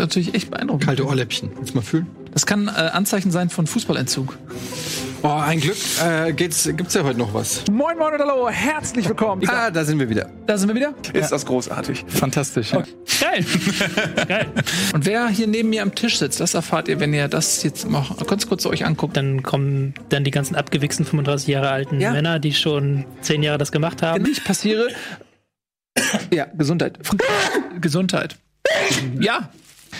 Das ist natürlich echt beeindruckend. Kalte Ohrläppchen. Willst du mal fühlen? Das kann äh, Anzeichen sein von Fußballentzug. Oh, ein Glück. Äh, geht's, gibt's ja heute noch was. Moin, moin und hallo, herzlich willkommen. Ah, da sind wir wieder. Da sind wir wieder. Ist das großartig. Fantastisch. Ja. Geil. Geil. Und wer hier neben mir am Tisch sitzt, das erfahrt ihr, wenn ihr das jetzt mal ganz kurz euch anguckt. Dann kommen dann die ganzen abgewichsten 35 Jahre alten Ja. Männer, die schon 10 Jahre das gemacht haben. Wenn ich passiere. Ja, Gesundheit. Gesundheit. Ja,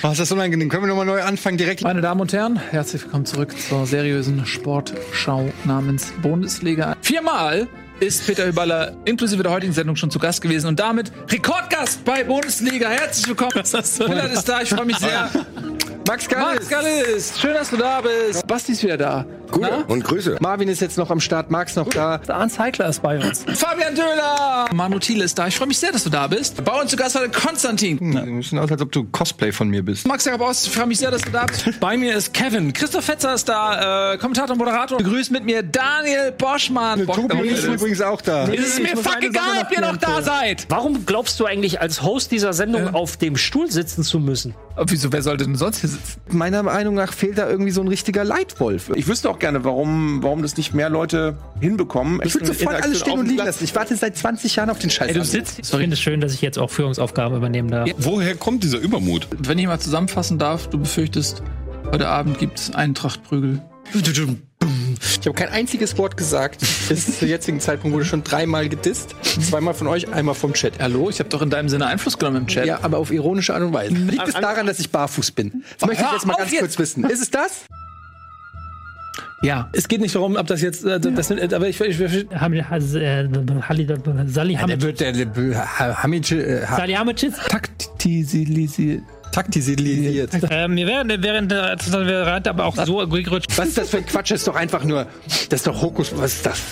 Oh, ist das unangenehm. Können wir nochmal neu anfangen direkt? meine Damen und Herren, herzlich willkommen zurück zur seriösen Sportschau namens Bundesliga. Viermal ist Peter Hüballer inklusive der heutigen Sendung schon zu Gast gewesen und damit Rekordgast bei Bundesliga. Herzlich willkommen. Was hast du? Willard ist da, ich freue mich sehr. Max Max Gallis, schön, dass du da bist. Basti ist wieder da. Na? Und Grüße. Marvin ist jetzt noch am Start. Max noch da. Arndt Zeigler ist bei uns. Fabian Döhler. Manu Thiele ist da. Ich freue mich sehr, dass du da bist. Bei uns zu Gast heute Konstantin. Hm, Wir müssen aus, als ob du Cosplay von mir bist. Max Jakob Ost, ich freue mich sehr, dass du da bist. Bei mir ist Kevin. Christoph Fetzer ist da, äh, Kommentator und Moderator. Begrüßt mit mir Daniel Boschmann. Bock Tobi ist übrigens auch da. Es ist mir Ich muss fuck egal, ob ihr noch da seid. Warum glaubst du eigentlich als Host dieser Sendung auf dem Stuhl sitzen zu müssen? Wieso, wer sollte denn sonst hier sitzen? Meiner Meinung nach fehlt da irgendwie so ein richtiger Leitwolf. Ich wüsste auch gerne, warum, warum das nicht mehr Leute hinbekommen. Ich würde sofort alles stehen und liegen lassen. Ich warte seit 20 Jahren auf den Scheiß. Ey, du sitzt. Ich finde es schön, dass ich jetzt auch Führungsaufgaben übernehmen darf. Woher kommt dieser Übermut? Wenn ich mal zusammenfassen darf, du befürchtest, heute Abend gibt es Eintrachtprügel. Ich habe kein einziges Wort gesagt. Bis zum jetzigen Zeitpunkt wurde schon dreimal gedisst. Zweimal von euch, einmal vom Chat. Hallo, ich habe doch in deinem Sinne Einfluss genommen im Chat. Ja, aber auf ironische Art und Weise. Liegt es daran, dass ich barfuß bin? Das möchte ich jetzt mal ganz jetzt! kurz wissen. Ist es das? ja. Es geht nicht darum, ob das jetzt, äh, das sind, aber ich, ich, ich äh, Salihamidzic. wird der Hamid äh, Salihamidzic. Taktisilisi. Taktisilisiert. Äh, mir während, während der wir rein, aber auch so gerutscht. Was ist das für ein Quatsch? Das ist doch einfach nur. Das ist doch Hokus. Was ist das?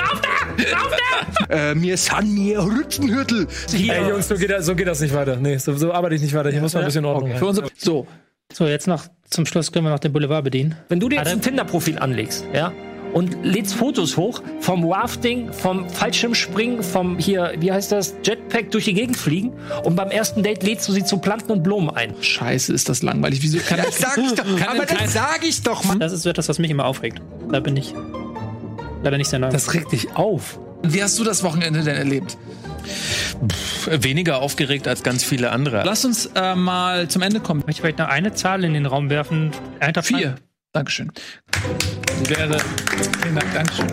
Rauf da! Rauf da! Äh, mir san mir Rützenhürtel. Ey, Jungs, so geht, das, so geht das nicht weiter. Nee, so, so arbeite ich nicht weiter. Hier muss man ein bisschen Ordnung Für rein. unsere, so, So, jetzt noch zum Schluss können wir noch den Boulevard bedienen. Wenn du dir jetzt ein Tinder-Profil anlegst, ja, und lädst Fotos hoch vom Rafting, vom Fallschirmspringen, vom hier, wie heißt das, Jetpack durch die Gegend fliegen und beim ersten Date lädst du sie zu Planten und Blumen ein. scheiße, ist das langweilig. Wieso kann Das sag ich doch. Kann aber das sag ich doch, Mann. Das ist so etwas, was mich immer aufregt. Da bin ich leider nicht sehr neu. Das regt dich auf. Wie hast du das Wochenende denn erlebt? Weniger aufgeregt als ganz viele andere. Lass uns äh, mal zum Ende kommen. Möchte ich vielleicht noch eine Zahl in den Raum werfen? Eintracht Vier. Dankeschön. Die wäre. Vielen Dank, Dankeschön.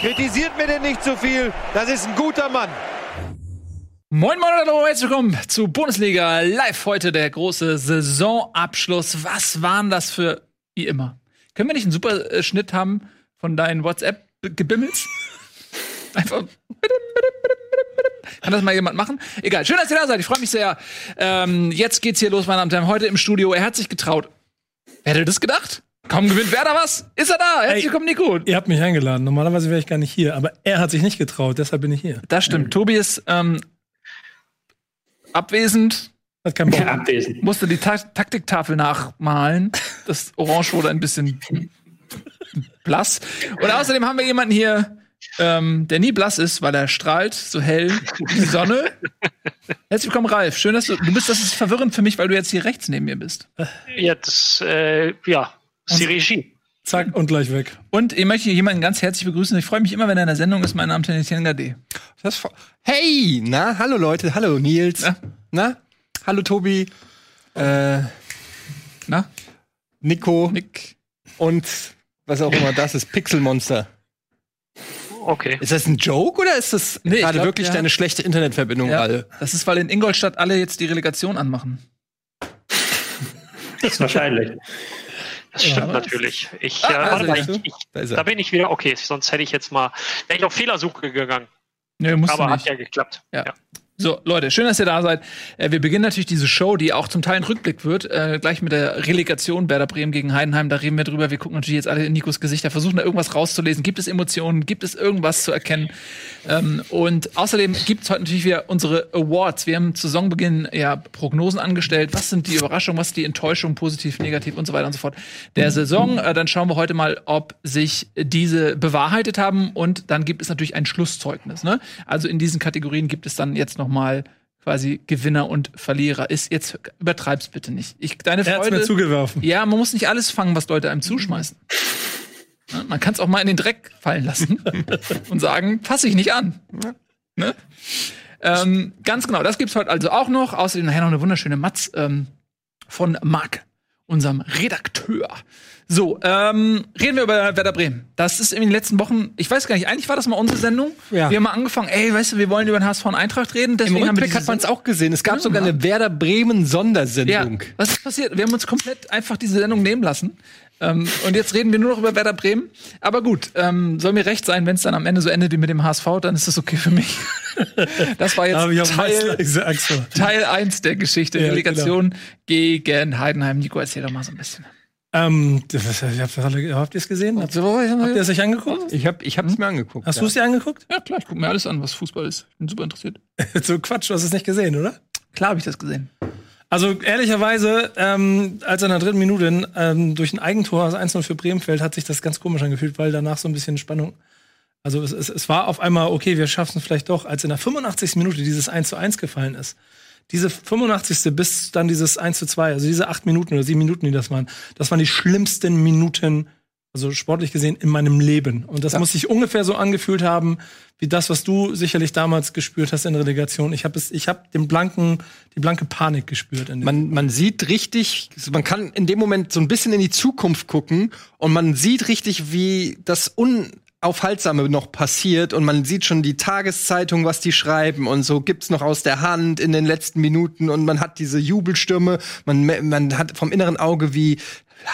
Kritisiert mir denn nicht zu viel. Das ist ein guter Mann. Moin Moin und hallo, herzlich willkommen zu Bundesliga Live. Heute der große Saisonabschluss. Was waren das für, wie immer? Können wir nicht einen super Schnitt haben von deinen WhatsApp-Gebimmels? Einfach. Kann das mal jemand machen? Egal. Schön, dass ihr da seid. Ich freue mich sehr. Ähm, jetzt geht's hier los, meine Damen und Herren. Heute im Studio. Er hat sich getraut. Wer hätte das gedacht? Komm, gewinnt Werder was? Ist er da? Herzlich willkommen, Nico. Ihr habt mich eingeladen. Normalerweise wäre ich gar nicht hier, aber er hat sich nicht getraut, deshalb bin ich hier. Das stimmt. Tobi ist ähm, abwesend. Hat keinen Bock. Abwesend. musste die Ta Taktiktafel nachmalen. Das Orange wurde ein bisschen blass. Und außerdem haben wir jemanden hier, ähm, der nie blass ist, weil er strahlt so hell wie die Sonne. Herzlich willkommen, Ralf. Schön, dass du. Du bist, das ist verwirrend für mich, weil du jetzt hier rechts neben mir bist. Ja, das, äh, ja, das ist die Regie. Zack und gleich weg. Und ich möchte hier jemanden ganz herzlich begrüßen. Ich freue mich immer, wenn er in der Sendung ist. Mein Name ist Etienne Gade. Das ist hey, na, hallo Leute, hallo Nils. Na? Na? Hallo Tobi. Äh, Na, Nico Nick. und was auch immer das ist, Pixelmonster. Okay. Ist das ein Joke oder ist das Nee, ich gerade glaub, wirklich ja. deine schlechte Internetverbindung Ja, alle? das ist, weil in Ingolstadt alle jetzt die Relegation anmachen. Das ist wahrscheinlich. Das stimmt natürlich. Ich, äh, Ah, warte mal, also, ich, ich, Da bin ich wieder, okay, sonst hätte ich jetzt mal, wäre ich auf Fehlersuche gegangen. Musst Aber hat ja geklappt. Ja. So, Leute, schön, dass ihr da seid. Äh, wir beginnen natürlich diese Show, die auch zum Teil ein Rückblick wird, äh, gleich mit der Relegation Werder Bremen gegen Heidenheim. Da reden wir drüber. Wir gucken natürlich jetzt alle in Nikos Gesichter, versuchen da irgendwas rauszulesen. Gibt es Emotionen? Gibt es irgendwas zu erkennen? Ähm, und außerdem gibt es heute natürlich wieder unsere Awards. Wir haben zu Saisonbeginn ja Prognosen angestellt. Was sind die Überraschungen? Was ist die Enttäuschung? Positiv, negativ und so weiter und so fort. Der Saison. Äh, dann schauen wir heute mal, ob sich diese bewahrheitet haben. Und dann gibt es natürlich ein Schlusszeugnis. Ne? Also in diesen Kategorien gibt es dann jetzt noch mal quasi Gewinner und Verlierer ist. Jetzt übertreib's bitte nicht. Ich, deine Er hat's Freude. mir zugeworfen. Ja, man muss nicht alles fangen, was Leute einem zuschmeißen. Ja, man kann es auch mal in den Dreck fallen lassen und sagen, fasse ich nicht an. Ne? Ähm, ganz genau, das gibt's heute also auch noch. Außerdem nachher noch eine wunderschöne Matz ähm, von Marc, unserem Redakteur. So, ähm, reden wir über Werder Bremen. Das ist in den letzten Wochen, ich weiß gar nicht, eigentlich war das mal unsere Sendung. Ja. Wir haben mal angefangen, ey, weißt du, wir wollen über den HSV und Eintracht reden. Im Deswegen haben wir Rückblick hat man es auch gesehen. Es gab Genau, sogar ja. eine Werder Bremen Ja, Sondersendung. was ist passiert? Wir haben uns komplett einfach diese Sendung nehmen lassen. Ähm, und jetzt reden wir nur noch über Werder Bremen. Aber gut, ähm, soll mir recht sein, wenn es dann am Ende so endet wie mit dem HSV, dann ist das okay für mich. das war ich jetzt Teil, Teil, Angst vor. Teil 1 der Geschichte. Ja, Relegation gegen Heidenheim. Nico, erzähl doch mal so ein bisschen. Ähm, ich habt ihr es gesehen? Habt habt ihr es euch angeguckt? Ich habe ich hab's mir angeguckt. Hast ja. du es dir angeguckt? Ja, klar, ich gucke mir alles an, was Fußball ist. Bin super interessiert. so Quatsch, du hast es nicht gesehen, oder? Klar habe ich das gesehen. Also ehrlicherweise, ähm, als in der dritten Minute ähm, durch ein Eigentor, also 1-0 für Bremen fällt, hat sich das ganz komisch angefühlt, weil danach so ein bisschen Spannung. Also es, es, es war auf einmal, okay, wir schaffen es vielleicht doch, als in der 85. Minute dieses 1 zu 1 gefallen ist. Diese 85. bis dann dieses 1 zu 2, also diese acht Minuten oder sieben Minuten, die das waren, das waren die schlimmsten Minuten, also sportlich gesehen, in meinem Leben. Und das muss sich ungefähr so angefühlt haben, wie das, was du sicherlich damals gespürt hast in der Relegation. Ich habe es, ich habe den blanken, die blanke Panik gespürt. Man, man sieht richtig, man kann in dem Moment so ein bisschen in die Zukunft gucken und man sieht richtig, wie das Unaufhaltsame noch passiert und man sieht schon die Tageszeitung, was die schreiben und so gibt's noch aus der Hand in den letzten Minuten und man hat diese Jubelstürme, man, man hat vom inneren Auge wie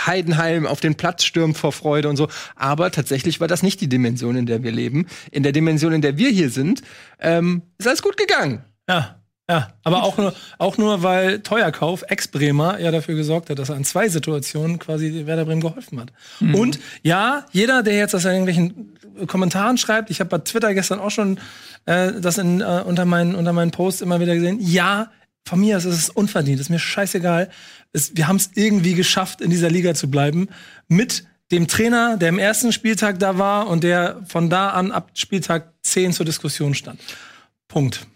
Heidenheim auf den Platz stürmt vor Freude und so. Aber tatsächlich war das nicht die Dimension, in der wir leben. In der Dimension, in der wir hier sind, ähm, ist alles gut gegangen. Ja, ja, aber auch nur, auch nur, weil Teuerkauf, Ex-Bremer, ja dafür gesorgt hat, dass er in zwei Situationen quasi Werder Bremen geholfen hat. Und ja, jeder, der jetzt das in irgendwelchen Kommentaren schreibt, ich habe bei Twitter gestern auch schon äh, das in, äh, unter, meinen, unter meinen Posts immer wieder gesehen, ja, von mir aus ist es unverdient, ist mir scheißegal. Es, wir haben es irgendwie geschafft, in dieser Liga zu bleiben, mit dem Trainer, der im ersten Spieltag da war und der von da an ab Spieltag 10 zur Diskussion stand. Punkt.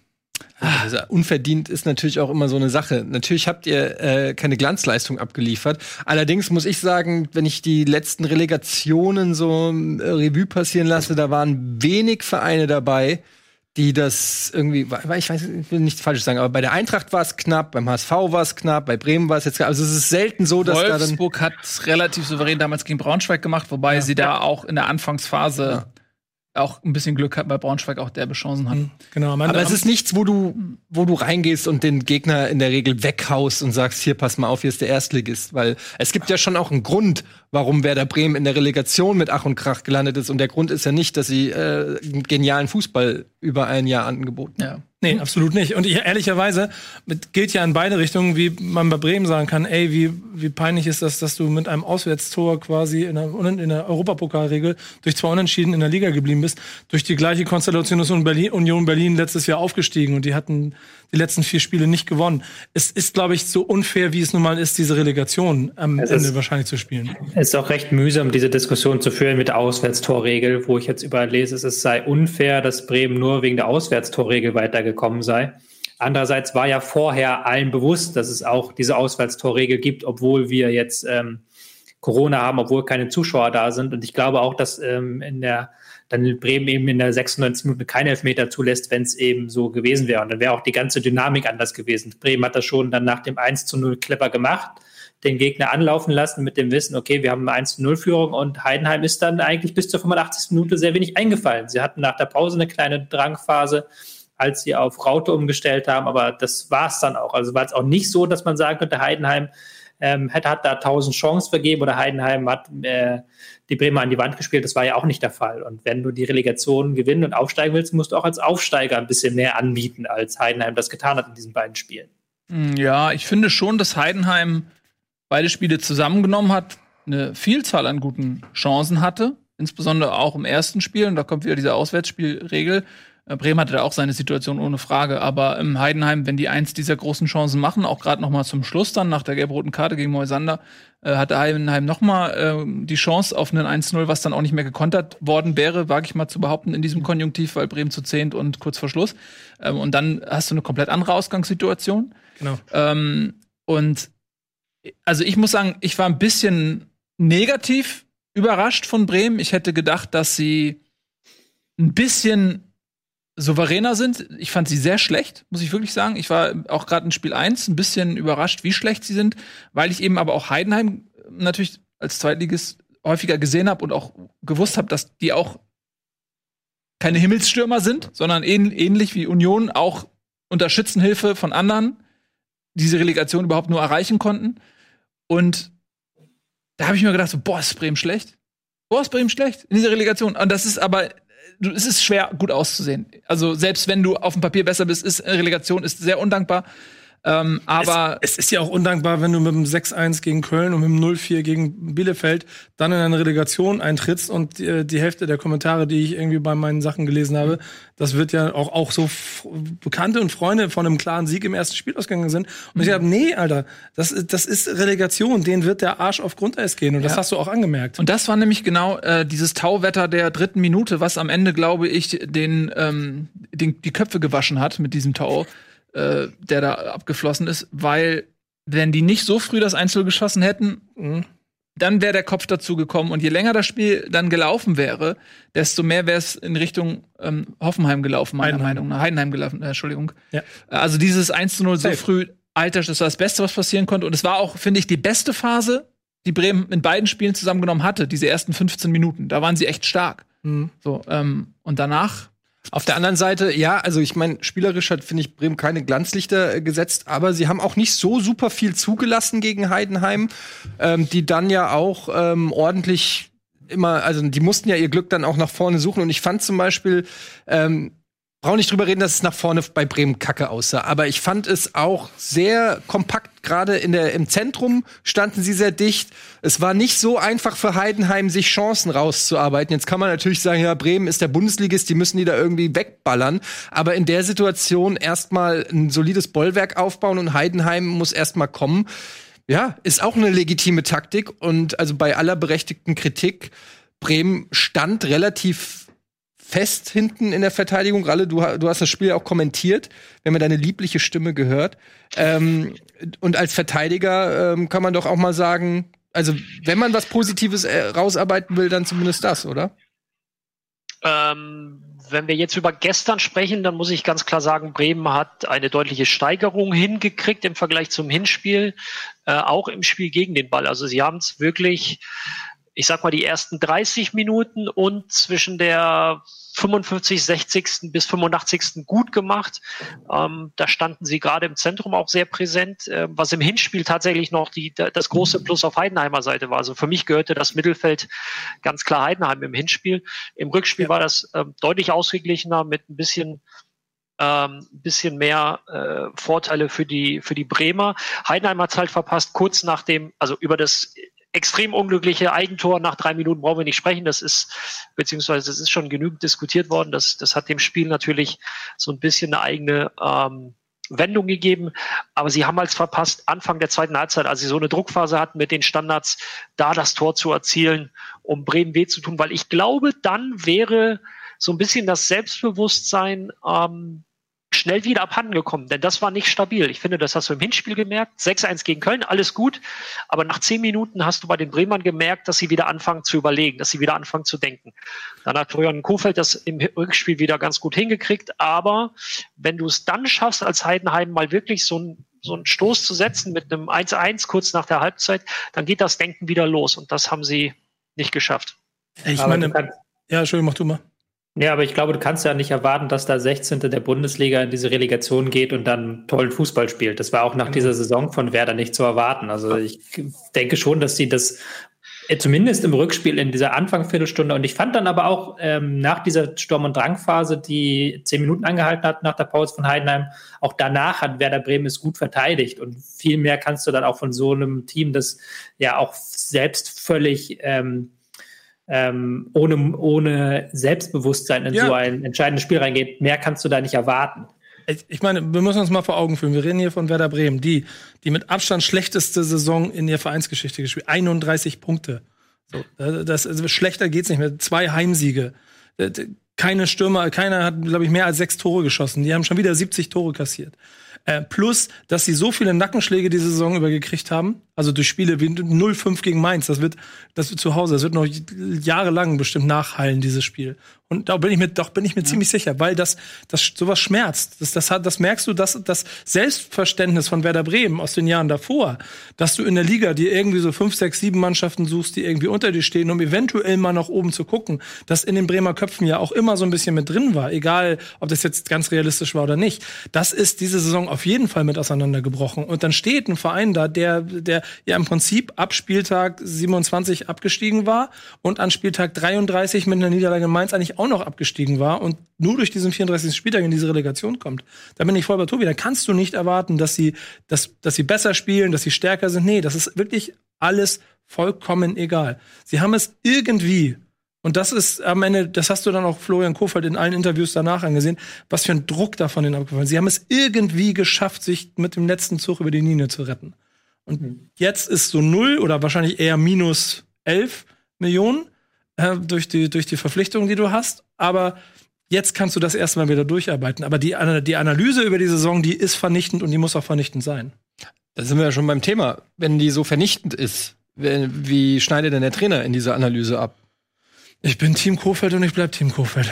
Also unverdient ist natürlich auch immer so eine Sache. Natürlich habt ihr äh, keine Glanzleistung abgeliefert. Allerdings muss ich sagen, wenn ich die letzten Relegationen so äh, Revue passieren lasse, da waren wenig Vereine dabei, die das irgendwie, ich weiß, ich will nichts Falsches sagen, aber bei der Eintracht war es knapp, beim HSV war es knapp, bei Bremen war es jetzt knapp. Also es ist selten so, dass da dann Wolfsburg hat relativ souverän damals gegen Braunschweig gemacht, wobei sie da auch in der Anfangsphase auch ein bisschen Glück hatten, weil Braunschweig auch derbe Chancen hat. Genau, am Ende- Aber es ist nichts, wo du, wo du reingehst und den Gegner in der Regel weghaust und sagst, hier, pass mal auf, hier ist der Erstligist. Weil es gibt ja schon auch einen Grund, warum Werder Bremen in der Relegation mit Ach und Krach gelandet ist. Und der Grund ist ja nicht, dass sie äh, genialen Fußball über ein Jahr angeboten haben. Ja. Nee, absolut nicht. Und ich, ehrlicherweise mit, gilt ja in beide Richtungen, wie man bei Bremen sagen kann, ey, wie, wie peinlich ist das, dass du mit einem Auswärtstor quasi in der, in der Europapokalregel durch zwei Unentschieden in der Liga geblieben bist. Durch die gleiche Konstellation ist Union Berlin letztes Jahr aufgestiegen und die hatten die letzten vier Spiele nicht gewonnen. Es ist, glaube ich, so unfair, wie es nun mal ist, diese Relegation am Es Ende ist- wahrscheinlich zu spielen. Es ist auch recht mühsam, diese Diskussion zu führen mit der Auswärtstorregel, wo ich jetzt überall lese, es sei unfair, dass Bremen nur wegen der Auswärtstorregel weitergekommen sei. Andererseits war ja vorher allen bewusst, dass es auch diese Auswärtstorregel gibt, obwohl wir jetzt ähm, Corona haben, obwohl keine Zuschauer da sind. Und ich glaube auch, dass ähm, in der dann Bremen eben in der 96 Minuten keine Elfmeter zulässt, wenn es eben so gewesen wäre. Und dann wäre auch die ganze Dynamik anders gewesen. Bremen hat das schon dann nach dem 1 zu 0 Klepper gemacht, den Gegner anlaufen lassen mit dem Wissen, okay, wir haben eine 1 zu 0 Führung und Heidenheim ist dann eigentlich bis zur 85. Minute sehr wenig eingefallen. Sie hatten nach der Pause eine kleine Drangphase, als sie auf Raute umgestellt haben, aber das war es dann auch. Also war es auch nicht so, dass man sagen könnte, Heidenheim ähm, hat, hat da tausend Chancen vergeben oder Heidenheim hat äh, die Bremer an die Wand gespielt. Das war ja auch nicht der Fall. Und wenn du die Relegation gewinnen und aufsteigen willst, musst du auch als Aufsteiger ein bisschen mehr anbieten, als Heidenheim das getan hat in diesen beiden Spielen. Hm, Ja, ich finde schon, dass Heidenheim beide Spiele zusammengenommen hat, eine Vielzahl an guten Chancen hatte. Insbesondere auch im ersten Spiel. Und da kommt wieder diese Auswärtsspielregel. Äh, Bremen hatte da auch seine Situation ohne Frage. Aber im Heidenheim, wenn die eins dieser großen Chancen machen, auch gerade noch mal zum Schluss dann nach der gelb-roten Karte gegen Moisander, äh, hatte Heidenheim noch mal äh, die Chance auf einen 1-0, was dann auch nicht mehr gekontert worden wäre, wage ich mal zu behaupten, in diesem Konjunktiv, weil Bremen zu zehnt und kurz vor Schluss. Ähm, und dann hast du eine komplett andere Ausgangssituation. Genau. Ähm, und also ich muss sagen, ich war ein bisschen negativ überrascht von Bremen. Ich hätte gedacht, dass sie ein bisschen souveräner sind. Ich fand sie sehr schlecht, muss ich wirklich sagen. Ich war auch gerade in Spiel 1 ein bisschen überrascht, wie schlecht sie sind, weil ich eben aber auch Heidenheim natürlich als Zweitligist häufiger gesehen habe und auch gewusst habe, dass die auch keine Himmelsstürmer sind, sondern ähn ähnlich wie Union auch unter Schützenhilfe von anderen diese Relegation überhaupt nur erreichen konnten. Und da habe ich mir gedacht, so, boah, ist Bremen schlecht. Boah, ist Bremen schlecht in dieser Relegation. Und das ist aber, du- es ist schwer, gut auszusehen. Also selbst wenn du auf dem Papier besser bist, ist Relegation ist sehr undankbar. Ähm, aber es, es ist ja auch undankbar, wenn du mit dem 6-1 gegen Köln und mit dem 0-4 gegen Bielefeld dann in eine Relegation eintrittst und die, die Hälfte der Kommentare, die ich irgendwie bei meinen Sachen gelesen habe, das wird ja auch, auch so Bekannte und Freunde von einem klaren Sieg im ersten Spiel ausgegangen sind. Und ich habe, nee, Alter, das, ist- das ist Relegation, denen wird der Arsch auf Grundeis gehen. Und das Ja. hast du auch angemerkt. Und das war nämlich genau äh, dieses Tauwetter der dritten Minute, was am Ende, glaube ich, den, ähm, den, die Köpfe gewaschen hat mit diesem Tau, äh, der da abgeflossen ist, weil wenn die nicht so früh das Einzel geschossen hätten, Mhm. dann wäre der Kopf dazu gekommen. Und je länger das Spiel dann gelaufen wäre, desto mehr wäre es in Richtung ähm, Hoffenheim gelaufen, meiner Heidenheim. Meinung nach. Heidenheim gelaufen, äh, Entschuldigung. Ja. Also dieses 1 zu 0 so Safe. früh, Alter, das war das Beste, was passieren konnte. Und es war auch, finde ich, die beste Phase, die Bremen in beiden Spielen zusammengenommen hatte, diese ersten 15 Minuten. Da waren sie echt stark. Mhm. So, ähm, und danach Auf der anderen Seite, ja, also ich meine, spielerisch hat, finde ich, Bremen keine Glanzlichter äh, gesetzt, aber sie haben auch nicht so super viel zugelassen gegen Heidenheim, ähm, die dann ja auch ähm, ordentlich immer, also die mussten ja ihr Glück dann auch nach vorne suchen. Und ich fand zum Beispiel, ähm, brauche nicht drüber reden, dass es nach vorne bei Bremen kacke aussah. Aber ich fand es auch sehr kompakt, gerade in der, im Zentrum standen sie sehr dicht. Es war nicht so einfach für Heidenheim, sich Chancen rauszuarbeiten. Jetzt kann man natürlich sagen, ja, Bremen ist der Bundesligist, die müssen die da irgendwie wegballern. Aber in der Situation erstmal ein solides Bollwerk aufbauen und Heidenheim muss erstmal kommen. Ja, ist auch eine legitime Taktik. Und also bei aller berechtigten Kritik, Bremen stand relativ fest hinten in der Verteidigung. Ralle, du, du hast das Spiel auch kommentiert. Wir haben ja deine liebliche Stimme gehört. Ähm, und als Verteidiger ähm, kann man doch auch mal sagen, also wenn man was Positives äh, rausarbeiten will, dann zumindest das, oder? Ähm, wenn wir jetzt über gestern sprechen, dann muss ich ganz klar sagen, Bremen hat eine deutliche Steigerung hingekriegt im Vergleich zum Hinspiel, äh, auch im Spiel gegen den Ball. Also sie haben es wirklich, ich sag mal, die ersten 30 Minuten und zwischen der 55, 60. bis 85. gut gemacht. Ähm, da standen sie gerade im Zentrum auch sehr präsent, äh, was im Hinspiel tatsächlich noch die, da- das große Plus auf Heidenheimer Seite war. Also für mich gehörte das Mittelfeld ganz klar Heidenheim im Hinspiel. Im Rückspiel war das ähm, deutlich ausgeglichener mit ein bisschen ähm, bisschen mehr äh, Vorteile für die für die Bremer. Heidenheim hat halt verpasst, kurz nach dem, also über das extrem unglückliche Eigentor nach drei Minuten brauchen wir nicht sprechen. Das ist, beziehungsweise es ist schon genügend diskutiert worden. Das, das hat dem Spiel natürlich so ein bisschen eine eigene ähm, Wendung gegeben. Aber sie haben als verpasst, Anfang der zweiten Halbzeit, als sie so eine Druckphase hatten mit den Standards, da das Tor zu erzielen, um Bremen weh zu tun. Weil ich glaube, dann wäre so ein bisschen das Selbstbewusstsein ähm, schnell wieder abhanden gekommen, denn das war nicht stabil. Ich finde, das hast du im Hinspiel gemerkt. 6-1 gegen Köln, alles gut. Aber nach zehn Minuten hast du bei den Bremern gemerkt, dass sie wieder anfangen zu überlegen, dass sie wieder anfangen zu denken. Dann hat Florian Kofeld das im Rückspiel wieder ganz gut hingekriegt. Aber wenn du es dann schaffst, als Heidenheim mal wirklich so ein so einen Stoß zu setzen mit einem 1-1 kurz nach der Halbzeit, dann geht das Denken wieder los. Und das haben sie nicht geschafft. Ich Aber meine, ja, Entschuldigung, mach du mal. Ja, aber ich glaube, du kannst ja nicht erwarten, dass da 16. der Bundesliga in diese Relegation geht und dann tollen Fußball spielt. Das war auch nach dieser Saison von Werder nicht zu erwarten. Also ich denke schon, dass sie das äh, zumindest im Rückspiel in dieser Anfangsviertelstunde und ich fand dann aber auch ähm, nach dieser Sturm- und Drangphase, die zehn Minuten angehalten hat nach der Pause von Heidenheim, auch danach hat Werder Bremen es gut verteidigt und viel mehr kannst du dann auch von so einem Team, das ja auch selbst völlig ähm, ähm, ohne, ohne Selbstbewusstsein in Ja. so ein entscheidendes Spiel reingeht, mehr kannst du da nicht erwarten. Ich, ich meine, wir müssen uns mal vor Augen führen. Wir reden hier von Werder Bremen, die, die mit Abstand schlechteste Saison in der Vereinsgeschichte gespielt. 31 Punkte. So, das, also schlechter geht's nicht mehr. Zwei Heimsiege. Äh, Keine Stürmer, keiner hat, glaube ich, mehr als sechs Tore geschossen. Die haben schon wieder 70 Tore kassiert. Äh, plus, dass sie so viele Nackenschläge diese Saison über gekriegt haben, also durch Spiele wie 0-5 gegen Mainz, das wird, das wird zu Hause, das wird noch jahrelang bestimmt nachhallen, dieses Spiel. Und da bin ich mir, doch bin ich mir ziemlich sicher, weil das, das sowas schmerzt. Das, das hat, das merkst du, dass das Selbstverständnis von Werder Bremen aus den Jahren davor, dass du in der Liga dir irgendwie so fünf, sechs, sieben Mannschaften suchst, die irgendwie unter dir stehen, um eventuell mal nach oben zu gucken, das in den Bremer Köpfen ja auch immer so ein bisschen mit drin war, egal ob das jetzt ganz realistisch war oder nicht. Das ist diese Saison auf jeden Fall mit auseinandergebrochen. Und dann steht ein Verein da, der, der ja im Prinzip ab Spieltag 27 abgestiegen war und an Spieltag 33 mit einer Niederlage in Mainz eigentlich auch noch abgestiegen war und nur durch diesen 34. Spieltag in diese Relegation kommt. Da bin ich voll bei Tobi. Da kannst du nicht erwarten, dass sie, dass, dass sie besser spielen, dass sie stärker sind. Nee, das ist wirklich alles vollkommen egal. Sie haben es irgendwie und das ist am Ende, das hast du dann auch Florian Kofeld in allen Interviews danach angesehen, was für ein Druck da von denen abgefallen ist. Sie haben es irgendwie geschafft, sich mit dem letzten Zug über die Linie zu retten. Und jetzt ist so null oder wahrscheinlich eher minus elf Millionen äh, durch, die, durch die Verpflichtungen, die du hast. Aber jetzt kannst du das erstmal wieder durcharbeiten. Aber die, die Analyse über die Saison, die ist vernichtend und die muss auch vernichtend sein. Da sind wir ja schon beim Thema. Wenn die so vernichtend ist, wie, schneidet denn der Trainer in dieser Analyse ab? Ich bin Team Kofeld und ich bleib Team Kofeld.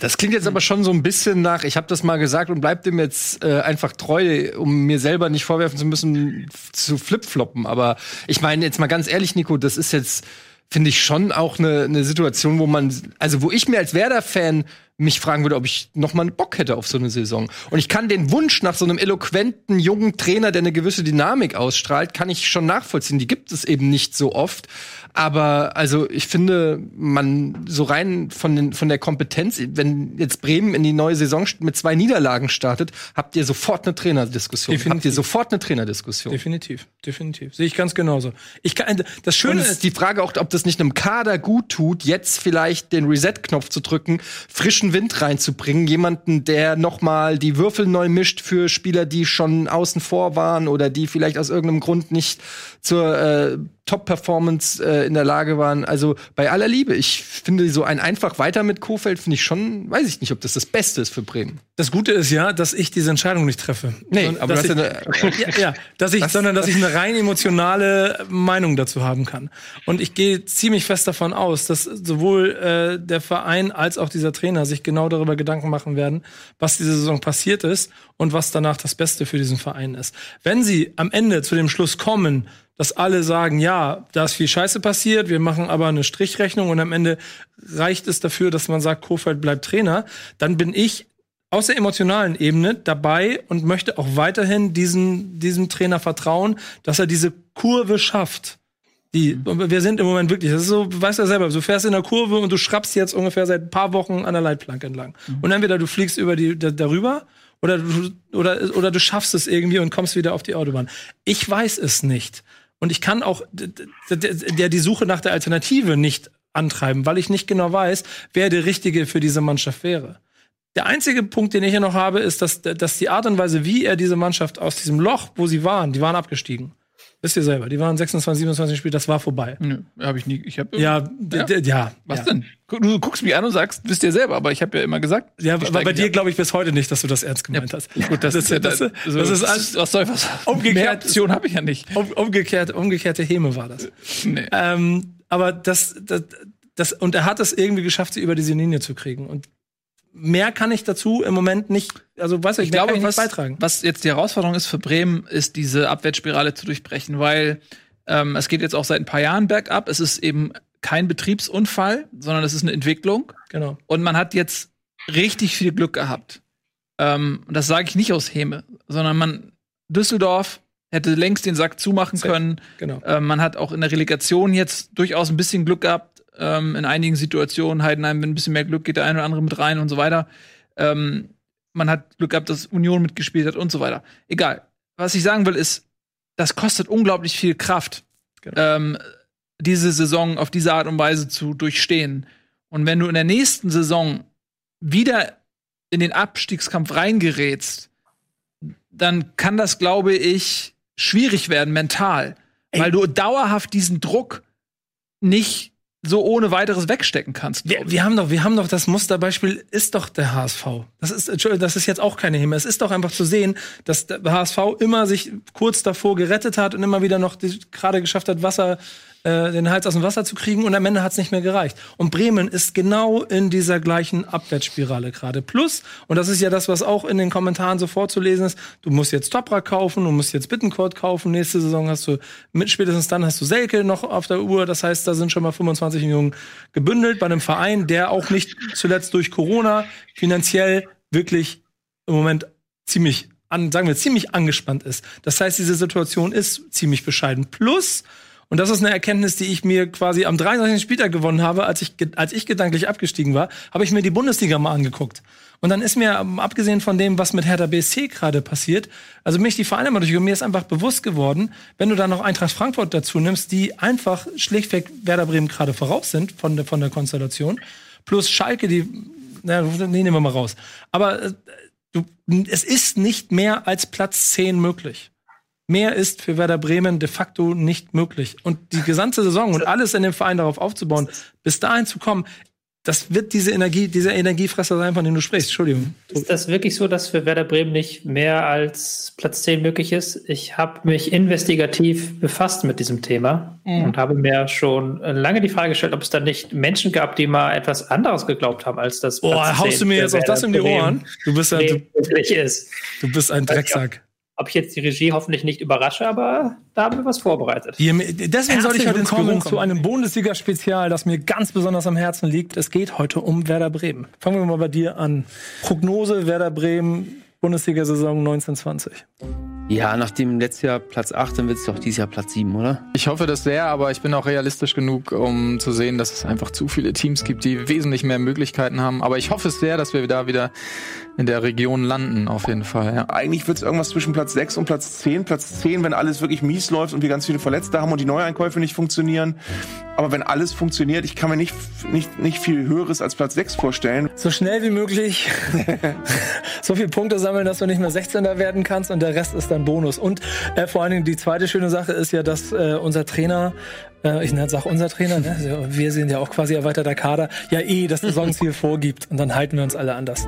Das klingt jetzt aber schon so ein bisschen nach, ich habe das mal gesagt und bleib dem jetzt äh, einfach treu, um mir selber nicht vorwerfen zu müssen, zu flipfloppen. Aber ich meine jetzt mal ganz ehrlich, Nico, das ist jetzt, finde ich, schon auch eine ne Situation, wo man, also wo ich mir als Werder-Fan mich fragen würde, ob ich noch mal einen Bock hätte auf so eine Saison. Und ich kann den Wunsch nach so einem eloquenten jungen Trainer, der eine gewisse Dynamik ausstrahlt, kann ich schon nachvollziehen. Die gibt es eben nicht so oft. Aber also ich finde, man so rein von, den, von der Kompetenz, wenn jetzt Bremen in die neue Saison mit zwei Niederlagen startet, habt ihr sofort eine Trainerdiskussion. Definitiv. Habt ihr sofort eine Trainerdiskussion. Definitiv, definitiv. Sehe ich ganz genauso. Ich kann, das Und Schöne ist die Frage auch, ob das nicht einem Kader gut tut, jetzt vielleicht den Reset-Knopf zu drücken, frischen Wind reinzubringen, jemanden, der noch mal die Würfel neu mischt für Spieler, die schon außen vor waren oder die vielleicht aus irgendeinem Grund nicht zur äh, Top-Performance äh, in der Lage waren. Also bei aller Liebe, ich finde so ein einfach weiter mit Kofeld finde ich schon, weiß ich nicht, ob das das Beste ist für Bremen. das Gute ist ja, dass ich diese Entscheidung nicht treffe. Nee, Sondern, aber dass ich, eine- ja, ja, dass ich, sondern dass ich eine rein emotionale Meinung dazu haben kann. Und ich gehe ziemlich fest davon aus, dass sowohl äh, der Verein als auch dieser Trainer sich genau darüber Gedanken machen werden, was diese Saison passiert ist und was danach das Beste für diesen Verein ist. Wenn sie am Ende zu dem Schluss kommen, dass alle sagen, ja, da ist viel Scheiße passiert, wir machen aber eine Strichrechnung und am Ende reicht es dafür, dass man sagt, Kofeld bleibt Trainer, dann bin ich aus der emotionalen Ebene dabei und möchte auch weiterhin diesen, diesem Trainer vertrauen, dass er diese Kurve schafft. Die, wir sind im Moment wirklich, das ist so, du weißt ja selber, du fährst in der Kurve und du schrappst jetzt ungefähr seit ein paar Wochen an der Leitplanke entlang. Und entweder du fliegst über die, da, darüber oder du, oder, oder du schaffst es irgendwie und kommst wieder auf die Autobahn. Ich weiß es nicht. Und ich kann auch der die Suche nach der Alternative nicht antreiben, weil ich nicht genau weiß, wer der Richtige für diese Mannschaft wäre. Der einzige Punkt, den ich hier noch habe, ist, dass, dass die Art und Weise, wie er diese Mannschaft aus diesem Loch, wo sie waren, die waren abgestiegen. Wisst ihr selber, die waren 26, 27 Spiele, das war vorbei. Nö, habe ich nie. Ich hab Ja, Ja. ja. Was ja. denn? Du guckst mich an und sagst, wisst ihr selber, aber ich habe ja immer gesagt. Ja, aber bei dir glaube ich bis heute nicht, dass du das ernst gemeint hast. Gut, das, ist ja das, das, das, das ist alles was soll was? Umgekehrt- Option habe ich ja nicht. um, umgekehrt, umgekehrte Häme war das. Nee. Ähm, aber das, das, das, und er hat es irgendwie geschafft, sie über diese Linie zu kriegen. Und mehr kann ich dazu im Moment nicht, also weiß ich, Ich glaube, kann ich was, beitragen. was jetzt die Herausforderung ist für Bremen, ist diese Abwärtsspirale zu durchbrechen, weil ähm, es geht jetzt auch seit ein paar Jahren bergab. Es ist eben kein Betriebsunfall, sondern es ist eine Entwicklung. Genau. Und man hat jetzt richtig viel Glück gehabt. Ähm, das sage ich nicht aus Häme, sondern man Düsseldorf hätte längst den Sack zumachen können. Genau. Ähm, man hat auch in der Relegation jetzt durchaus ein bisschen Glück gehabt. Ähm, in einigen Situationen, Heidenheim, wenn ein bisschen mehr Glück geht der eine oder andere mit rein und so weiter. Ähm, man hat Glück gehabt, dass Union mitgespielt hat und so weiter. Egal. Was ich sagen will, ist, das kostet unglaublich viel Kraft, Genau. ähm, diese Saison auf diese Art und Weise zu durchstehen. Und wenn du in der nächsten Saison wieder in den Abstiegskampf reingerätst, dann kann das, glaube ich, schwierig werden mental, weil du dauerhaft diesen Druck nicht so ohne weiteres wegstecken kannst. Wir, wir haben doch, wir haben doch das Musterbeispiel ist doch der HSV. Das ist, Entschuldigung, das ist jetzt auch keine Himmel. Es ist doch einfach zu sehen, dass der HSV immer sich kurz davor gerettet hat und immer wieder noch die- gerade geschafft hat, Wasser, äh, den Hals aus dem Wasser zu kriegen und am Ende hat es nicht mehr gereicht. Und Bremen ist genau in dieser gleichen Abwärtsspirale gerade. Plus, und das ist ja das, was auch in den Kommentaren so vorzulesen ist, du musst jetzt Toprak kaufen, du musst jetzt Bittencourt kaufen, nächste Saison hast du, mit spätestens dann hast du Selke noch auf der Uhr, das heißt, da sind schon mal 25 Millionen gebündelt bei einem Verein, der auch nicht zuletzt durch Corona finanziell wirklich im Moment ziemlich an, sagen wir, ziemlich angespannt ist. Das heißt, diese Situation ist ziemlich bescheiden. Plus, und das ist eine Erkenntnis, die ich mir quasi am 33. Spieltag gewonnen habe, als ich, als ich gedanklich abgestiegen war, habe ich mir die Bundesliga mal angeguckt. Und dann ist mir, ähm, abgesehen von dem, was mit Hertha BSC gerade passiert, also mich die Vereine mal durch, mir ist einfach bewusst geworden, wenn du dann noch Eintracht Frankfurt dazu nimmst, die einfach schlichtweg Werder Bremen gerade voraus sind von der, von der Konstellation, plus Schalke, die, na, nee, nehmen wir mal raus. Aber äh, du, es ist nicht mehr als Platz 10 möglich. Mehr ist für Werder Bremen de facto nicht möglich. Und die gesamte Saison und alles in dem Verein darauf aufzubauen, bis dahin zu kommen, das wird diese Energie, dieser Energiefresser sein, von dem du sprichst. Entschuldigung. Ist das wirklich so, dass für Werder Bremen nicht mehr als Platz 10 möglich ist? Ich habe mich investigativ befasst mit diesem Thema Mhm. und habe mir schon lange die Frage gestellt, ob es da nicht Menschen gab, die mal etwas anderes geglaubt haben, als das Boah, haust 10 du mir jetzt auch das in die Ohren? Du bist ja, du, wirklich ist. du bist ein Drecksack. Ob ich jetzt die Regie hoffentlich nicht überrasche, aber da haben wir was vorbereitet. Hier, deswegen soll ich heute kommen. zu einem Bundesliga-Spezial, das mir ganz besonders am Herzen liegt. Es geht heute um Werder Bremen. Fangen wir mal bei dir an. Prognose Werder Bremen, Bundesliga-Saison 1920. Ja, nachdem letztes Jahr Platz 8, dann wird es doch dieses Jahr Platz 7, oder? Ich hoffe das sehr, aber ich bin auch realistisch genug, um zu sehen, dass es einfach zu viele Teams gibt, die wesentlich mehr Möglichkeiten haben. Aber ich hoffe es sehr, dass wir da wieder in der Region landen, auf jeden Fall. Ja. Eigentlich wird es irgendwas zwischen Platz 6 und Platz 10. Platz 10, wenn alles wirklich mies läuft und wir ganz viele Verletzte haben und die Neueinkäufe nicht funktionieren. Aber wenn alles funktioniert, ich kann mir nicht, nicht, nicht viel Höheres als Platz 6 vorstellen. So schnell wie möglich so viele Punkte sammeln, dass du nicht mehr 16er werden kannst und der Rest ist dann Bonus. Und äh, vor allen Dingen die zweite schöne Sache ist ja, dass äh, unser Trainer, äh, ich sage unser Trainer, ne? Also wir sind ja auch quasi erweiterter Kader, ja eh das Saisonziel vorgibt und dann halten wir uns alle anders.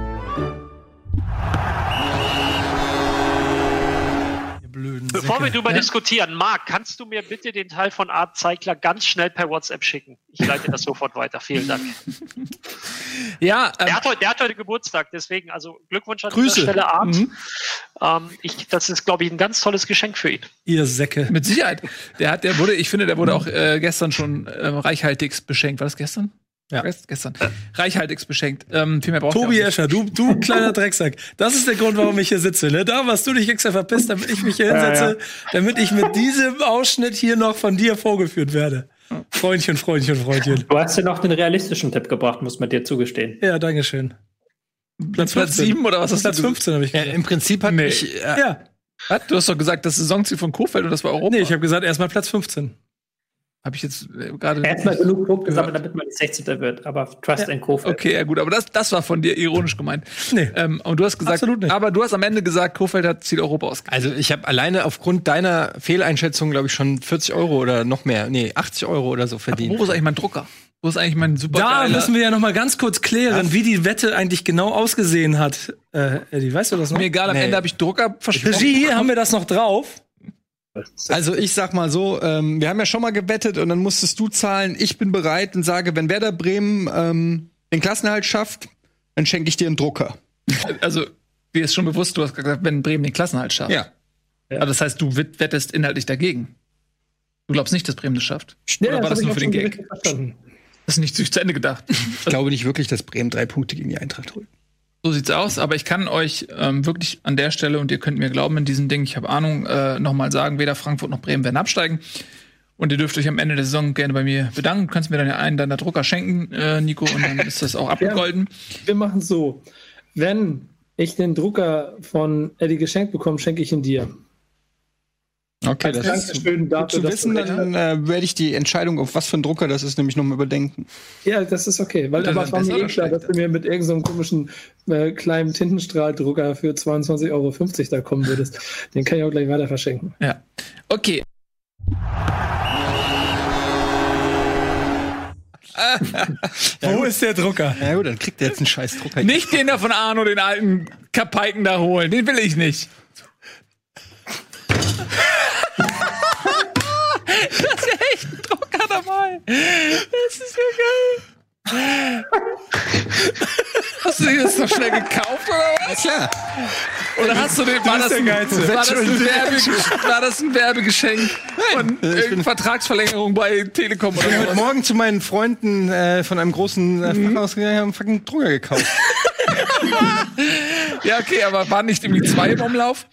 Bevor wir drüber diskutieren, Marc, kannst du mir bitte den Teil von Art Zeigler ganz schnell per WhatsApp schicken? Ich leite das sofort weiter. Vielen Dank. Ja, ähm, Der hat, heute, der hat heute Geburtstag, deswegen also Glückwunsch an Grüße. dieser Stelle, Art. Mhm. Ähm, ich, das ist, glaube ich, ein ganz tolles Geschenk für ihn. Ihr Säcke. mit Sicherheit. Der hat, der wurde, ich finde, der wurde auch äh, gestern schon äh, reichhaltigst beschenkt. War das gestern? Ja. Gest- Gestern. Reichhaltigst beschenkt. Ähm, viel mehr braucht Tobi er. Escher, du, du kleiner Drecksack. Das ist der Grund, warum ich hier sitze. Ne? Da warst du dich extra verpisst, damit ich mich hier hinsetze, damit ich mit diesem Ausschnitt hier noch von dir vorgeführt werde. Freundchen, Freundchen, Freundchen. Du hast ja noch den realistischen Tipp gebracht, muss man dir zugestehen. Ja, danke schön. Platz, Platz 7 oder was hast Platz du 15 habe ich Ja, gesagt. Im Prinzip hat Nee. mich. Äh, Ja, Was? Du hast doch gesagt, das Saisonziel von Kofeld und das war Europa. nee, ich habe gesagt, erstmal Platz 15. Habe ich jetzt äh, gerade. Erstmal genug Punkte Ja. sammeln, damit man nicht 16. wird, aber Trust and Co. Okay, ja gut, aber das, das war von dir ironisch gemeint. Nee. Ähm, und du hast gesagt, Absolut nicht. aber du hast am Ende gesagt, Kofeld hat Ziel Europa ausgegeben. Also ich habe alleine aufgrund deiner Fehleinschätzung, glaube ich, schon 40 Euro oder noch mehr, nee, 80 Euro oder so verdient. Wo ist eigentlich mein Drucker? Wo ist eigentlich mein super Da müssen wir ja noch mal ganz kurz klären, wie die Wette eigentlich genau ausgesehen hat. Äh, Eddie, weißt du das noch? Mir egal, am Nee. Ende habe ich Drucker versprochen. Regie, haben wir das noch drauf? Also ich sag mal so, ähm, wir haben ja schon mal gewettet und dann musstest du zahlen. Ich bin bereit und sage, wenn Werder Bremen ähm, den Klassenhalt schafft, dann schenke ich dir einen Drucker. Also, dir ist schon bewusst, du hast gesagt, wenn Bremen den Klassenhalt schafft. Ja. Aber das heißt, du wett- wettest inhaltlich dagegen. Du glaubst nicht, dass Bremen das schafft? Ja, Oder war das ich nur für den Gag? Das ist nicht zu Ende gedacht. Ich glaube nicht wirklich, dass Bremen drei Punkte gegen die Eintracht holt. So sieht's aus, aber ich kann euch ähm, wirklich an der Stelle, und ihr könnt mir glauben in diesem Ding, ich habe Ahnung, äh, nochmal sagen, weder Frankfurt noch Bremen werden absteigen. Und ihr dürft euch am Ende der Saison gerne bei mir bedanken. Du kannst mir dann ja einen deiner Drucker schenken, äh, Nico, und dann ist das auch abgegolden. Wir machen es so. Wenn ich den Drucker von Eddie geschenkt bekomme, schenke ich ihn dir. Okay, Als das ist gut dafür, zu wissen. Dann äh, werde ich die Entscheidung, auf was für ein Drucker das ist, nämlich nochmal überdenken. Ja, das ist okay. Weil aber es war mir eh klar, dass du mir mit irgendeinem komischen äh, kleinen Tintenstrahldrucker für 22,50 Euro da kommen würdest. Den kann ich auch gleich weiter verschenken. Ja. Okay. Wo ist der Drucker? Ja gut, dann kriegt er jetzt einen scheiß Drucker. Nicht den da von Arno, den alten Kapaiken da holen. Den will ich nicht. Dabei. Das ist ja geil. Hast du dir das noch schnell gekauft oder was? Ja, klar. Oder hast du den, war das, ein, war, das ein Werbe, war das ein Werbegeschenk von irgendeiner Vertragsverlängerung bei Telekom oder Ich bin heute Morgen zu meinen Freunden äh, von einem großen äh, Fachhaus gegangen, haben einen fucking Drucker gekauft. Ja, okay, aber waren nicht irgendwie zwei im Umlauf?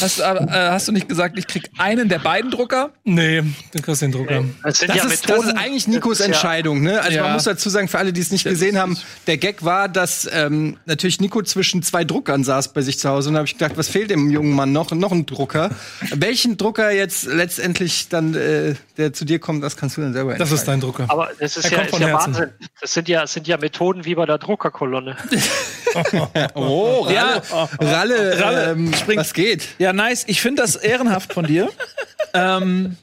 Hast, äh, hast du nicht gesagt, ich krieg einen der beiden Drucker? Nee, du kriegst den Drucker. Das sind Das, ja ist, das ist eigentlich Nikos das ist ja- Entscheidung. Ne? Also Ja. man muss dazu sagen, für alle, die es nicht gesehen haben, der Gag war, dass ähm, natürlich Nico zwischen zwei Druckern saß bei sich zu Hause und da habe ich gedacht, was fehlt dem jungen Mann noch? Noch ein Drucker. Welchen Drucker jetzt letztendlich dann, äh, der zu dir kommt, das kannst du dann selber Das ist dein Drucker. Aber das ist Er ja, kommt ist ja. Wahnsinn. Das sind ja, sind ja Methoden wie bei der Druckerkolonne. Oh, Ralle, Ja. Ralle, Ralle, ähm, spring- was geht? Ja, nice. Ich finde das ehrenhaft von dir. ähm,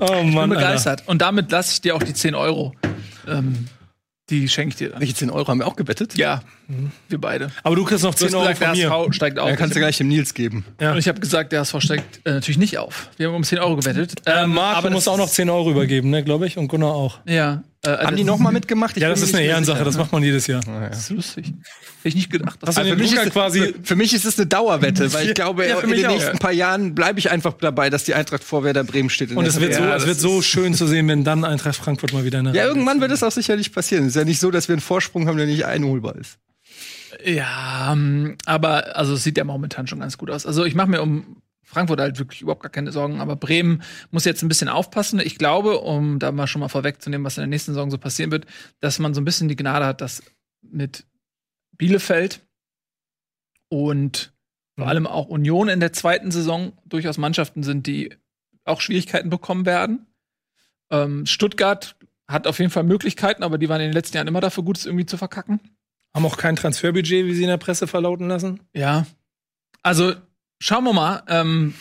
Oh bin Mann, Alter. begeistert. Und damit lasse ich dir auch die 10 Euro. Ähm, die schenke ich dir dann. Welche 10 Euro haben wir auch gewettet? Ja, wir beide. Aber du kriegst noch Du 10 hast Euro gesagt, von der mir. HSV steigt auf. Ja, kannst du gleich dem Nils geben. Ja. Und ich habe gesagt, der HSV steigt äh, natürlich nicht auf. Wir haben um 10 Euro gewettet. Äh, Ähm, Marc, du das musst auch noch 10 Euro übergeben, ne, glaube ich. Und Gunnar auch. Ja. Äh, Haben die noch mal mitgemacht? Ich Ja, das ist eine Ehrensache, das macht man jedes Jahr. Das ist lustig. Hätte ich nicht gedacht. du Also den für, mich ist, quasi. für, für mich ist es eine Dauerwette, weil ich glaube, Ja, für in den auch. nächsten paar Jahren bleibe ich einfach dabei, dass die Eintracht vor Werder Bremen steht. Und es wird, so, es wird so schön zu sehen, wenn dann Eintracht Frankfurt mal wieder eine Ja, Reihe irgendwann wird es auch sicherlich passieren. Es ist ja nicht so, dass wir einen Vorsprung haben, der nicht einholbar ist. Ja, ähm, aber also es sieht ja momentan schon ganz gut aus. Also ich mache mir um Frankfurt halt wirklich überhaupt gar keine Sorgen, aber Bremen muss jetzt ein bisschen aufpassen. Ich glaube, um da mal schon mal vorwegzunehmen, was in der nächsten Saison so passieren wird, dass man so ein bisschen die Gnade hat, dass mit Bielefeld und vor allem auch Union in der zweiten Saison durchaus Mannschaften sind, die auch Schwierigkeiten bekommen werden. Ähm, Stuttgart hat auf jeden Fall Möglichkeiten, aber die waren in den letzten Jahren immer dafür gut, es irgendwie zu verkacken. Haben auch kein Transferbudget, wie sie in der Presse verlauten lassen. Ja. Also, schauen wir mal. Ähm,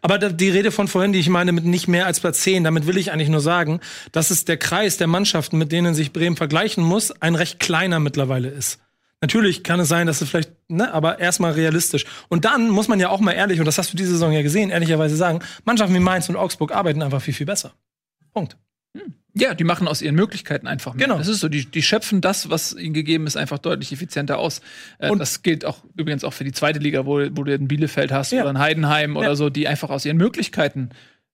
Aber die Rede von vorhin, die ich meine mit nicht mehr als Platz 10, damit will ich eigentlich nur sagen, dass es der Kreis der Mannschaften, mit denen sich Bremen vergleichen muss, ein recht kleiner mittlerweile ist. Natürlich kann es sein, dass es vielleicht, ne, aber erstmal realistisch. Und dann muss man ja auch mal ehrlich, und das hast du diese Saison ja gesehen, ehrlicherweise sagen, Mannschaften wie Mainz und Augsburg arbeiten einfach viel, viel besser. Punkt. Ja, die machen aus ihren Möglichkeiten einfach mehr. Genau. Das ist so, die, die schöpfen das, was ihnen gegeben ist, einfach deutlich effizienter aus. Äh, Und- das gilt auch übrigens auch für die zweite Liga, wo, wo du in Bielefeld hast Ja. oder in Heidenheim Ja. oder so, die einfach aus ihren Möglichkeiten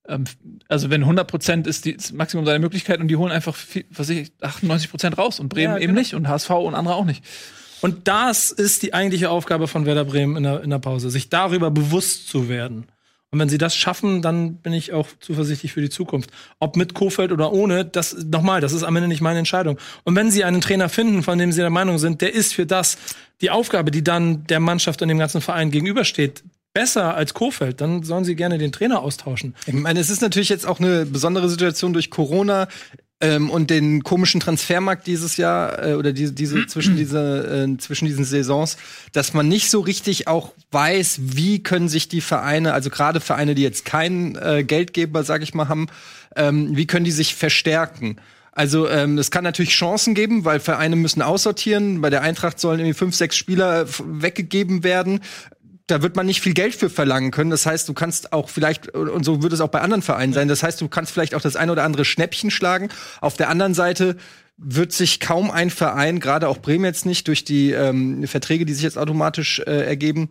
ähm, also wenn 100 Prozent ist die, das Maximum seiner Möglichkeiten und die holen einfach, viel, was ich, 98 Prozent raus und Bremen Ja, eben genau. nicht und HSV und andere auch nicht. Und das ist die eigentliche Aufgabe von Werder Bremen in der, in der Pause, sich darüber bewusst zu werden. Und wenn sie das schaffen, dann bin ich auch zuversichtlich für die Zukunft. Ob mit Kofeld oder ohne, das nochmal, das ist am Ende nicht meine Entscheidung. Und wenn sie einen Trainer finden, von dem sie der Meinung sind, der ist für das die Aufgabe, die dann der Mannschaft und dem ganzen Verein gegenübersteht, besser als Kofeld, dann sollen sie gerne den Trainer austauschen. Ich meine, es ist natürlich jetzt auch eine besondere Situation durch Corona ähm, und den komischen Transfermarkt dieses Jahr äh, oder diese, diese zwischen diese äh, zwischen diesen Saisons, dass man nicht so richtig auch weiß, wie können sich die Vereine, also gerade Vereine, die jetzt keinen äh, Geldgeber, sag ich mal, haben, ähm, wie können die sich verstärken? Also ähm, es kann natürlich Chancen geben, weil Vereine müssen aussortieren. Bei der Eintracht sollen irgendwie fünf, sechs Spieler weggegeben werden da wird man nicht viel Geld für verlangen können. Das heißt, du kannst auch vielleicht, und so würde es auch bei anderen Vereinen sein, das heißt, du kannst vielleicht auch das eine oder andere Schnäppchen schlagen. Auf der anderen Seite wird sich kaum ein Verein, gerade auch Bremen jetzt nicht, durch die ähm, Verträge, die sich jetzt automatisch äh, ergeben,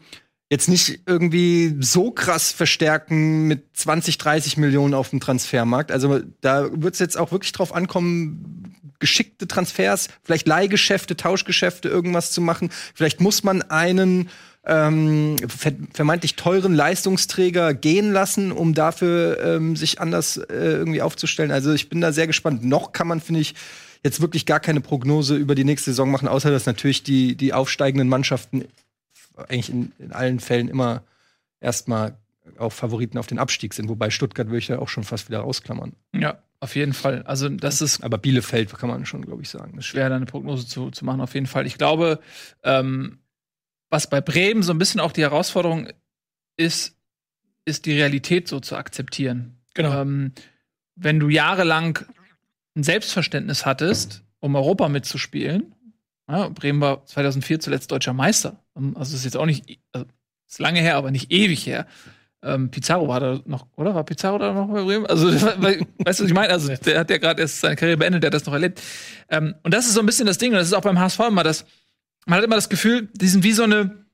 jetzt nicht irgendwie so krass verstärken mit 20, 30 Millionen auf dem Transfermarkt. Also da wird es jetzt auch wirklich drauf ankommen, geschickte Transfers, vielleicht Leihgeschäfte, Tauschgeschäfte, irgendwas zu machen. Vielleicht muss man einen ähm, ver vermeintlich teuren Leistungsträger gehen lassen, um dafür ähm, sich anders äh, irgendwie aufzustellen. Also ich bin da sehr gespannt. Noch kann man, finde ich, jetzt wirklich gar keine Prognose über die nächste Saison machen, außer dass natürlich die, die aufsteigenden Mannschaften eigentlich in, in allen Fällen immer erstmal auch Favoriten auf den Abstieg sind, wobei Stuttgart würde ich da auch schon fast wieder ausklammern. Ja, auf jeden Fall. Also das ist Aber Bielefeld kann man schon, glaube ich, sagen. Das schwer, da eine Prognose zu, zu machen, auf jeden Fall. Ich glaube, ähm, was bei Bremen so ein bisschen auch die Herausforderung ist, ist die Realität so zu akzeptieren. Genau. Ähm, wenn du jahrelang ein Selbstverständnis hattest, um Europa mitzuspielen, ja, Bremen war 2004 zuletzt deutscher Meister. Ähm, Also ist jetzt auch nicht, also ist lange her, aber nicht ewig her. Ähm, Pizarro war da noch, oder? War Pizarro da noch bei Bremen? Also, weißt du, was ich meine? Also, der hat ja gerade erst seine Karriere beendet, der hat das noch erlebt. Ähm, und das ist so ein bisschen das Ding, und das ist auch beim HSV immer das, man hat immer das Gefühl, die sind wie so eine,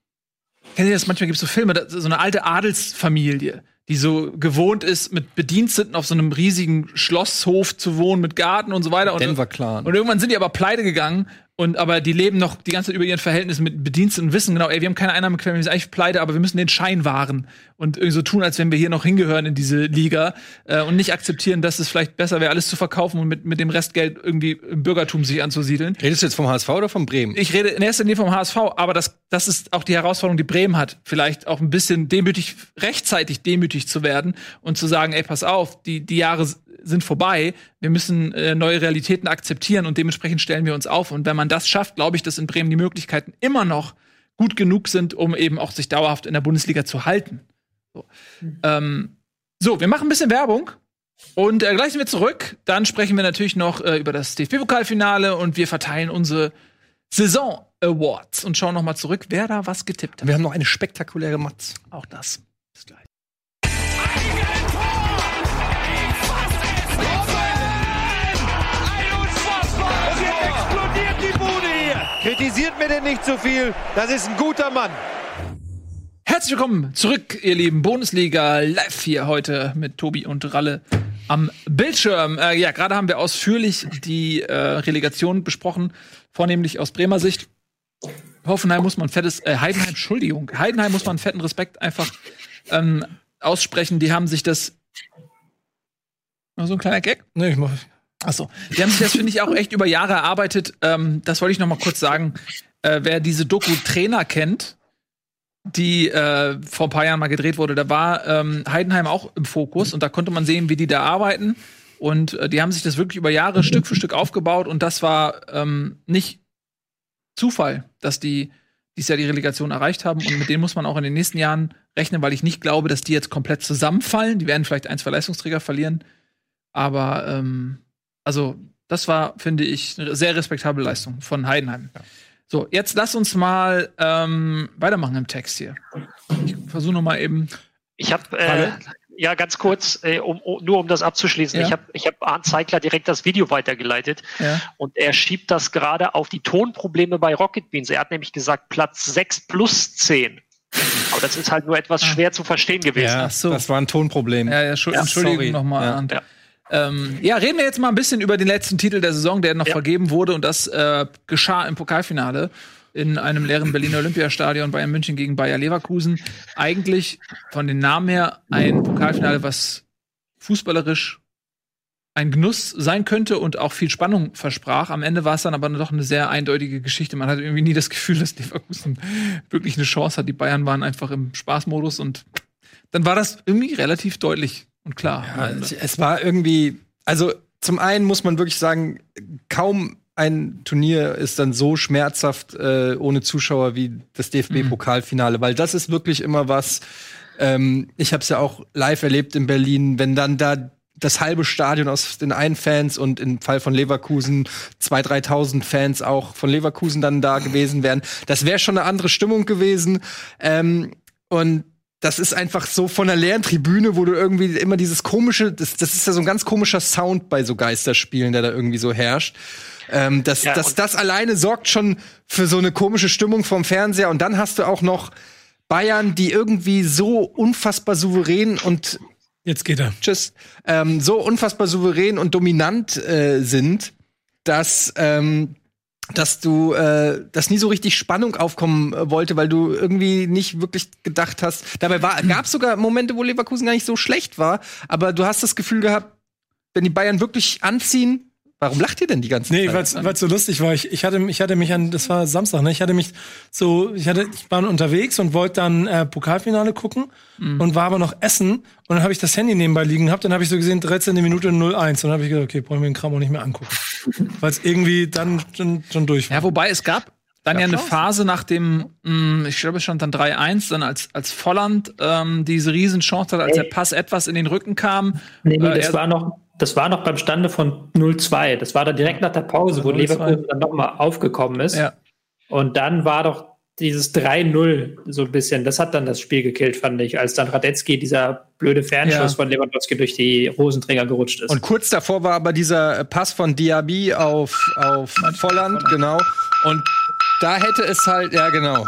kennt ihr das? Manchmal gibt es so Filme, so eine alte Adelsfamilie, die so gewohnt ist, mit Bediensteten auf so einem riesigen Schlosshof zu wohnen, mit Garten und so weiter. Und, Denver Clan. und irgendwann sind die aber pleite gegangen und aber die leben noch die ganze Zeit über ihren Verhältnissen mit Bediensteten und wissen genau, ey, wir haben keine Einnahmequellen, wir sind eigentlich pleite, aber wir müssen den Schein wahren und irgendwie so tun, als wenn wir hier noch hingehören in diese Liga äh, und nicht akzeptieren, dass es vielleicht besser wäre, alles zu verkaufen und mit, mit dem Restgeld irgendwie im Bürgertum sich anzusiedeln. Redest du jetzt vom HSV oder von Bremen? Ich rede in erster Linie vom HSV, aber das, das ist auch die Herausforderung, die Bremen hat. Vielleicht auch ein bisschen demütig, rechtzeitig demütig zu werden und zu sagen, ey, pass auf, die, die Jahre sind vorbei, wir müssen äh, neue Realitäten akzeptieren und dementsprechend stellen wir uns auf. Und wenn man das schafft, glaube ich, dass in Bremen die Möglichkeiten immer noch gut genug sind, um eben auch sich dauerhaft in der Bundesliga zu halten. So, ähm, so wir machen ein bisschen Werbung. Und äh, gleich sind wir zurück. Dann sprechen wir natürlich noch äh, über das DFB-Pokalfinale und wir verteilen unsere Saison Awards und schauen noch mal zurück, wer da was getippt hat. Wir haben noch eine spektakuläre Matz. Auch das. Kritisiert mir denn nicht zu viel. Das ist ein guter Mann. Herzlich willkommen zurück, ihr lieben Bundesliga live hier heute mit Tobi und Ralle am Bildschirm. Äh, ja, gerade haben wir ausführlich die äh, Relegation besprochen, vornehmlich aus Bremer Sicht. Hoffenheim muss man fettes, äh, Heidenheim, Entschuldigung, Heidenheim muss man fetten Respekt einfach ähm, aussprechen. Die haben sich das. Noch so ein kleiner Gag? Nee, ich mach. Achso, die haben sich das, finde ich, auch echt über Jahre erarbeitet. Ähm, das wollte ich noch mal kurz sagen. Äh, wer diese Doku Trainer kennt, die äh, vor ein paar Jahren mal gedreht wurde, da war ähm, Heidenheim auch im Fokus und da konnte man sehen, wie die da arbeiten. Und äh, die haben sich das wirklich über Jahre Stück für Stück aufgebaut und das war ähm, nicht Zufall, dass die dieses Jahr die Relegation erreicht haben und mit denen muss man auch in den nächsten Jahren rechnen, weil ich nicht glaube, dass die jetzt komplett zusammenfallen. Die werden vielleicht ein, zwei Leistungsträger verlieren, aber ähm, also das war, finde ich, eine sehr respektable Leistung von Heidenheim. So, jetzt lass uns mal ähm, weitermachen im Text hier. Ich versuche noch mal eben. Ich habe äh, ja ganz kurz, äh, um, um, nur um das abzuschließen. Ja. Ich habe ich hab Arndt Zeigler direkt das Video weitergeleitet Ja. und er schiebt das gerade auf die Tonprobleme bei Rocket Beans. Er hat nämlich gesagt Platz 6 plus 10. Aber das ist halt nur etwas schwer zu verstehen gewesen. Ach so. das war ein Tonproblem. Ja, ja, Schu- Ja, Entschuldigung sorry. nochmal. Ja. Arndt. Ja. Ähm, ja, reden wir jetzt mal ein bisschen über den letzten Titel der Saison, der noch Ja. vergeben wurde. Und das äh, geschah im Pokalfinale in einem leeren Berliner Olympiastadion Bayern München gegen Bayer Leverkusen. Eigentlich von den Namen her ein Pokalfinale, was fußballerisch ein Genuss sein könnte und auch viel Spannung versprach. Am Ende war es dann aber doch eine sehr eindeutige Geschichte. Man hatte irgendwie nie das Gefühl, dass Leverkusen wirklich eine Chance hat. Die Bayern waren einfach im Spaßmodus und dann war das irgendwie relativ deutlich und klar. Ja, es, es war irgendwie, also zum einen muss man wirklich sagen, kaum ein Turnier ist dann so schmerzhaft äh, ohne Zuschauer wie das DFB-Pokalfinale, weil das ist wirklich immer was. Ähm, ich habe es ja auch live erlebt in Berlin, wenn dann da das halbe Stadion aus den einen Fans und im Fall von Leverkusen 2.000, 3.000 Fans auch von Leverkusen dann da gewesen wären. Das wäre schon eine andere Stimmung gewesen. Ähm, und das ist einfach so von der leeren Tribüne, wo du irgendwie immer dieses komische, das, das ist ja so ein ganz komischer Sound bei so Geisterspielen, der da irgendwie so herrscht. Ähm, das, Ja, das, das alleine sorgt schon für so eine komische Stimmung vom Fernseher und dann hast du auch noch Bayern, die irgendwie so unfassbar souverän und Jetzt geht er. Tschüss. Ähm, so unfassbar souverän und dominant äh, sind, dass ähm, dass du äh, dass nie so richtig Spannung aufkommen äh, wollte, weil du irgendwie nicht wirklich gedacht hast. Dabei gab es sogar Momente, wo Leverkusen gar nicht so schlecht war, aber du hast das Gefühl gehabt, wenn die Bayern wirklich anziehen, warum lacht ihr denn die ganze Nee, Zeit? weil es so lustig war. Ich, ich, hatte, ich hatte mich an, das war Samstag, ne? Ich hatte mich so, ich hatte, ich war unterwegs und wollte dann äh, Pokalfinale gucken und war aber noch essen. Und dann habe ich das Handy nebenbei liegen gehabt, dann habe ich so gesehen, 13. Minute 0-1. Und dann habe ich gedacht, okay, brauchen wir den Kram auch nicht mehr angucken. Weil es irgendwie dann schon, schon durch war. Ja, wobei es gab dann ja, eine Phase nach dem, mh, ich glaube, es stand dann 3-1, dann als, als Volland ähm, diese Riesenchance hat, als der Pass etwas in den Rücken kam. Nee, nee, Äh, das er- war noch, das war noch beim Stande von 0-2. Das war dann direkt nach der Pause, wo 0-2. Leverkusen dann nochmal aufgekommen ist. Ja. Und dann war doch dieses 3-0 so ein bisschen, das hat dann das Spiel gekillt, fand ich, als dann Radetzky dieser blöde Fernschuss Ja. von Lewandowski durch die Hosenträger gerutscht ist. Und kurz davor war aber dieser Pass von Diaby auf, auf Volland, genau. Und da hätte es halt, ja genau.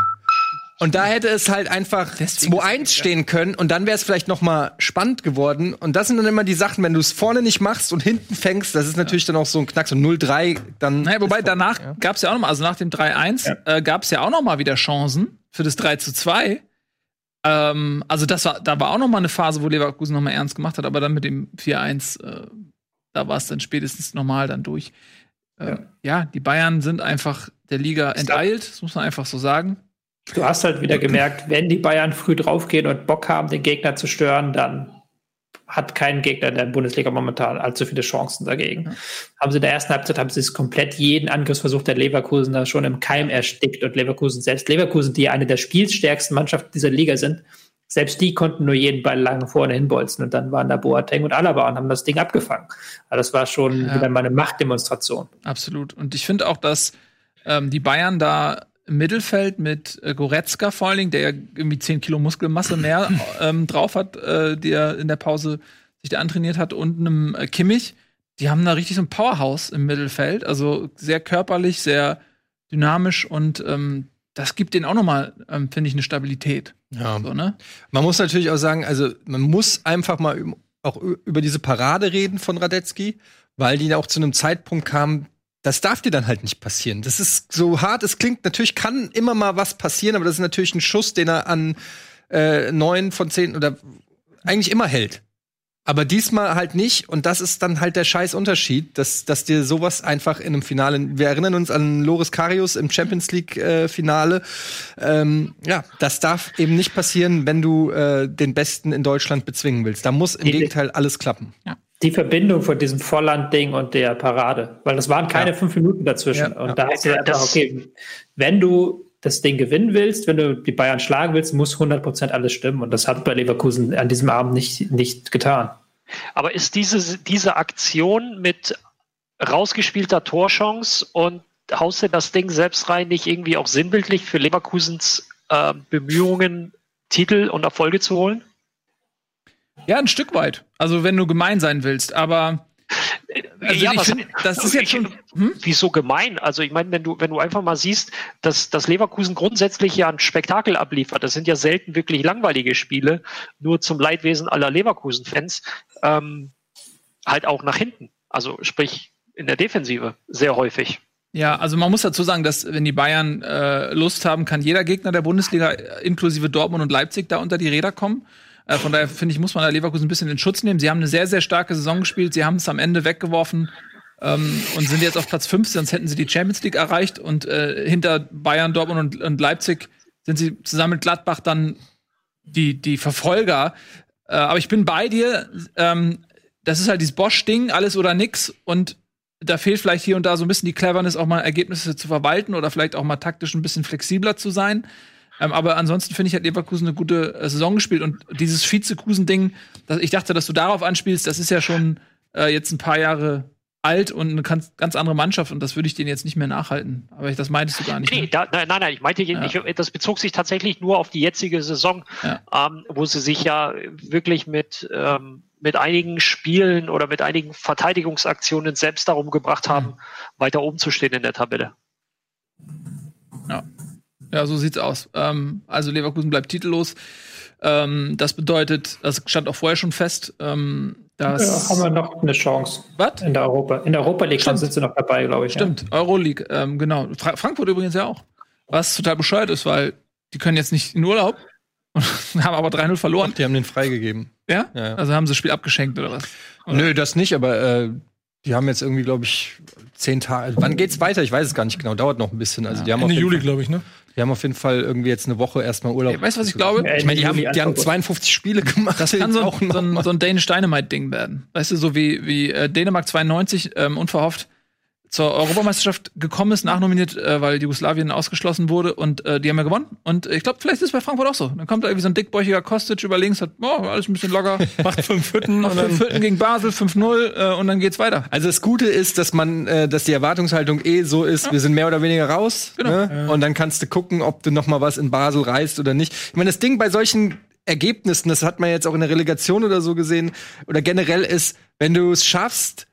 Und da hätte es halt einfach 2-1 stehen können und dann wäre es vielleicht noch mal spannend geworden. Und das sind dann immer die Sachen, wenn du es vorne nicht machst und hinten fängst, das ist natürlich dann auch so ein Knack, so 0-3, dann. Naja, wobei danach gab es ja auch noch mal, also nach dem 3-1 äh, gab es ja auch noch mal wieder Chancen für das 3 zu 2. Ähm, also das war, da war auch noch mal eine Phase, wo Leverkusen noch mal ernst gemacht hat, aber dann mit dem 4-1, äh, da war es dann spätestens normal dann durch. Äh, ja. die Bayern sind einfach der Liga enteilt, das muss man einfach so sagen. Du hast halt wieder gemerkt, wenn die Bayern früh draufgehen und Bock haben, den Gegner zu stören, dann hat kein Gegner in der Bundesliga momentan allzu viele Chancen dagegen. Haben sie in der ersten Halbzeit haben sie es komplett jeden Angriffsversuch der Leverkusen da schon im Keim erstickt und Leverkusen selbst Leverkusen, die eine der spielstärksten Mannschaften dieser Liga sind, selbst die konnten nur jeden Ball lang vorne hinbolzen und dann waren da Boateng und Alaba und haben das Ding abgefangen. Also das war schon Ja. wieder mal eine Machtdemonstration. Absolut. Und ich finde auch, dass ähm, die Bayern da im Mittelfeld mit äh, Goretzka vor allen Dingen, der ja irgendwie 10 Kilo Muskelmasse mehr ähm, drauf hat, äh, die er in der Pause sich da antrainiert hat, und einem äh, Kimmich, die haben da richtig so ein Powerhouse im Mittelfeld. Also sehr körperlich, sehr dynamisch und ähm, das gibt denen auch noch mal, ähm, finde ich, eine Stabilität. Ja. So, ne? Man muss natürlich auch sagen, also man muss einfach mal auch über diese Parade reden von Radetzky, weil die auch zu einem Zeitpunkt kam, das darf dir dann halt nicht passieren. Das ist so hart, es klingt, natürlich kann immer mal was passieren, aber das ist natürlich ein Schuss, den er an äh, neun von zehn oder eigentlich immer hält. Aber diesmal halt nicht. Und das ist dann halt der scheiß Unterschied, dass, dass dir sowas einfach in einem Finale. Wir erinnern uns an Loris Karius im Champions League-Finale. ähm, ja, das darf eben nicht passieren, wenn du äh, den Besten in Deutschland bezwingen willst. Da muss im Gegenteil alles klappen. Die Verbindung von diesem Volland-Ding und der Parade. Weil das waren keine fünf Minuten dazwischen. Ja. und da hast du Ja, einfach, okay, wenn du das Ding gewinnen willst, wenn du die Bayern schlagen willst, muss 100% alles stimmen. Und das hat bei Leverkusen an diesem Abend nicht, nicht getan. Aber ist diese, diese Aktion mit rausgespielter Torchance und haust du das Ding selbst rein nicht irgendwie auch sinnbildlich für Leverkusens äh, Bemühungen, Titel und Erfolge zu holen? Ja, ein Stück weit. Also wenn du gemein sein willst, aber also Ja, ich was- find, das ist jetzt schon. Hm? Wieso gemein? Also ich meine, wenn du, wenn du einfach mal siehst, dass, dass Leverkusen grundsätzlich ja ein Spektakel abliefert, das sind ja selten wirklich langweilige Spiele, nur zum Leidwesen aller Leverkusen-Fans, ähm, halt auch nach hinten. Also sprich in der Defensive sehr häufig. Ja, also man muss dazu sagen, dass wenn die Bayern äh, Lust haben, kann jeder Gegner der Bundesliga, äh, inklusive Dortmund und Leipzig, da unter die Räder kommen. Äh, von daher finde ich, muss man da Leverkusen ein bisschen in Schutz nehmen. Sie haben eine sehr, sehr starke Saison gespielt. Sie haben es am Ende weggeworfen ähm, und sind jetzt auf Platz 5, sonst hätten sie die Champions League erreicht. Und äh, hinter Bayern, Dortmund und, und Leipzig sind sie zusammen mit Gladbach dann die, die Verfolger. Äh, aber ich bin bei dir. Ähm, das ist halt dieses Bosch-Ding, alles oder nix. Und da fehlt vielleicht hier und da so ein bisschen die Cleverness, auch mal Ergebnisse zu verwalten oder vielleicht auch mal taktisch ein bisschen flexibler zu sein. Ähm, aber ansonsten finde ich, hat Leverkusen eine gute äh, Saison gespielt. Und dieses Vizekusen-Ding, ich dachte, dass du darauf anspielst, das ist ja schon äh, jetzt ein paar Jahre alt und eine ganz, ganz andere Mannschaft. Und das würde ich denen jetzt nicht mehr nachhalten. Aber ich, das meintest du gar nicht. Nee, Ne? da, nein, nein, nein, ich meinte, Ja. ich, das bezog sich tatsächlich nur auf die jetzige Saison, Ja. ähm, wo sie sich ja wirklich mit, ähm, mit einigen Spielen oder mit einigen Verteidigungsaktionen selbst darum gebracht haben, Mhm. weiter oben zu stehen in der Tabelle. Ja. Ja, so sieht's aus. Ähm, also Leverkusen bleibt titellos. Ähm, das bedeutet, das stand auch vorher schon fest, ähm, dass Ja, haben wir noch eine Chance. Was? In der Europa, in der Europa League Stimmt. sind sie noch dabei, glaube ich. Stimmt, Euroleague, ähm, genau. Fra Frankfurt übrigens ja auch. Was total bescheuert ist, weil die können jetzt nicht in Urlaub und haben aber 3-0 verloren. Die haben den freigegeben. Ja? Ja, ja. Also haben sie das Spiel abgeschenkt oder was? Oder? Nö, das nicht, aber äh, die haben jetzt irgendwie, glaube ich, zehn Tage. Wann geht's weiter? Ich weiß es gar nicht genau. Dauert noch ein bisschen. Also die haben, auf Ende jeden Juli, Fall, glaube ich, ne? die haben auf jeden Fall irgendwie jetzt eine Woche erstmal Urlaub. Ey, weißt du, was ich glaube? Ja, Ich meine, die haben, die haben August. 52 Spiele gemacht. Das kann so auch ein, so ein, so ein Danish Dynamite-Ding werden. Weißt du, so wie, wie äh, Dänemark 92 ähm, unverhofft zur Europameisterschaft gekommen ist, nachnominiert, äh, weil Jugoslawien ausgeschlossen wurde und äh, die haben ja gewonnen. Und äh, ich glaube, vielleicht ist es bei Frankfurt auch so. Dann kommt da irgendwie so ein dickbäuchiger Kostic über links, hat oh, alles ein bisschen locker. Macht fünf Hütten dann fünf Hütten gegen Basel, 5-0 äh, und dann geht's weiter. Also das Gute ist, dass man, äh, dass die Erwartungshaltung eh so ist, wir sind mehr oder weniger raus. Genau. Ne? Und dann kannst du gucken, ob du noch mal was in Basel reißt oder nicht. Ich meine, das Ding bei solchen Ergebnissen, das hat man jetzt auch in der Relegation oder so gesehen, oder generell ist, wenn du es schaffst,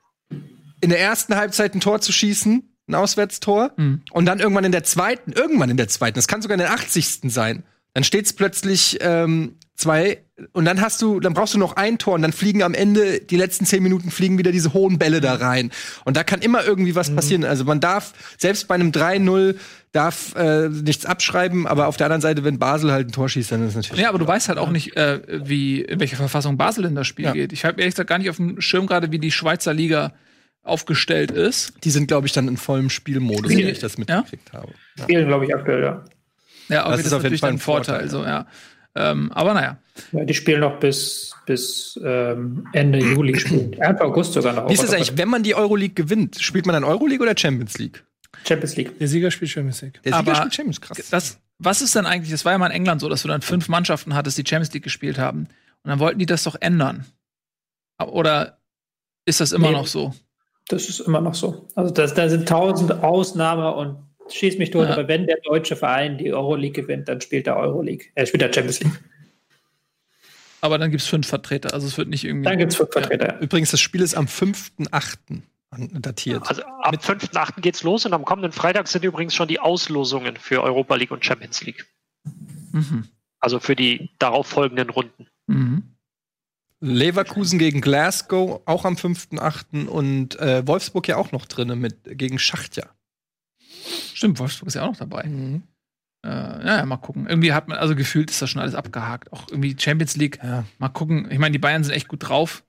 in der ersten Halbzeit ein Tor zu schießen, ein Auswärtstor, Mhm. und dann irgendwann in der zweiten, irgendwann in der zweiten, das kann sogar in der 80. sein, dann steht es plötzlich ähm, zwei und dann hast du, dann brauchst du noch ein Tor und dann fliegen am Ende die letzten zehn Minuten fliegen wieder diese hohen Bälle da rein und da kann immer irgendwie was passieren. Also man darf selbst bei einem 3-0 darf äh, nichts abschreiben, aber auf der anderen Seite, wenn Basel halt ein Tor schießt, dann ist es natürlich. Ja, aber du weißt halt auch nicht, äh, wie, in welcher Verfassung Basel in das Spiel Ja. geht. Ich habe ehrlich gesagt gar nicht auf dem Schirm gerade, wie die Schweizer Liga aufgestellt ist. Die sind, glaube ich, dann in vollem Spielmodus, wenn ich das mitgekriegt habe. Spielen, glaube ich, aktuell, ja. Ja, okay, Das das, ist auf jeden natürlich Fall dann ein Vorteil. Vorteil, so, ja. Ähm, aber naja. ja. Die spielen noch bis, bis ähm, Ende Juli spielen. Ende August sogar noch. Wie ist es eigentlich, wenn man die Euroleague gewinnt? Spielt man dann Euroleague oder Champions League? Champions League. der Sieger spielt Champions League. Der Sieger Aber spielt Champions, krass. Das, was ist denn eigentlich, das war ja mal in England so, dass du dann fünf Mannschaften hattest, die Champions League gespielt haben. Und dann wollten die das doch ändern. Oder ist das immer Nee. noch so? Das ist immer noch so. Also das, da sind tausend Ausnahmen und schieß mich tot, Ja. aber wenn der deutsche Verein die Euroleague gewinnt, dann spielt er Euroleague. Er spielt der Champions League. Aber dann gibt's fünf Vertreter. Also es wird nicht irgendwie. Dann gibt es fünf Vertreter. Übrigens, das Spiel ist am 5.8. an- datiert. Also am 5.8. geht's los und am kommenden Freitag sind übrigens schon die Auslosungen für Europa League und Champions League. Mhm. Also für die darauf folgenden Runden. Mhm. Leverkusen gegen Glasgow auch am 5.8. und äh, Wolfsburg ja auch noch drinne mit gegen Schachtja. Stimmt, Wolfsburg ist ja auch noch dabei. Äh, naja, mal gucken. Irgendwie hat man, also gefühlt ist das schon alles abgehakt. Auch irgendwie Champions League. Ja. Mal gucken. Ich meine, die Bayern sind echt gut drauf.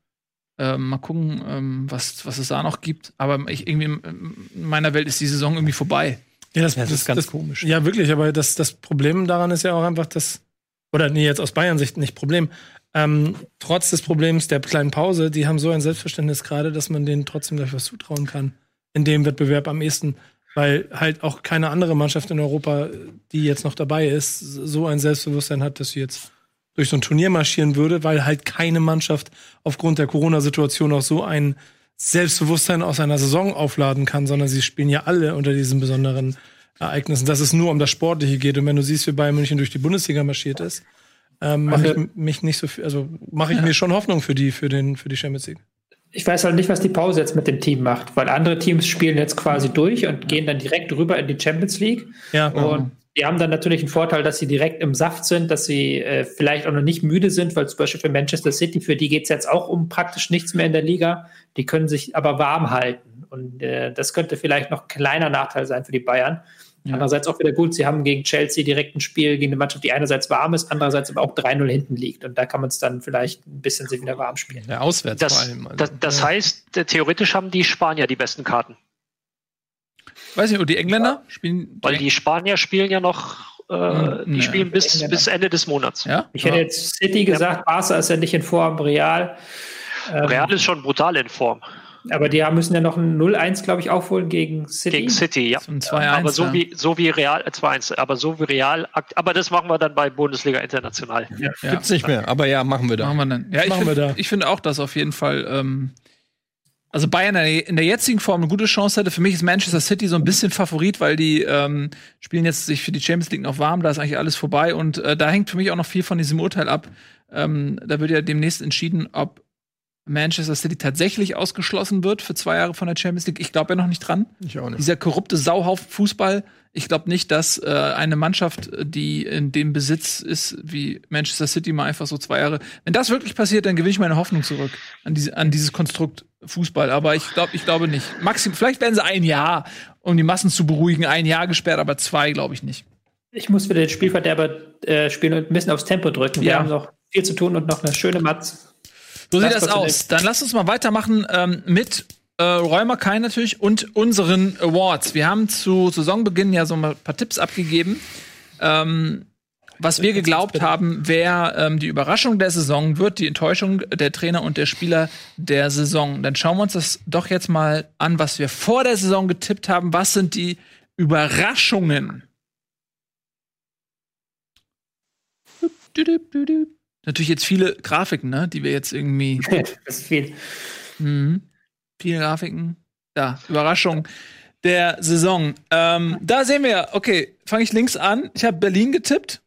Ähm, mal gucken, ähm, was, was es da noch gibt. Aber ich, irgendwie in in meiner Welt ist die Saison irgendwie vorbei. Ja, das, Ja, das ist ganz komisch. Ja, wirklich, aber das, das Problem daran ist ja auch einfach, dass, oder nee, jetzt aus Bayern-Sicht nicht Problem. Ähm, trotz des Problems der kleinen Pause, die haben so ein Selbstverständnis gerade, dass man denen trotzdem gleich was zutrauen kann. In dem Wettbewerb am ehesten. Weil halt auch keine andere Mannschaft in Europa, die jetzt noch dabei ist, so ein Selbstbewusstsein hat, dass sie jetzt durch so ein Turnier marschieren würde, weil halt keine Mannschaft aufgrund der Corona-Situation auch so ein Selbstbewusstsein aus einer Saison aufladen kann, sondern sie spielen ja alle unter diesen besonderen Ereignissen, dass es nur um das Sportliche geht. Und wenn du siehst, wie Bayern München durch die Bundesliga marschiert ist, ähm, mache ich mich nicht so viel, also mache ich mir schon Hoffnung für die, für den, für die Champions League. Ich weiß halt nicht, was die Pause jetzt mit dem Team macht, weil andere Teams spielen jetzt quasi durch und gehen dann direkt rüber in die Champions League. Ja, Und die haben dann natürlich einen Vorteil, dass sie direkt im Saft sind, dass sie äh, vielleicht auch noch nicht müde sind, weil zum Beispiel für Manchester City, für die geht es jetzt auch um praktisch nichts mehr in der Liga. Die können sich aber warm halten. Und äh, das könnte vielleicht noch ein kleiner Nachteil sein für die Bayern. Andererseits auch wieder gut, sie haben gegen Chelsea direkt ein Spiel gegen eine Mannschaft, die einerseits warm ist, andererseits aber auch 3-0 hinten liegt. Und da kann man es dann vielleicht ein bisschen sich wieder warm spielen. Ja, auswärts Das, vor allem. also. das, das heißt, äh, theoretisch haben die Spanier die besten Karten. Weiß nicht, und die Engländer spielen. Weil die Spanier spielen ja noch, äh, Hm, die ja. spielen bis, bis Ende des Monats. ja? Ich hätte jetzt City gesagt, Barca ist ja nicht in Form, Real. Ähm, Real ist schon brutal in Form. Aber die müssen ja noch ein 0-1, glaube ich, aufholen gegen City. Gegen City, ja. So ein 2-1. Aber so ja. wie, so wie Real, äh, 2-1, aber so wie Real, aber das machen wir dann bei Bundesliga International. ja. Gibt's nicht mehr, aber ja, machen wir da. Machen wir dann. Ja, ich Machen wir finde da. ich finde auch, dass auf jeden Fall, ähm, also Bayern in der- in der jetzigen Form eine gute Chance hätte. Für mich ist Manchester City so ein bisschen Favorit, weil die ähm, spielen jetzt sich für die Champions League noch warm, da ist eigentlich alles vorbei und äh, da hängt für mich auch noch viel von diesem Urteil ab. Ähm, da wird ja demnächst entschieden, ob Manchester City tatsächlich ausgeschlossen wird für zwei Jahre von der Champions League. Ich glaube ja noch nicht dran. Ich auch nicht. Dieser korrupte Sauhaufen Fußball. Ich glaube nicht, dass äh, eine Mannschaft, die in dem Besitz ist wie Manchester City, mal einfach so zwei Jahre. Wenn das wirklich passiert, dann gewinne ich meine Hoffnung zurück an, diese, an dieses Konstrukt Fußball. Aber ich glaube, ich glaube nicht. Maxim, vielleicht werden sie ein Jahr, um die Massen zu beruhigen, ein Jahr gesperrt, aber zwei glaube ich nicht. Ich muss für den Spielverderber äh, spielen und ein bisschen aufs Tempo drücken. Wir Ja. haben noch viel zu tun und noch eine schöne Matz. So sieht Das das aus. Dann lass uns mal weitermachen ähm, mit äh, Räumer Kai natürlich und unseren Awards. Wir haben zu Saisonbeginn ja so ein paar Tipps abgegeben, ähm, was wir geglaubt haben, wer ähm, die Überraschung der Saison wird, die Enttäuschung der Trainer und der Spieler der Saison. Dann schauen wir uns das doch jetzt mal an, was wir vor der Saison getippt haben. Was sind die Überraschungen? Natürlich jetzt viele Grafiken, ne, die wir jetzt irgendwie das ist viel. Mhm. Viele Grafiken. Da, Überraschung der Saison. Ähm, da sehen wir, okay, fange ich links an. Ich habe Berlin getippt.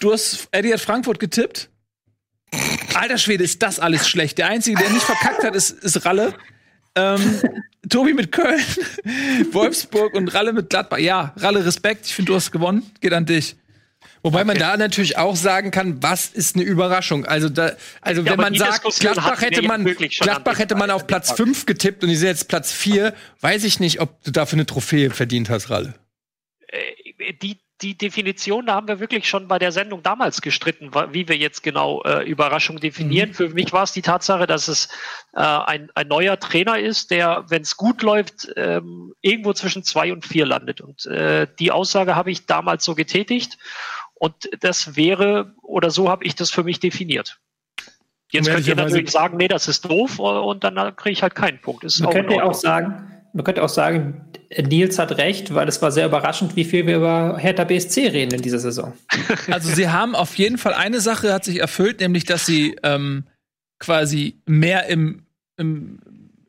Du hast, Eddie hat Frankfurt getippt. Alter Schwede, ist das alles schlecht. Der Einzige, der nicht verkackt hat, ist, ist Ralle. Ähm, Tobi mit Köln, Wolfsburg und Ralle mit Gladbach. Ja, Ralle, Respekt. Ich finde, du hast gewonnen. Geht an dich. Wobei man da natürlich auch sagen kann, was ist eine Überraschung? Also da, also Ja, wenn man die sagt, Diskussion Gladbach hätte man, Gladbach hätte man auf Platz 5 getippt und ich sehe jetzt Platz 4, weiß ich nicht, ob du dafür eine Trophäe verdient hast, Ralle. Äh, die, die Definition, da haben wir wirklich schon bei der Sendung damals gestritten, wie wir jetzt genau äh, Überraschung definieren. Mhm. Für mich war es die Tatsache, dass es äh, ein, ein neuer Trainer ist, der, wenn es gut läuft, ähm, irgendwo zwischen zwei und vier landet. Und äh, die Aussage habe ich damals so getätigt. Und das wäre, oder so habe ich das für mich definiert. Jetzt könnt ihr natürlich sagen, nee, das ist doof, und dann kriege ich halt keinen Punkt. Ist Man könnte auch sagen, man könnte auch sagen, Nils hat recht, weil es war sehr überraschend, wie viel wir über Hertha BSC reden in dieser Saison. Also sie haben auf jeden Fall eine Sache hat sich erfüllt, nämlich dass sie ähm, quasi mehr im, im,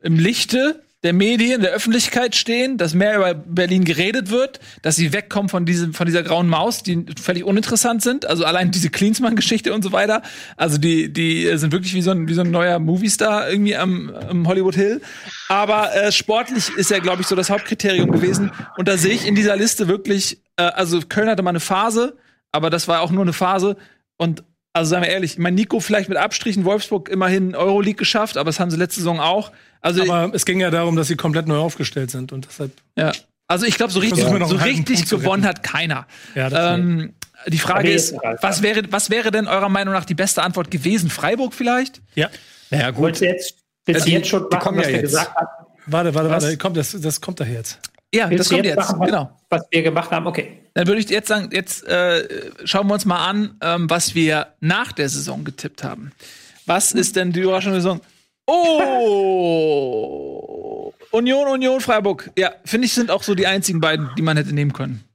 im Lichte der Medien, der Öffentlichkeit stehen, dass mehr über Berlin geredet wird, dass sie wegkommen von diesem, von dieser grauen Maus, die völlig uninteressant sind. Also allein diese Klinsmann-Geschichte und so weiter. Also die, die sind wirklich wie so ein, wie so ein neuer Movie-Star irgendwie am, am Hollywood Hill. Aber äh, sportlich ist ja, glaube ich, so das Hauptkriterium gewesen. Und da sehe ich in dieser Liste wirklich, äh, also Köln hatte mal eine Phase, aber das war auch nur eine Phase. Und also sagen wir ehrlich, ich meine, Nico vielleicht mit Abstrichen, Wolfsburg immerhin Euroleague geschafft, aber das haben sie letzte Saison auch. Also, Aber es ging ja darum, dass sie komplett neu aufgestellt sind und deshalb. ja. also ich glaube, so richtig, so richtig gewonnen hat keiner. Ja, das ähm, die Frage ist, jetzt, was wäre, was wäre denn eurer Meinung nach die beste Antwort gewesen? Freiburg vielleicht? Ja. Ja, Wollt ihr jetzt, willst du jetzt schon machen, kommen was ja wir jetzt. gesagt haben? Warte, warte, Was? warte. Kommt, das, das kommt daher jetzt. Ja, Willst das kommt jetzt. machen, was, Genau. was wir gemacht haben? Okay. Dann würde ich jetzt sagen, jetzt äh, schauen wir uns mal an, ähm, was wir nach der Saison getippt haben. Was ist denn die Überraschung der Saison? Oh! Union, Union, Freiburg. Ja, finde ich, sind auch so die einzigen beiden, die man hätte nehmen können.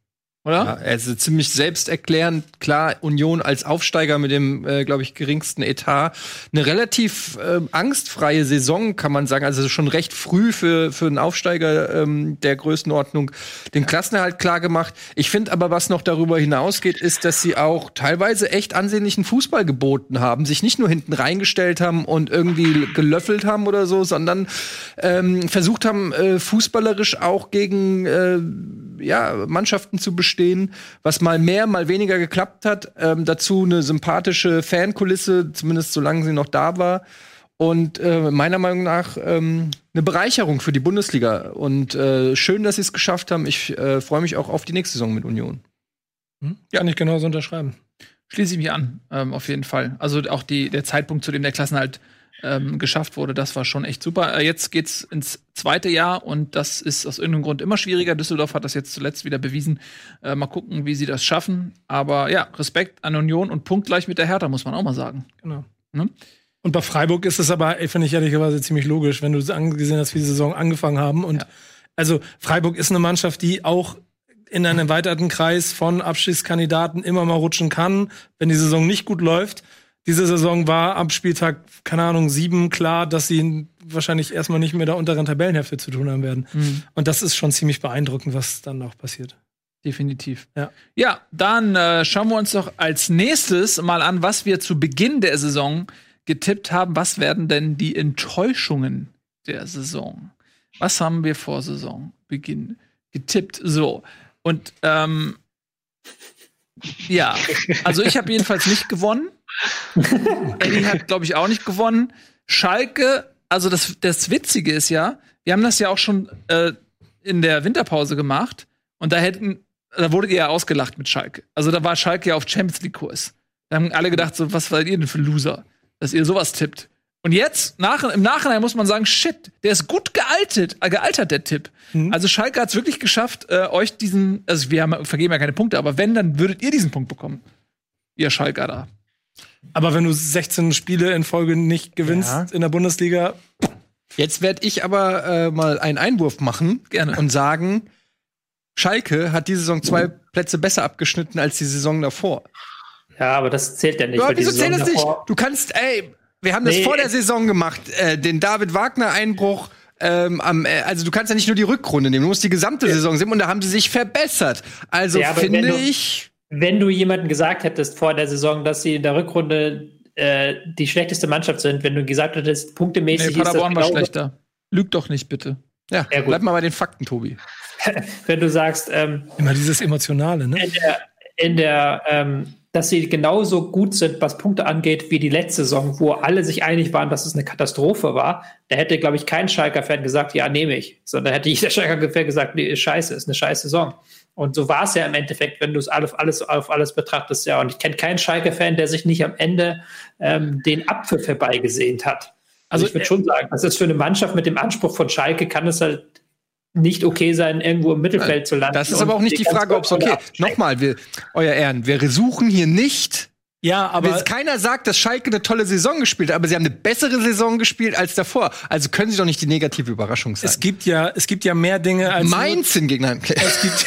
Oder? Ja, also ziemlich selbsterklärend, klar, Union als Aufsteiger mit dem, äh, glaube ich, geringsten Etat. Eine relativ ähm, angstfreie Saison, kann man sagen. Also schon recht früh für, für einen Aufsteiger ähm, der Größenordnung den Klassenerhalt klar gemacht. Ich finde aber, was noch darüber hinausgeht, ist, dass sie auch teilweise echt ansehnlichen Fußball geboten haben, sich nicht nur hinten reingestellt haben und irgendwie gelöffelt haben oder so, sondern ähm, versucht haben, äh, fußballerisch auch gegen äh, ja, Mannschaften zu bestehen, was mal mehr, mal weniger geklappt hat. Ähm, dazu eine sympathische Fankulisse, zumindest solange sie noch da war. Und äh, meiner Meinung nach ähm, eine Bereicherung für die Bundesliga. Und äh, schön, dass sie es geschafft haben. Ich äh, freue mich auch auf die nächste Saison mit Union. Hm? Kann ich genauso unterschreiben. Schließe ich mich an, ähm, auf jeden Fall. Also auch die, der Zeitpunkt, zu dem der Klassenhalt ähm, geschafft wurde, das war schon echt super. Äh, jetzt geht's ins zweite Jahr und das ist aus irgendeinem Grund immer schwieriger. Düsseldorf hat das jetzt zuletzt wieder bewiesen. Äh, mal gucken, wie sie das schaffen. Aber ja, Respekt an Union und punktgleich mit der Hertha, muss man auch mal sagen. Genau. Ne? Und bei Freiburg ist es aber, finde ich ehrlicherweise ziemlich logisch, wenn du angesehen hast, wie die Saison angefangen haben. Und Ja. also Freiburg ist eine Mannschaft, die auch in einem erweiterten Kreis von Abschiedskandidaten immer mal rutschen kann, wenn die Saison nicht gut läuft. Diese Saison war am Spieltag, keine Ahnung, sieben klar, dass sie wahrscheinlich erstmal nicht mehr der unteren Tabellenhälfte zu tun haben werden. Und das ist schon ziemlich beeindruckend, was dann noch passiert. Definitiv. Ja. Ja, dann äh, schauen wir uns doch als nächstes mal an, was wir zu Beginn der Saison getippt haben, was werden denn die Enttäuschungen der Saison? Was haben wir vor Saisonbeginn getippt? So. Und ähm, ja, also ich habe jedenfalls nicht gewonnen. Eddie hat, glaube ich, auch nicht gewonnen. Schalke, also das, das Witzige ist ja, wir haben das ja auch schon äh, in der Winterpause gemacht und da hätten, da wurde ihr ja ausgelacht mit Schalke. Also da war Schalke ja auf Champions League Kurs. Da haben alle gedacht, so, was seid ihr denn für Loser, dass ihr sowas tippt. Und jetzt, nach, im Nachhinein muss man sagen, shit, der ist gut gealtert, äh, gealtert, der Tipp. Mhm. Also Schalke hat es wirklich geschafft, äh, euch diesen, also wir haben, vergeben ja keine Punkte, aber wenn, dann würdet ihr diesen Punkt bekommen. Ihr Schalker da. Aber wenn du 16 Spiele in Folge nicht gewinnst Ja. in der Bundesliga, Jetzt werde ich aber äh, mal einen Einwurf machen Gerne. und sagen, Schalke hat diese Saison zwei Plätze besser abgeschnitten als die Saison davor. Ja, aber das zählt ja nicht. Ja, wieso zählt das nicht? Du kannst, ey, wir haben das Nee. vor der Saison gemacht, äh, den David Wagner-Einbruch. Ähm, am, äh, also du kannst ja nicht nur die Rückrunde nehmen, du musst die gesamte Saison sehen und da haben sie sich verbessert. Also Ja, finde du- ich, Wenn du jemandem gesagt hättest vor der Saison, dass sie in der Rückrunde äh, die schlechteste Mannschaft sind, wenn du gesagt hättest, punktemäßig Nee, ist das Paderborn war genau- schlechter. Lüg doch nicht, bitte. ja, Ja, gut. bleib mal bei den Fakten, Tobi. wenn du sagst, ähm, immer dieses Emotionale, ne? in der, in der ähm, dass sie genauso gut sind, was Punkte angeht, wie die letzte Saison, wo alle sich einig waren, dass es eine Katastrophe war, da hätte, glaube ich, kein Schalker-Fan gesagt, ja, nehme ich. Sondern hätte jeder Schalker-Fan gesagt, nee, ist scheiße, ist eine scheiß Saison. Und so war es ja im Endeffekt, wenn du es alles, alles auf alles betrachtest, ja. Und ich kenne keinen Schalke-Fan, der sich nicht am Ende ähm, den Apfel herbeigesehnt hat. Also ich würde schon sagen, das ist für eine Mannschaft mit dem Anspruch von Schalke, kann es halt nicht okay sein, irgendwo im Mittelfeld zu landen. Das ist aber auch nicht die Frage, ob es okay ist. Nochmal, wir, euer Ehren, wir suchen hier nicht. Ja, aber wir, keiner sagt, dass Schalke eine tolle Saison gespielt hat, aber sie haben eine bessere Saison gespielt als davor. Also können sie doch nicht die negative Überraschung sein. es gibt ja, es gibt ja mehr Dinge als Mainz hingegen. Nein, okay. es gibt,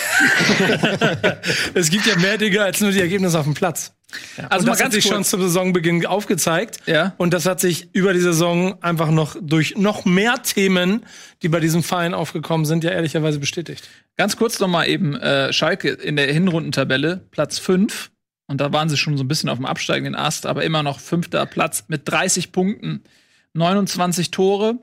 es gibt ja mehr Dinge als nur die Ergebnisse auf dem Platz. Also Also mal das hat ganz sich schon zum Saisonbeginn aufgezeigt. Ja. Und das hat sich über die Saison einfach noch durch noch mehr Themen, die bei diesem Verein aufgekommen sind, ja ehrlicherweise bestätigt. Ganz kurz noch mal eben äh, Schalke in der Hinrundentabelle Platz 5 und da waren sie schon so ein bisschen auf dem absteigenden Ast, aber immer noch fünfter Platz mit 30 Punkten, 29 Tore,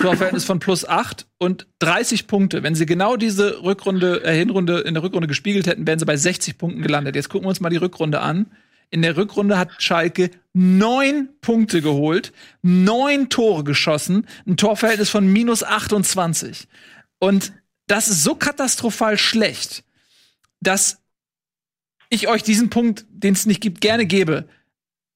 Torverhältnis von plus 8 und 30 Punkte. Wenn sie genau diese Rückrunde äh, Hinrunde in der Rückrunde gespiegelt hätten, wären sie bei 60 Punkten gelandet. Jetzt gucken wir uns mal die Rückrunde an. In der Rückrunde hat Schalke neun Punkte geholt, neun Tore geschossen, ein Torverhältnis von minus 28. Und das ist so katastrophal schlecht, dass ich euch diesen Punkt, den es nicht gibt, gerne gebe.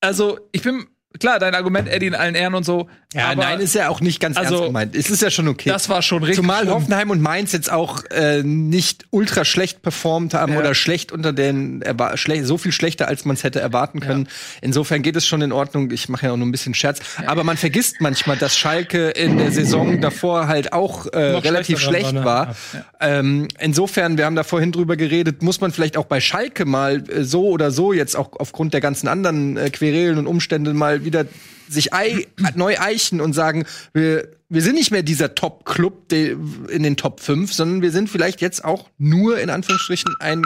Also, ich bin, klar, dein Argument, Eddie, in allen Ehren und so. Ja, aber nein, ist ja auch nicht ganz Also, ernst gemeint. Es ist ja schon okay. das war schon richtig. Zumal schlimm. Hoffenheim und Mainz jetzt auch äh, nicht ultra schlecht performt haben Ja. oder schlecht unter den schle so viel schlechter als man es hätte erwarten können. Insofern geht es schon in Ordnung. Ich mache ja auch nur ein bisschen Scherz, aber man vergisst manchmal, dass Schalke in der Saison davor halt auch äh, relativ schlecht war, war. Ähm, insofern, wir haben da vorhin drüber geredet, muss man vielleicht auch bei Schalke mal äh, so oder so jetzt auch aufgrund der ganzen anderen äh, Querelen und Umstände mal wieder sich ei neu eichen und sagen, wir, wir sind nicht mehr dieser Top-Club de- in den Top 5, sondern wir sind vielleicht jetzt auch nur in Anführungsstrichen ein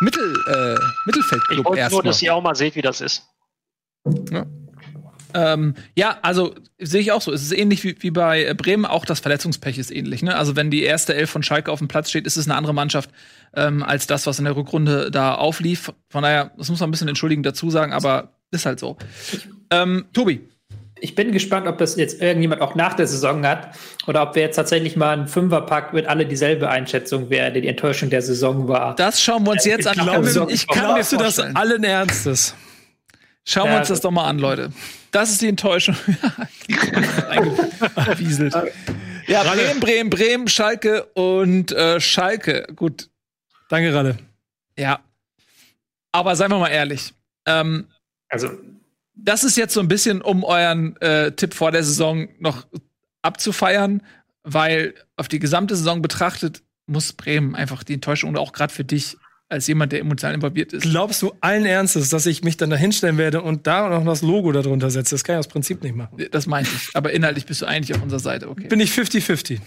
Mittel, äh, Ich Mittelfeldclub wollte nur, dass ihr auch mal seht, wie das ist. Ähm, ja, also sehe ich auch so. Es ist ähnlich wie, wie bei äh, Bremen, auch das Verletzungspech ist ähnlich. Ne? Also wenn die erste Elf von Schalke auf dem Platz steht, ist es eine andere Mannschaft ähm, als das, was in der Rückrunde da auflief. Von daher, das muss man ein bisschen entschuldigend dazu sagen, aber ist halt so. Ähm, Tobi, Ich bin gespannt, ob das jetzt irgendjemand auch nach der Saison hat oder ob wir jetzt tatsächlich mal einen Fünferpack mit alle dieselbe Einschätzung, wer die Enttäuschung der Saison war. das schauen wir uns jetzt an. glaubst du- ich kann mir das allen Ernstes? Schauen wir Ja, uns das doch mal an, Leute. Das ist die Enttäuschung. Ja, Bremen, Bremen, Bremen, Schalke und äh, Schalke. Gut, Danke, Ralle. ja. Aber seien wir mal ehrlich. Ähm, Also, das ist jetzt so ein bisschen, um euren äh, Tipp vor der Saison noch abzufeiern, weil auf die gesamte Saison betrachtet muss Bremen einfach die Enttäuschung und auch gerade für dich als jemand, der emotional involviert ist. Glaubst du allen Ernstes, dass ich mich dann da hinstellen werde und da noch das Logo darunter setze? Das kann ich aus Prinzip nicht machen. Das meinte ich. Aber inhaltlich bist du eigentlich auf unserer Seite, okay. Bin ich 50-50.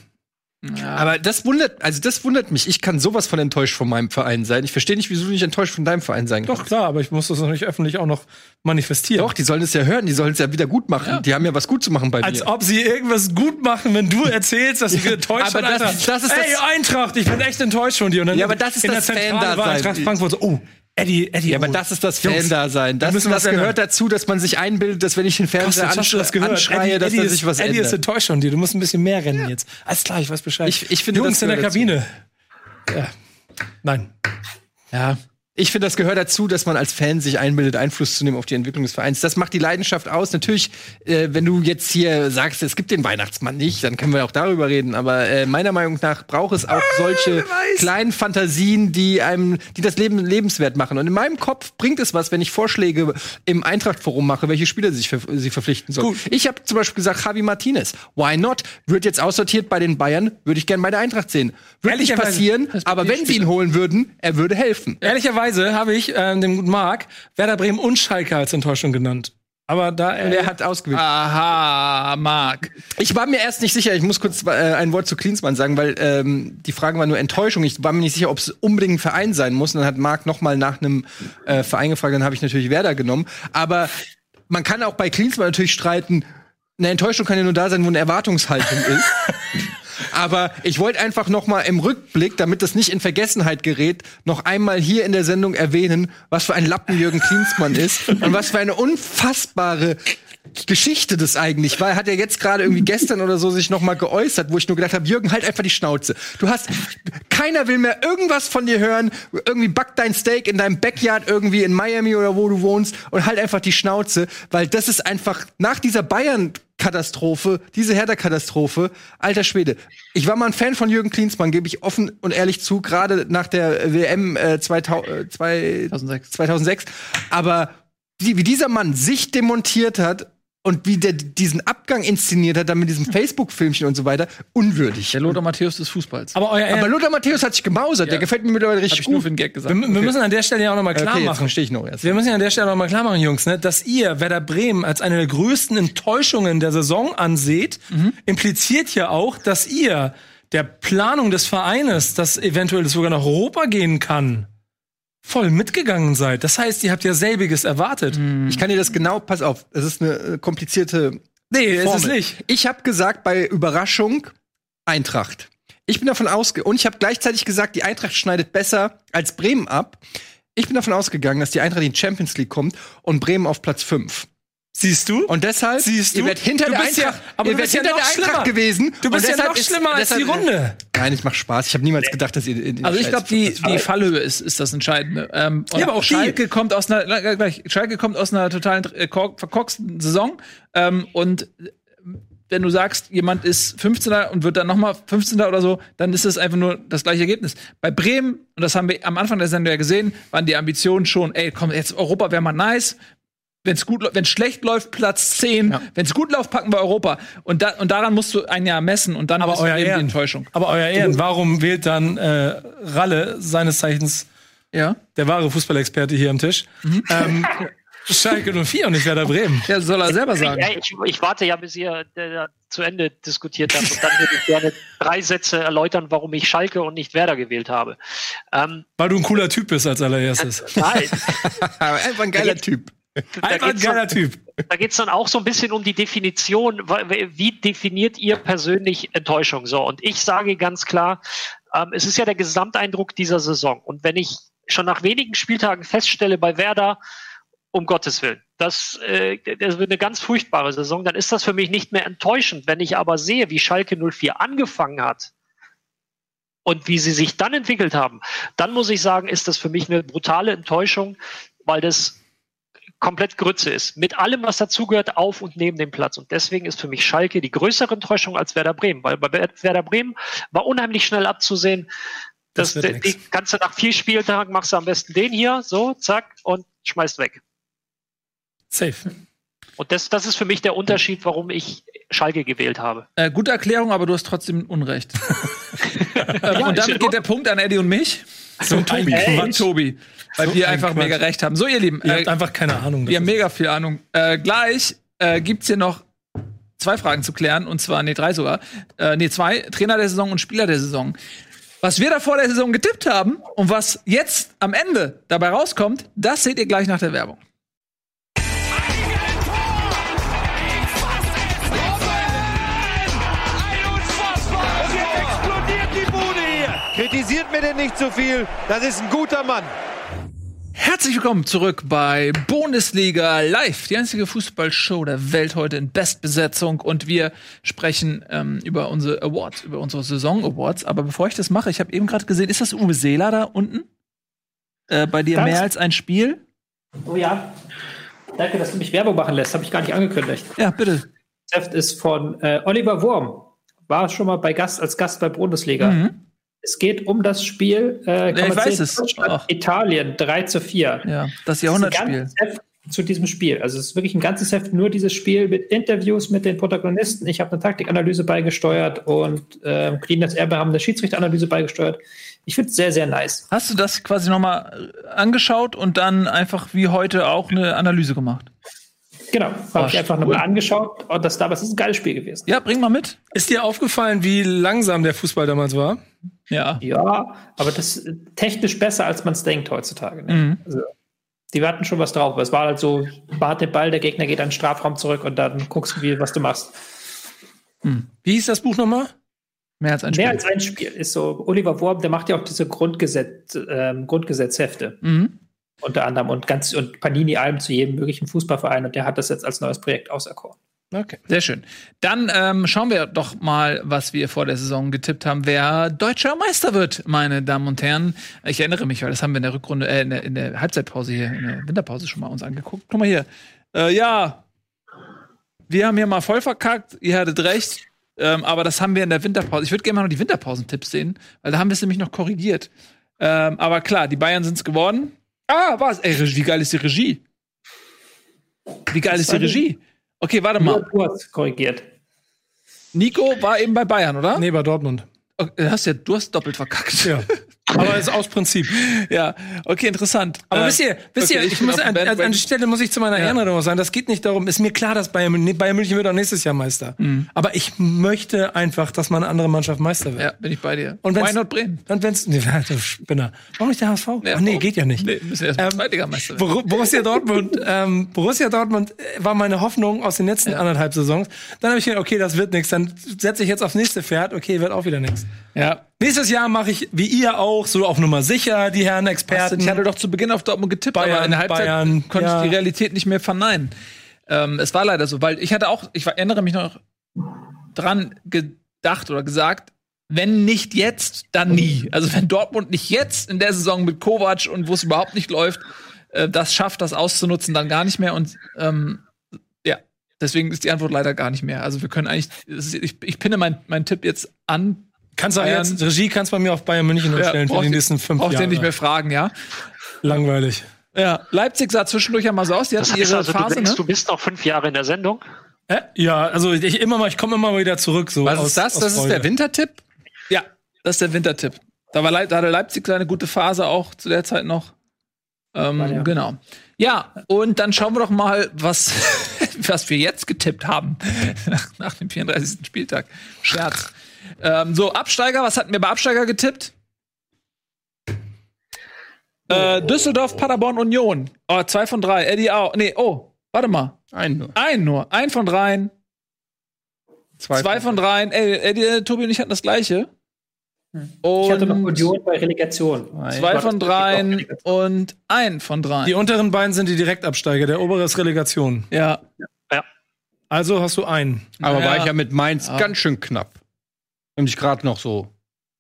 Aber das wundert, also das wundert mich. Ich kann sowas von enttäuscht von meinem Verein sein. Ich verstehe nicht, wieso du nicht enttäuscht von deinem Verein sein Doch, kannst. klar, aber ich muss das natürlich öffentlich auch noch manifestieren. Doch, die sollen es ja hören, die sollen es ja wieder gut machen. Die haben ja was gut zu machen bei Als mir. ob sie irgendwas gut machen, wenn du erzählst, dass sie enttäuscht aber das- das ist Ey, das- Eintracht, ich bin echt enttäuscht von dir. Und dann Ja, aber das ist in das der Zentrale war. Eintracht Frankfurt so, oh, Eddie, Eddie. Ja, aber das ist das Fan-Dasein. Das, das gehört dazu, dass man sich einbildet, dass wenn ich den Fernseher hast du das gehört? anschreie, Eddie, dass Eddie da ist, sich was Eddie ist ändert. enttäuscht von dir. Du musst ein bisschen mehr rennen jetzt. Alles klar, ich weiß Bescheid. Ich- ich finde, Jungs in der Kabine. Ja. Nein. Ja. Ich finde, das gehört dazu, dass man als Fan sich einbildet, Einfluss zu nehmen auf die Entwicklung des Vereins. Das macht die Leidenschaft aus. Natürlich, äh, wenn du jetzt hier sagst, es gibt den Weihnachtsmann nicht, dann können wir auch darüber reden. Aber äh, meiner Meinung nach braucht es auch solche kleinen Fantasien, die einem, die das Leben lebenswert machen. Und in meinem Kopf bringt es was, wenn ich Vorschläge im Eintracht-Forum mache, welche Spieler sich ver sie verpflichten sollen. Ich habe zum Beispiel gesagt, Javi Martinez. Why not? Wird jetzt aussortiert bei den Bayern, würde ich gerne bei der Eintracht sehen. Wird nicht passieren, aber wenn sie ihn holen würden, er würde helfen. Ehrlicherweise habe ich ähm, dem guten Marc Werder Bremen und Schalke als Enttäuschung genannt. Aber da er, Er hat ausgewählt. Aha, Marc. Ich war mir erst nicht sicher, ich muss kurz äh, ein Wort zu Klinsmann sagen, weil ähm, die Frage war nur Enttäuschung. Ich war mir nicht sicher, ob es unbedingt ein Verein sein muss. Und dann hat Marc noch mal nach einem äh, Verein gefragt, dann habe ich natürlich Werder genommen. Aber man kann auch bei Klinsmann natürlich streiten, eine Enttäuschung kann ja nur da sein, wo eine Erwartungshaltung ist. Aber ich wollte einfach noch mal im Rückblick, damit das nicht in Vergessenheit gerät, noch einmal hier in der Sendung erwähnen, was für ein Lappen Jürgen Klinsmann ist und was für eine unfassbare Geschichte das eigentlich war. Er hat ja jetzt gerade irgendwie gestern oder so sich noch mal geäußert, wo ich nur gedacht habe, Jürgen, halt einfach die Schnauze. Du hast keiner will mehr irgendwas von dir hören. Irgendwie back dein Steak in deinem Backyard irgendwie in Miami oder wo du wohnst und halt einfach die Schnauze, weil das ist einfach nach dieser Bayern Katastrophe, diese Hertha-Katastrophe, alter Schwede. Ich war mal ein Fan von Jürgen Klinsmann, gebe ich offen und ehrlich zu, gerade nach der WM äh, 2000, äh, 2006. 2006. Aber die, wie dieser Mann sich demontiert hat und wie der diesen Abgang inszeniert hat, dann mit diesem Facebook-Filmchen und so weiter, unwürdig. Der Lothar Matthäus des Fußballs. aber euer Aber Lothar Matthäus hat sich gemausert, der gefällt mir mittlerweile Hab richtig ich nur gut. für den Gag gesagt. wir, wir müssen an der Stelle ja auch noch mal klar okay, machen. verstehe ich noch erst. Wir müssen ja an der Stelle noch mal klar machen, Jungs, ne, dass ihr Werder Bremen als eine der größten Enttäuschungen der Saison anseht, impliziert ja auch, dass ihr der Planung des Vereines, dass eventuell es sogar nach Europa gehen kann, voll mitgegangen seid. Das heißt, ihr habt ja selbiges erwartet. Ich kann dir das genau, pass auf, es ist eine äh, komplizierte Nee, ist es Formel. nicht. Ich habe gesagt bei Überraschung Eintracht. Ich bin davon ausge und ich habe gleichzeitig gesagt, die Eintracht schneidet besser als Bremen ab. Ich bin davon ausgegangen, dass die Eintracht in die Champions League kommt und Bremen auf Platz 5. Siehst du? Und deshalb, Siehst du? ihr werdet hinter Du der bist ja- Eintracht, aber ihr du werdet ja hinter noch der Eintracht schlimmer. gewesen. Du bist ja noch ist- schlimmer als die deshalb- Runde. Nein, ich mach Spaß. Ich habe niemals gedacht, dass ihr in, in Also ich glaube, die, die Fallhöhe ist, ist das Entscheidende. Ähm, und aber auch die- Schalke kommt aus einer gleich, Schalke kommt aus einer totalen äh, kork- verkorksten Saison ähm, und äh, wenn du sagst, jemand ist 15er und wird dann noch mal 15er oder so, dann ist es einfach nur das gleiche Ergebnis. Bei Bremen, und das haben wir am Anfang der Sendung ja gesehen, waren die Ambitionen schon, ey, komm, jetzt Europa wäre mal nice. Wenn's gut, wenn schlecht läuft, Platz 10. Wenn's gut läuft, packen wir Europa. Und, da, und daran musst du ein Jahr messen und dann Aber euer eben die Ehren. Enttäuschung. Aber euer Ehren, warum wählt dann äh, Ralle, seines Zeichens Ja. der wahre Fußballexperte hier am Tisch, ähm, Schalke 04 und nicht Werder Bremen? Ja, soll er selber sagen. Ja, ich, ich warte ja, bis ihr äh, zu Ende diskutiert habt und dann würde ich gerne drei Sätze erläutern, warum ich Schalke und nicht Werder gewählt habe. Ähm, Weil du ein cooler Typ bist als allererstes. nein, einfach ein geiler Typ. Einfach ein geiler Typ. da geht es dann auch so ein bisschen um die Definition. Wie definiert ihr persönlich Enttäuschung? So, und ich sage ganz klar, ähm, es ist ja der Gesamteindruck dieser Saison. Und wenn ich schon nach wenigen Spieltagen feststelle bei Werder, um Gottes Willen, das, äh, das wird eine ganz furchtbare Saison, dann ist das für mich nicht mehr enttäuschend. Wenn ich aber sehe, wie Schalke 04 angefangen hat, und wie sie sich dann entwickelt haben, dann muss ich sagen, ist das für mich eine brutale Enttäuschung, weil das komplett Grütze ist. Mit allem, was dazugehört, auf und neben dem Platz. Und deswegen ist für mich Schalke die größere Enttäuschung als Werder Bremen, weil bei Werder Bremen war unheimlich schnell abzusehen, Das dass wird die, nix. kannst du nach vier Spieltagen machst du am besten den hier, so, zack, und schmeißt weg. Safe. Und das, das ist für mich der Unterschied, warum ich Schalke gewählt habe. Äh, gute Erklärung, aber du hast trotzdem Unrecht. Ja, und damit geht der Punkt an Eddie und mich. So ein Tobi. Und Tobi. Weil So wir ein einfach Quatsch. mega recht haben. So, ihr Lieben, Ihr äh, habt einfach keine Ahnung. wir haben mega viel Ahnung. Äh, gleich äh, gibt's hier noch zwei Fragen zu klären, und zwar, nee, drei sogar. Äh, nee, zwei, Trainer der Saison und Spieler der Saison. Was wir da vor der Saison getippt haben und was jetzt am Ende dabei rauskommt, das seht ihr gleich nach der Werbung. Kritisiert mir denn nicht zu viel. Das ist ein guter Mann. Herzlich willkommen zurück bei Bundesliga Live, die einzige Fußballshow der Welt heute in Bestbesetzung und wir sprechen ähm, über unsere Awards, über unsere Saison Awards. Aber bevor ich das mache, ich habe eben gerade gesehen, ist das Uwe Seeler da unten? Äh, bei dir Das- mehr als ein Spiel? Oh ja. Danke, dass du mich Werbung machen lässt. Habe ich gar nicht angekündigt. Ja, bitte. Das Heft ist von äh, Oliver Wurm. War schon mal bei Gast, als Gast bei Bundesliga. Mhm. Es geht um das Spiel äh, Ja, ich weiß es. Italien 3 zu 4. Ja, das Das Jahrhundertspiel. Heft zu diesem Spiel. Also es ist wirklich ein ganzes Heft, nur dieses Spiel mit Interviews mit den Protagonisten. Ich habe eine Taktikanalyse beigesteuert und äh, Clean Erbe haben eine Schiedsrichteranalyse beigesteuert. Ich finde es sehr, sehr nice. Hast du das quasi noch mal äh, angeschaut und dann einfach wie heute auch eine Analyse gemacht? Genau, Oh, habe ich einfach cool. nochmal angeschaut und das damals ist ein geiles Spiel gewesen. Ja, bring mal mit. Ist dir aufgefallen, wie langsam der Fußball damals war? Ja. Ja, aber das ist technisch besser, als man es denkt heutzutage. Ne? Mhm. Also, die hatten schon was drauf. aber Es war halt so, wart den Ball, der Gegner geht an den Strafraum zurück und dann guckst du, wie, was du machst. Wie hieß das Buch nochmal? Mehr als ein Spiel. Mehr als ein Spiel ist so. Oliver Wurm, der macht ja auch diese Grundgesetz, ähm, Grundgesetzhefte Mhm. Unter anderem und ganz und Panini allem zu jedem möglichen Fußballverein und der hat das jetzt als neues Projekt auserkoren. Okay. Sehr schön. Dann ähm, schauen wir doch mal, was wir vor der Saison getippt haben, wer deutscher Meister wird, meine Damen und Herren. Ich erinnere mich, weil das haben wir in der Rückrunde, äh, in, der, in der Halbzeitpause hier, in der Winterpause schon mal uns angeguckt. Guck mal hier. Äh, ja, wir haben hier mal voll verkackt, ihr hattet recht. Ähm, aber das haben wir in der Winterpause. Ich würde gerne mal noch die Winterpausentipps sehen, weil da haben wir es nämlich noch korrigiert. Ähm, aber klar, die Bayern sind es geworden. Ah, was? Ey, wie geil ist die Regie? Wie geil ist die Regie? Okay, warte mal. kurz korrigiert. Nico war eben bei Bayern, oder? Nee, bei Dortmund. Okay, hast ja, du hast doppelt verkackt. Ja. Aber ist aus Prinzip. ja, okay, interessant. Aber Äh, wisst ihr, wisst okay, ihr, ich, muss an, an, an der Stelle muss ich zu meiner Ja. Erinnerung sagen, das geht nicht darum, ist mir klar, dass Bayern, Bayern München wird auch nächstes Jahr Meister. Mhm. Aber ich möchte einfach, dass mal eine andere Mannschaft Meister wird. Ja, bin ich bei dir. Und wenn's- Why not Bremen? Und wenn's, nee, du Spinner. Warum nicht der HSV? Ja, Ach nee, warum? geht ja nicht. Nee, müssen erst Ähm, Zweitligameister werden. Bor Borussia Dortmund, ähm, Borussia Dortmund äh, war meine Hoffnung aus den letzten anderthalb Saisons. Dann habe ich gedacht, okay, das wird nichts. Dann setze ich jetzt aufs nächste Pferd. Okay, wird auch wieder nichts. Ja. Nächstes Jahr mache ich, wie ihr auch, so auf Nummer sicher, die Herren Experten. Ich hatte doch zu Beginn auf Dortmund getippt, Bayern, aber in der Halbzeit Bayern, konnte ja. ich die Realität nicht mehr verneinen. Ähm, es war leider so, weil ich hatte auch, ich erinnere mich noch dran gedacht oder gesagt, wenn nicht jetzt, dann nie. Also wenn Dortmund nicht jetzt in der Saison mit Kovac und wo es überhaupt nicht läuft, äh, das schafft, das auszunutzen, dann gar nicht mehr. Und ähm, ja, deswegen ist die Antwort leider gar nicht mehr. Also wir können eigentlich, ich, ich pinne meinen mein Tipp jetzt an. Kannst du jetzt, Regie kannst bei mir auf Bayern München umstellen für braucht die nächsten fünf Jahre. ihr nicht mehr fragen, ja. Langweilig. Ja, Leipzig sah zwischendurch ja mal so aus. Die Das hatten heißt ihre also, du Phase, denkst, ne? du bist noch fünf Jahre in der Sendung? Äh? Ja, also ich immer mal, ich komme immer mal wieder zurück. So Was aus, ist das? Das ist Freude. der Wintertipp? Ja, das ist der Wintertipp. Da, war, Leip- da hatte Leipzig seine gute Phase auch zu der Zeit noch. Ähm, Ja, ja. Genau. Ja, und dann schauen wir doch mal, was, was wir jetzt getippt haben nach, nach dem 34. Spieltag. Scherz. Ähm, so, Absteiger, was hatten wir bei Absteiger getippt? Äh, Düsseldorf, Paderborn, Union. Oh, zwei von drei. Eddie auch. Nee, oh, warte mal. Ein nur. Ein nur. Ein von dreien. Zwei, von dreien. Ey, Eddie, äh, Tobi und ich hatten das gleiche. Und Ich hatte noch Union bei Relegation. zwei von dreien und ein von dreien. Die unteren beiden sind die Direktabsteiger, der obere ist Relegation. ja. Also hast du einen. Aber Naja. war ich ja mit Mainz Ja. ganz schön knapp. Und ich gerade noch so.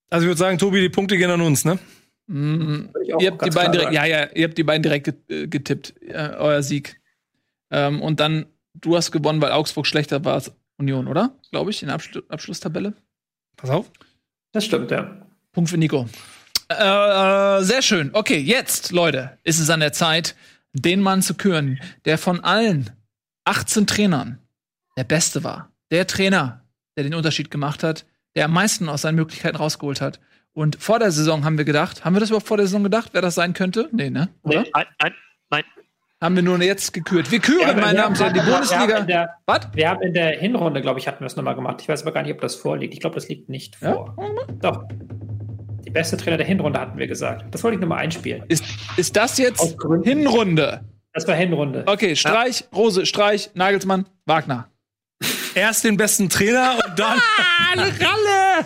Also ich würde sagen, Tobi, die Punkte gehen an uns, ne? Auch ihr habt die beiden direkt, ja, ja, ihr habt die beiden direkt äh, getippt, äh, euer Sieg. Ähm, und dann, du hast gewonnen, weil Augsburg schlechter war als Union, oder? Glaube ich, in der Abschlu Abschlusstabelle. Pass auf. Das stimmt, ja. Punkt für Nico. Äh, sehr schön. Okay, jetzt, Leute, ist es an der Zeit, den Mann zu küren, der von allen 18 Trainern der Beste war. Der Trainer, der den Unterschied gemacht hat, der am meisten aus seinen Möglichkeiten rausgeholt hat. Und vor der Saison haben wir gedacht, haben wir das überhaupt vor der Saison gedacht, wer das sein könnte? Nee, ne? Oder? Nee, nein, nein, nein. Haben wir nur jetzt gekürt. Wir küren, Ja, meine Damen und Herren, die haben- wir haben Bundesliga. der- Was? Wir haben in der Hinrunde, glaube ich, hatten wir es nochmal gemacht. Ich weiß aber gar nicht, ob das vorliegt. Ich glaube, das liegt nicht vor. Doch. Die beste Trainer der Hinrunde hatten wir gesagt. Das wollte ich nochmal einspielen. Ist, ist das jetzt. Hinrunde? Das war Hinrunde. Okay, Streich, Rose, Streich, Nagelsmann, Wagner. Erst den besten Trainer und dann, Ralle!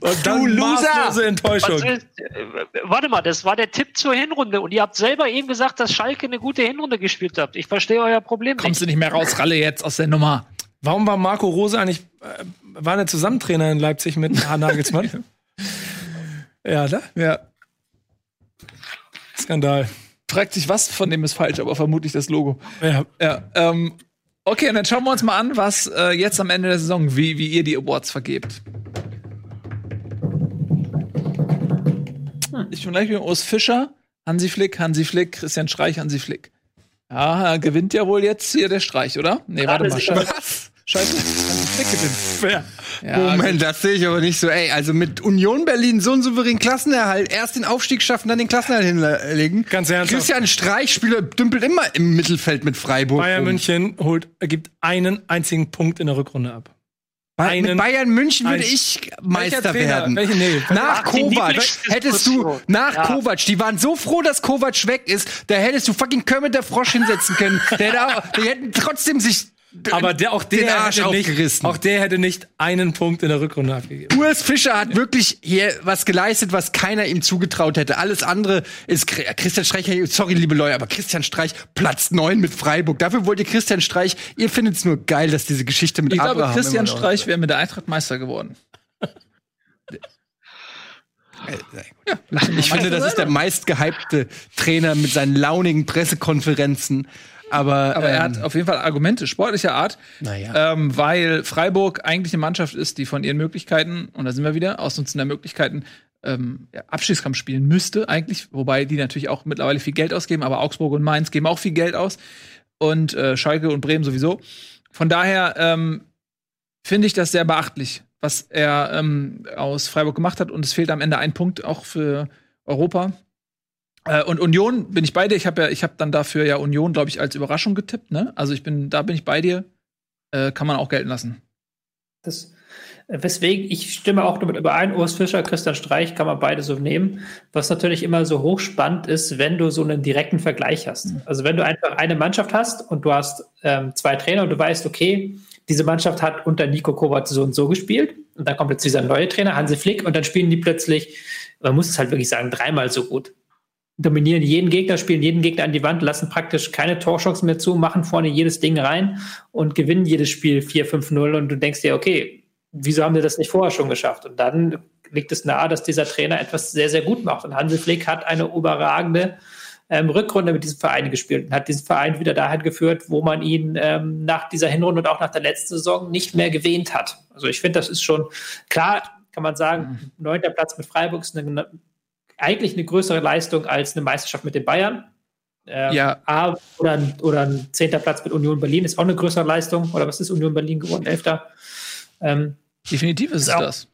und dann Du Loser! Enttäuschung. Was ist, äh, warte mal, das war der Tipp zur Hinrunde und ihr habt selber eben gesagt, dass Schalke eine gute Hinrunde gespielt habt. Ich verstehe euer Problem Kommst nicht. du nicht mehr raus, Ralle, jetzt aus der Nummer. Warum war Marco Rose eigentlich, äh, war der Zusammentrainer in Leipzig mit H. Nagelsmann? ja, ne? Ja. Skandal. Fragt sich, was von dem ist falsch, aber vermutlich das Logo. Ja. Ja, ähm, okay, und dann schauen wir uns mal an, was äh, jetzt am Ende der Saison, wie, wie ihr die Awards vergebt. Ich bin gleich mit Urs Fischer, Hansi Flick, Hansi Flick, Christian Streich, Hansi Flick. Ja, gewinnt ja wohl jetzt hier der Streich, oder? Nee, warte mal. sicher. Scheiße. Gewinnt. Ja, Moment, das sehe ich aber nicht so. Ey, also mit Union Berlin so einen souveränen Klassenerhalt, erst den Aufstieg schaffen, dann den Klassenerhalt hinlegen. Ganz ernsthaft. Christian Streich Spieler dümpelt immer im Mittelfeld mit Freiburg. Bayern rum. München holt, gibt einen einzigen Punkt in der Rückrunde ab. Bei, mit Bayern München würde ich Meister werden. Welche, nee, Nach Kovac hättest du, nach Ja. Kovac, die waren so froh, dass Kovac weg ist, da hättest du fucking Kermit der Frosch hinsetzen können. Der hätte auch, die hätten trotzdem sich aber der, auch der den Arsch hätte nicht, aufgerissen. auch der hätte nicht einen Punkt in der Rückrunde abgegeben. Urs Fischer hat wirklich hier was geleistet, was keiner ihm zugetraut hätte. Alles andere ist Chri- Christian Streich, sorry, liebe Leute, aber Christian Streich Platz 9 mit Freiburg. Dafür wollt ihr Christian Streich, ihr findet es nur geil, dass diese Geschichte mit Ich glaube, Abraham Christian immer noch- Streich wäre mit der Eintracht Meister geworden. Ich finde, das ist der meistgehypte Trainer mit seinen launigen Pressekonferenzen. Aber, Aber er ähm, hat auf jeden Fall Argumente sportlicher Art, Naja. ähm, weil Freiburg eigentlich eine Mannschaft ist, die von ihren Möglichkeiten, und da sind wir wieder, Ausnutzen der Möglichkeiten, ähm, ja, Abstiegskampf spielen müsste eigentlich, wobei die natürlich auch mittlerweile viel Geld ausgeben, aber Augsburg und Mainz geben auch viel Geld aus und äh, Schalke und Bremen sowieso. Von daher ähm, finde ich das sehr beachtlich, was er ähm, aus Freiburg gemacht hat und es fehlt am Ende ein Punkt auch für Europa. Äh, und Union bin ich bei dir. Ich habe ja, ich habe dann dafür ja Union, glaube ich, als Überraschung getippt. Ne? Also ich bin, da bin ich bei dir. Äh, kann man auch gelten lassen. Das, äh, weswegen ich stimme auch damit überein, Urs Fischer, Christian Streich kann man beide so nehmen. Was natürlich immer so hochspannend ist, wenn du so einen direkten Vergleich hast. Also wenn du einfach eine Mannschaft hast und du hast ähm, zwei Trainer und du weißt, okay, diese Mannschaft hat unter Nico Kovac so und so gespielt und dann kommt jetzt dieser neue Trainer, Hansi Flick, und dann spielen die plötzlich, man muss es halt wirklich sagen, dreimal so gut. Dominieren jeden Gegner, spielen jeden Gegner an die Wand, lassen praktisch keine Torchancen mehr zu, machen vorne jedes Ding rein und gewinnen jedes Spiel 4-5-0 und du denkst dir, okay, wieso haben wir das nicht vorher schon geschafft? Und dann liegt es nahe, dass dieser Trainer etwas sehr, sehr gut macht. Und Hansi Flick hat eine überragende ähm, Rückrunde mit diesem Verein gespielt und hat diesen Verein wieder dahin geführt, wo man ihn ähm, nach dieser Hinrunde und auch nach der letzten Saison nicht mehr gewähnt hat. Also ich finde, das ist schon klar, kann man sagen, neunter Platz mit Freiburg ist eine, eigentlich eine größere Leistung als eine Meisterschaft mit den Bayern. Ähm, Ja. A, oder, ein- oder ein zehnter Platz mit Union Berlin ist auch eine größere Leistung. Oder was ist Union Berlin geworden? Elfter. Ähm, Definitiv ist es auch- das.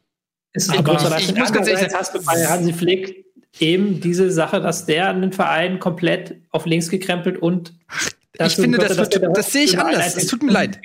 ist eine Aber größere Leistung. ich muss ganz ehrlich hast du bei Hansi Flick eben diese Sache, dass der einen Verein komplett auf links gekrempelt und ich finde, das, wird, das sehe ich anders. Es tut mir leid.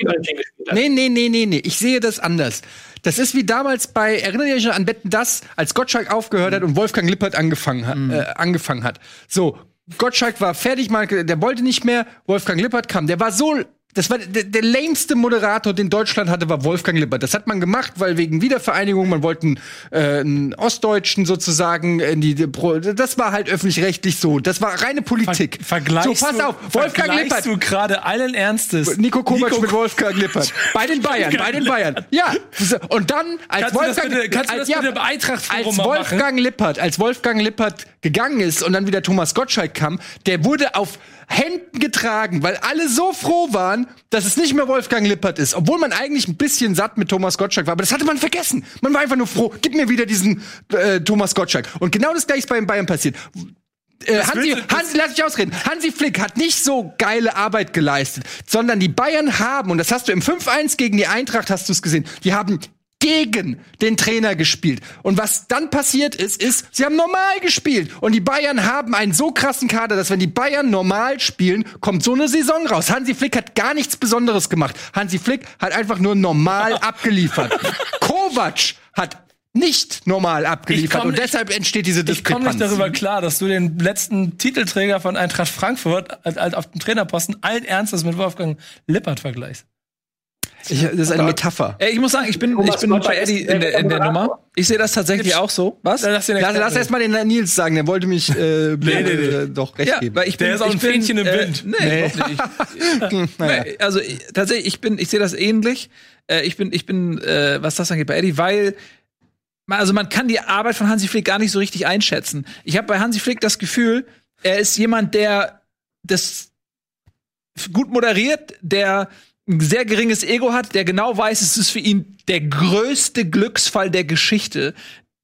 Nee, nee, nee, nee, nee. Ich sehe das anders. Das ist wie damals bei, erinnert ihr euch an Betten das, als Gottschalk aufgehört hat und Wolfgang Lippert angefangen hat, äh, angefangen hat. So, Gottschalk war fertig, der wollte nicht mehr, Wolfgang Lippert kam. Der war so, das war der, der lameste Moderator, den Deutschland hatte, war Wolfgang Lippert. Das hat man gemacht, weil wegen Wiedervereinigung, man wollte einen, äh, einen Ostdeutschen sozusagen in die, das war halt öffentlich-rechtlich so. Das war reine Politik. Vergleichst so, pass du, auf, Wolfgang Lippert. du gerade allen Ernstes. Nico Kovac Nico mit Wolfgang Lippert. Bei den Bayern, bei den Bayern. Ja. Und dann, als Kannst Wolfgang, bitte- kannst du als, Eintracht-Forum als Wolfgang Lippert, als Wolfgang Lippert gegangen ist und dann wieder Thomas Gottschalk kam, der wurde auf Händen getragen, weil alle so froh waren, dass es nicht mehr Wolfgang Lippert ist, obwohl man eigentlich ein bisschen satt mit Thomas Gottschalk war, aber das hatte man vergessen. Man war einfach nur froh, gib mir wieder diesen äh, Thomas Gottschalk. Und genau das gleiche ist bei den Bayern passiert. Äh, Hansi, Hansi, lass mich ausreden. Hansi Flick hat nicht so geile Arbeit geleistet, sondern die Bayern haben, und das hast du im 5-1 gegen die Eintracht hast du es gesehen, die haben gegen den Trainer gespielt. Und was dann passiert ist, ist, sie haben normal gespielt. Und die Bayern haben einen so krassen Kader, dass wenn die Bayern normal spielen, kommt so eine Saison raus. Hansi Flick hat gar nichts Besonderes gemacht. Hansi Flick hat einfach nur normal abgeliefert. Kovac hat nicht normal abgeliefert. Und nicht- deshalb entsteht diese Ich komme Diskrepanz. nicht darüber klar, dass du den letzten Titelträger von Eintracht Frankfurt als, als auf dem Trainerposten allen Ernstes mit Wolfgang Lippert vergleichst. Ich, das ist eine Metapher. Ey, ich muss sagen, ich bin, Thomas ich bin Gottschalk bei Eddie in der, in der Nummer. Ich sehe das tatsächlich auch so. Was? Lass, den Lass, lass erst mal den Nils sagen, der wollte mich äh, äh, doch recht Ja, geben. weil ich bin, Der ist auch ein bin, Fähnchen im äh, Wind. Nee, nicht. naja. Nee, Also ich, tatsächlich, ich bin, ich sehe das ähnlich. Äh, ich bin, ich bin, äh, was das angeht, bei Eddie, weil also man kann die Arbeit von Hansi Flick gar nicht so richtig einschätzen. Ich habe bei Hansi Flick das Gefühl, er ist jemand, der das gut moderiert, der ein sehr geringes Ego hat, der genau weiß, es ist für ihn der größte Glücksfall der Geschichte,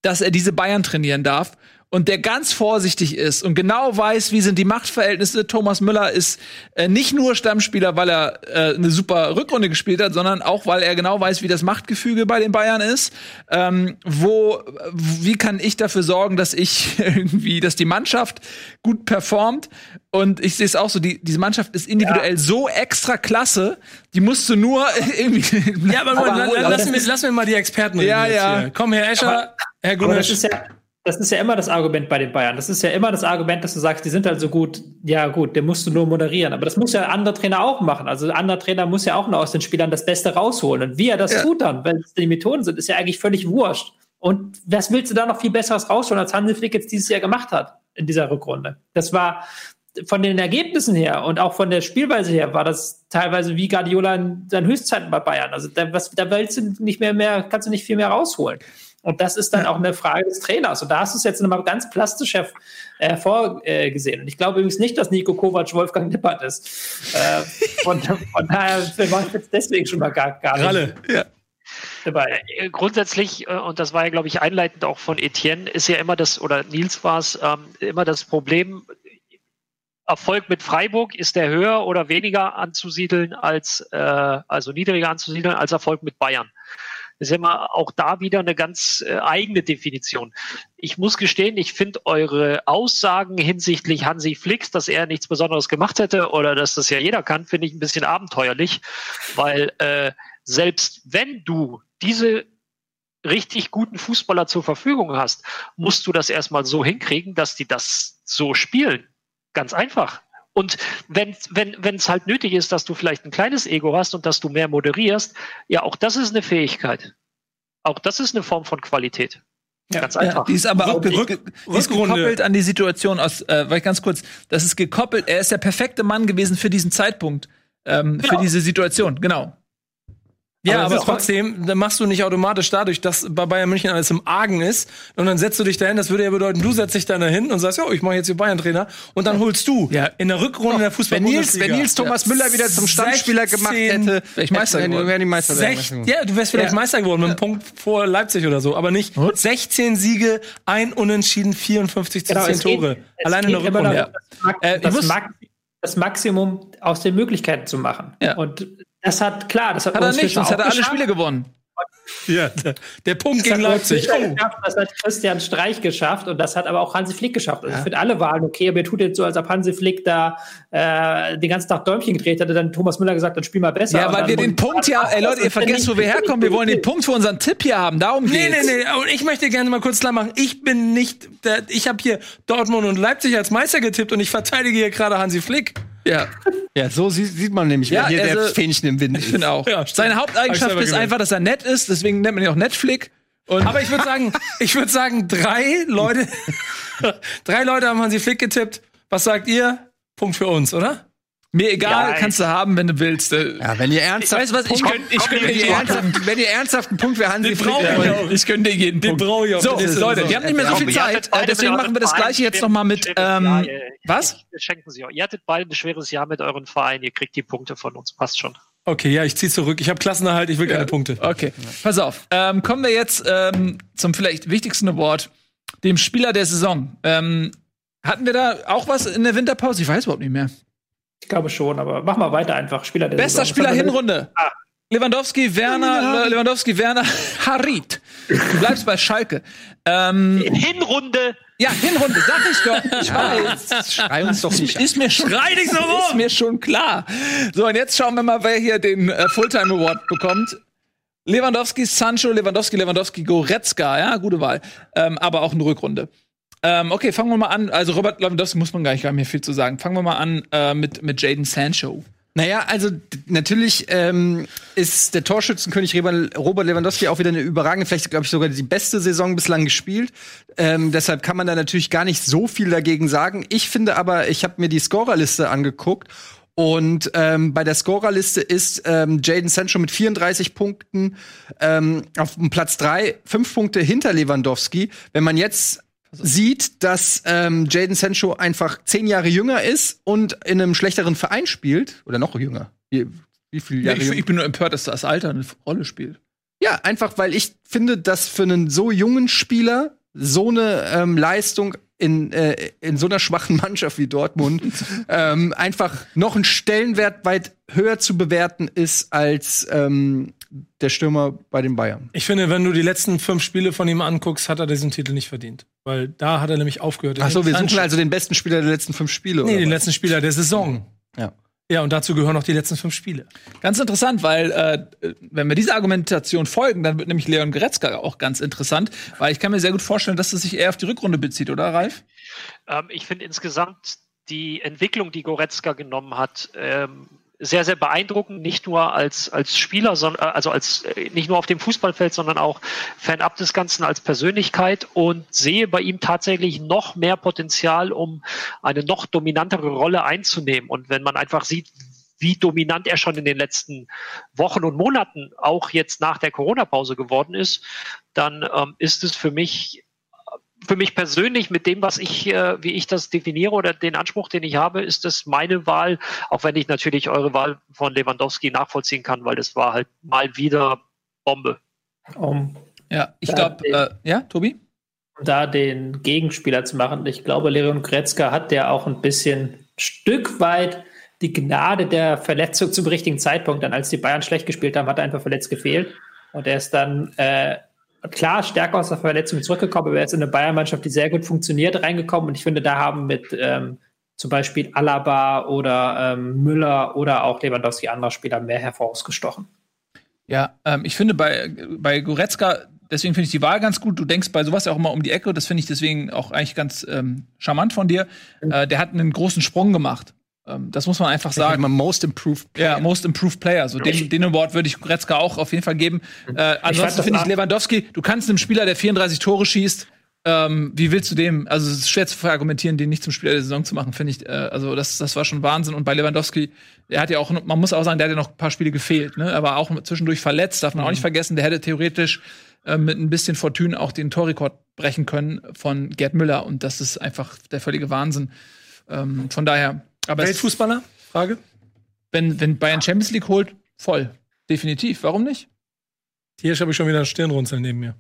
dass er diese Bayern trainieren darf und der ganz vorsichtig ist und genau weiß, wie sind die Machtverhältnisse. Thomas Müller ist äh, nicht nur Stammspieler, weil er äh, eine super Rückrunde gespielt hat, sondern auch, weil er genau weiß, wie das Machtgefüge bei den Bayern ist. Ähm, wo, wie kann ich dafür sorgen, dass ich irgendwie, dass die Mannschaft gut performt? Und ich sehe es auch so, die, diese Mannschaft ist individuell so extra klasse, die musst du nur irgendwie. Ja, aber, la- la- lass, mir, lass mir mal die Experten reden Ja, jetzt ja. Hier. Komm, Herr Escher, Herr Aber das ist ja, das ist ja immer das Argument bei den Bayern. Das ist ja immer das Argument, dass du sagst, die sind halt so gut. Ja, gut, den musst du nur moderieren. Aber das muss ja ein anderer Trainer auch machen. Also ein anderer Trainer muss ja auch nur aus den Spielern das Beste rausholen. Und wie er das Ja. tut dann, wenn es die Methoden sind, ist ja eigentlich völlig wurscht. Und was willst du da noch viel Besseres rausholen, als Hansi Flick jetzt dieses Jahr gemacht hat in dieser Rückrunde? Das war von den Ergebnissen her und auch von der Spielweise her war das teilweise wie Guardiola in seinen Höchstzeiten bei Bayern. Also da, was, da willst du nicht mehr, mehr, kannst du nicht viel mehr rausholen. Und das ist dann auch eine Frage des Trainers. Und da hast du es jetzt nochmal ganz plastisch herv hervorgesehen. Äh, gesehen. und ich glaube übrigens nicht, dass Nico Kovac Wolfgang Lippert ist. Äh, von, von daher war ich jetzt deswegen schon mal gar, gar Ralle. dabei. Äh, Grundsätzlich, äh, und das war ja, glaube ich, einleitend auch von Etienne, ist ja immer das, oder Nils war es, ähm, immer das Problem, Erfolg mit Freiburg, ist der höher oder weniger anzusiedeln als, äh, also niedriger anzusiedeln als Erfolg mit Bayern. Ist immer auch da wieder eine ganz äh, eigene Definition. Ich muss gestehen, ich finde eure Aussagen hinsichtlich Hansi Flick, dass er nichts Besonderes gemacht hätte oder dass das ja jeder kann, finde ich ein bisschen abenteuerlich, weil äh, selbst wenn du diese richtig guten Fußballer zur Verfügung hast, musst du das erstmal so hinkriegen, dass die das so spielen. Ganz einfach. Und wenn wenn wenn es halt nötig ist, dass du vielleicht ein kleines Ego hast und dass du mehr moderierst, ja, auch das ist eine Fähigkeit. Auch das ist eine Form von Qualität. Ganz Ja, einfach. die ist aber auch ge Rück- die ist gekoppelt an die Situation aus, äh, weil ich ganz kurz, das ist gekoppelt, er ist der perfekte Mann gewesen für diesen Zeitpunkt, ähm, für diese Situation, genau. Ja, Aber aber, das trotzdem, dann machst du nicht automatisch dadurch, dass bei Bayern München alles im Argen ist. Und dann setzt du dich dahin, das würde ja bedeuten, du setzt dich dann dahin und sagst, ja, ich mache jetzt hier Bayern-Trainer. Und dann holst du Ja. in der Rückrunde der fußball Wenn Nils, wenn Nils Thomas Müller wieder zum Stammspieler gemacht hätte, Wäre ich Meister hätten- geworden. wären die Meister Sech, ja, du wärst vielleicht Ja. Meister geworden mit einem Punkt vor Leipzig oder so, aber nicht 16 Siege, ein Unentschieden, 54 zu Genau, 10 es geht- Tore. es Alleine in der geht immer Rückrunde. darum, das, Max Äh, das, Max das Maximum aus den Möglichkeiten zu machen. Ja. Und das hat, klar, das hat, Hat er nicht, sonst hat er alle geschafft. Spiele gewonnen. Ja, der, der Punkt Das gegen Leipzig. Oh. das hat Christian Streich geschafft und das hat aber auch Hansi Flick geschafft. Also ich finde alle Wahlen okay, aber ihr tut jetzt so, als ob Hansi Flick da äh, den ganzen Tag Däumchen gedreht hätte, dann Thomas Müller gesagt, dann spiel mal besser. Ja, weil wir den Punkt ja, ey Leute, ihr vergesst, wo wir herkommen, wir wollen den Punkt für unseren Tipp hier haben, darum Nee, geht's. nee, nee, und ich möchte gerne mal kurz klar machen, ich bin nicht, der, ich habe hier Dortmund und Leipzig als Meister getippt und ich verteidige hier gerade Hansi Flick. Ja, Ja, so sieht, sieht man nämlich, Ja, hier der also- Fähnchen im Wind ich ist. finde auch. Ja. Seine Haupteigenschaft ist einfach, dass er nett ist, deswegen nennt man ihn auch Netflick. Und Aber ich würde sagen, ich würde sagen, drei Leute, drei Leute haben Hansi Flick getippt. Was sagt ihr? Punkt für uns, oder? Mir egal, Ja, kannst du haben, wenn du willst. Äh, Ja, wenn ihr ernsthaft, Weißt du was, ich könnte- ich könnte wenn, ihr ernsthaft, wenn ihr ernsthaft einen Punkt für Hansi Den Flick brauche ich. Ich könnte jeden Den Punkt. brauche ich auch So, Leute, Saison. wir haben nicht mehr so viel Zeit, deswegen machen wir das gleiche jetzt Vereinen noch mal mit, ähm, was? Wir schenken sie auch. Ihr hattet beide ein schweres Jahr mit euren Vereinen, ihr kriegt die Punkte von uns, passt schon. Okay, ja, ich zieh zurück. Ich habe Klassenerhalt, ich will keine Ja. Punkte. Okay, pass auf. Ähm, kommen wir jetzt ähm, zum vielleicht wichtigsten Award, dem Spieler der Saison. Ähm, hatten wir da auch was in der Winterpause? Ich weiß überhaupt nicht mehr. Ich glaube schon, aber mach mal weiter einfach. Spieler der Bester Saison. Spieler er- Hinrunde. Lewandowski, Werner, Lewandowski, Werner, Harit. Du bleibst bei Schalke. Ähm, Hinrunde. ja, Hinrunde, sag ich doch. Ich weiß. Schrei uns doch nicht. Ist mir schon, Schrei nicht so Ist mir schon klar. So, und jetzt schauen wir mal, wer hier den äh, Fulltime Award bekommt. Lewandowski, Sancho, Lewandowski, Lewandowski, Goretzka, ja, gute Wahl. Ähm, aber auch eine Rückrunde. Ähm, okay, fangen wir mal an. Also Robert Lewandowski muss man gar nicht mehr viel zu sagen. Fangen wir mal an äh, mit, mit Jaden Sancho. Naja, also natürlich ähm, ist der Torschützenkönig Robert Lewandowski auch wieder eine überragende, vielleicht glaube ich sogar die beste Saison bislang gespielt. Ähm, deshalb kann man da natürlich gar nicht so viel dagegen sagen. Ich finde aber, ich habe mir die Scorerliste angeguckt und ähm, bei der Scorerliste ist ähm, Jaden Sancho mit 34 Punkten ähm, auf Platz 3, fünf Punkte hinter Lewandowski. Wenn man jetzt sieht, dass ähm, Jaden Sancho einfach zehn Jahre jünger ist und in einem schlechteren Verein spielt, oder noch jünger. Wie, wie viele Ja, Jahre ich, ich bin nur empört, dass das Alter eine Rolle spielt. Ja, einfach weil ich finde, dass für einen so jungen Spieler so eine ähm, Leistung in, äh, in so einer schwachen Mannschaft wie Dortmund ähm, einfach noch ein Stellenwert weit höher zu bewerten ist als ähm, der Stürmer bei den Bayern. Ich finde, wenn du die letzten fünf Spiele von ihm anguckst, hat er diesen Titel nicht verdient. Weil da hat er nämlich aufgehört. Ach so, wir suchen also den besten Spieler der letzten fünf Spiele. Nee, oder den was? letzten Spieler der Saison. Ja. Ja, und dazu gehören auch die letzten fünf Spiele. Ganz interessant, weil äh, wenn wir dieser Argumentation folgen, dann wird nämlich Leon Goretzka auch ganz interessant, weil ich kann mir sehr gut vorstellen, dass es sich eher auf die Rückrunde bezieht, oder Ralf? Ähm, ich finde insgesamt die Entwicklung, die Goretzka genommen hat, ähm, sehr, sehr beeindruckend, nicht nur als, als Spieler, sondern also als äh, nicht nur auf dem Fußballfeld, sondern auch fernab des Ganzen als Persönlichkeit und sehe bei ihm tatsächlich noch mehr Potenzial, um eine noch dominantere Rolle einzunehmen. Und wenn man einfach sieht, wie dominant er schon in den letzten Wochen und Monaten auch jetzt nach der Corona-Pause geworden ist, dann ähm, ist es für mich für mich persönlich mit dem, was ich, äh, wie ich das definiere oder den Anspruch, den ich habe, ist das meine Wahl, auch wenn ich natürlich eure Wahl von Lewandowski nachvollziehen kann, weil das war halt mal wieder Bombe. Um Ja, ich Ja, glaube, äh, ja, Tobi? da den Gegenspieler zu machen. Ich glaube, Leon Goretzka hat der auch ein bisschen Stück weit die Gnade der Verletzung zum richtigen Zeitpunkt. Dann, als die Bayern schlecht gespielt haben, hat er einfach verletzt gefehlt. Und er ist dann äh, klar stärker aus der Verletzung zurückgekommen, aber er ist in eine Bayern-Mannschaft, die sehr gut funktioniert, reingekommen. Und ich finde, da haben mit ähm, zum Beispiel Alaba oder ähm, Müller oder auch Lewandowski andere Spieler mehr hervorgestochen. Ja, ähm, ich finde bei, bei Goretzka, deswegen finde ich die Wahl ganz gut. Du denkst bei sowas ja auch immer um die Ecke. Das finde ich deswegen auch eigentlich ganz ähm, charmant von dir. Äh, der hat einen großen Sprung gemacht. Ähm, das muss man einfach Sagen Most Improved. Ja, Most Improved Player. So den, den Award würde ich Goretzka auch auf jeden Fall geben. Äh, ansonsten finde ich Lewandowski, du kannst einem Spieler, der 34 Tore schießt, ähm, wie willst du dem? Also es ist schwer zu verargumentieren, den nicht zum Spieler der Saison zu machen, finde ich. Äh, also das, das war schon Wahnsinn. Und bei Lewandowski, er hat ja auch, man muss auch sagen, der hat ja noch ein paar Spiele gefehlt. Ne? Er war auch zwischendurch verletzt, darf man auch nicht vergessen. Der hätte theoretisch äh, mit ein bisschen Fortune auch den Torrekord brechen können von Gerd Müller. Und das ist einfach der völlige Wahnsinn. Ähm, von daher. Aber es- Weltfußballer? Frage. wenn, wenn Bayern Champions League holt, voll. Definitiv. Warum nicht? Hier habe ich schon wieder ein Stirnrunzeln neben mir.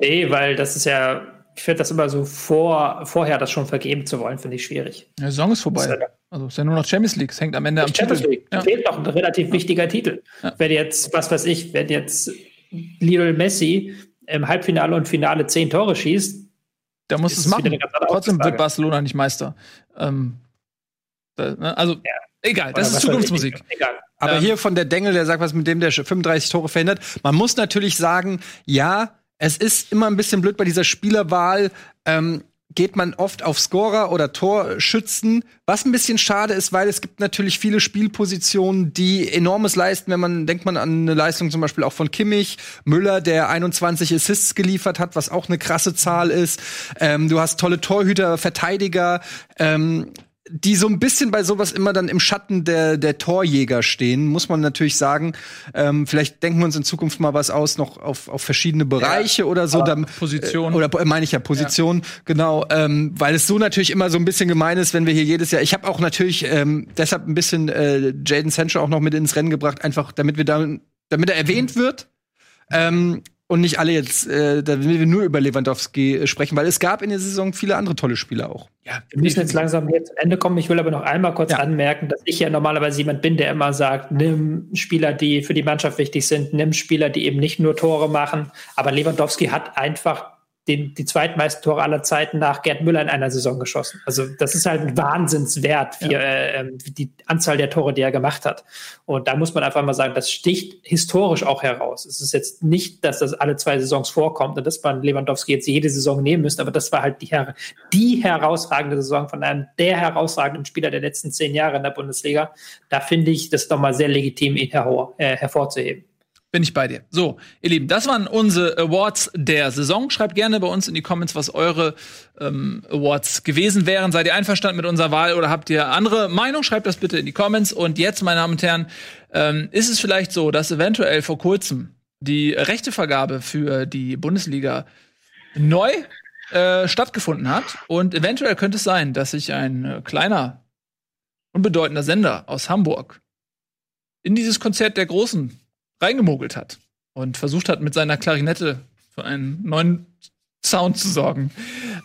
Nee, weil das ist ja, ich finde das immer so vor, vorher das schon vergeben zu wollen, finde ich schwierig. Die Saison ist vorbei. Ist ja- Also ist ja nur noch Champions League. Es hängt am Ende am Champions Titel. League Ja. fehlt noch ein relativ wichtiger Titel. Ja. Wenn jetzt, was weiß ich, wenn jetzt Lionel Messi im Halbfinale und Finale zehn Tore schießt, Der muss ist es machen. Trotzdem wird. Barcelona nicht Meister. Ähm, ne? Also, egal, das oder ist Zukunftsmusik. Egal. Aber Ähm, hier von der Dengel, der sagt was mit dem, der 35 Tore verhindert. Man muss natürlich sagen, ja, es ist immer ein bisschen blöd bei dieser Spielerwahl. Ähm, geht man oft auf Scorer oder Torschützen, was ein bisschen schade ist, weil es gibt natürlich viele Spielpositionen, die enormes leisten, wenn man denkt man an eine Leistung zum Beispiel auch von Kimmich, Müller, der 21 Assists geliefert hat, was auch eine krasse Zahl ist. Ähm, du hast tolle Torhüter, Verteidiger, ähm, die so ein bisschen bei sowas immer dann im Schatten der, der Torjäger stehen, muss man natürlich sagen. Ähm, vielleicht denken wir uns in Zukunft mal was aus, noch auf, auf verschiedene Bereiche oder so. Dann, Position. Äh, oder äh, meine ich ja Position, genau. Ähm, weil es so natürlich immer so ein bisschen gemein ist, wenn wir hier jedes Jahr. Ich habe auch natürlich ähm, deshalb ein bisschen äh, Jaden Sancho auch noch mit ins Rennen gebracht, einfach damit wir da, damit er erwähnt wird. Ähm, und nicht alle jetzt, äh, da will wir nur über Lewandowski äh, sprechen, weil es gab in der Saison viele andere tolle Spieler auch. Ja, wir müssen jetzt langsam hier zum Ende kommen. Ich will aber noch einmal kurz Ja. anmerken, dass ich ja normalerweise jemand bin, der immer sagt, nimm Spieler, die für die Mannschaft wichtig sind, nimm Spieler, die eben nicht nur Tore machen. Aber Lewandowski hat einfach den, die zweitmeisten Tore aller Zeiten nach Gerd Müller in einer Saison geschossen. Also das ist halt ein Wahnsinnswert für äh, ähm, die Anzahl der Tore, die er gemacht hat. Und da muss man einfach mal sagen, das sticht historisch auch heraus. Es ist jetzt nicht, dass das alle zwei Saisons vorkommt und dass man Lewandowski jetzt jede Saison nehmen müsste, aber das war halt die, her die herausragende Saison von einem der herausragenden Spieler der letzten zehn Jahre in der Bundesliga. Da finde ich das doch mal sehr legitim, ihn hervor, äh, hervorzuheben. Bin ich bei dir. So, ihr Lieben, das waren unsere Awards der Saison. Schreibt gerne bei uns in die Comments, was eure ähm, Awards gewesen wären. Seid ihr einverstanden mit unserer Wahl oder habt ihr andere Meinung? Schreibt das bitte in die Comments. Und jetzt, meine Damen und Herren, ähm, ist es vielleicht so, dass eventuell vor kurzem die Rechtevergabe für die Bundesliga neu äh, stattgefunden hat. Und eventuell könnte es sein, dass sich ein äh, kleiner, unbedeutender Sender aus Hamburg in dieses Konzert der Großen reingemogelt hat und versucht hat, mit seiner Klarinette für einen neuen Sound zu sorgen.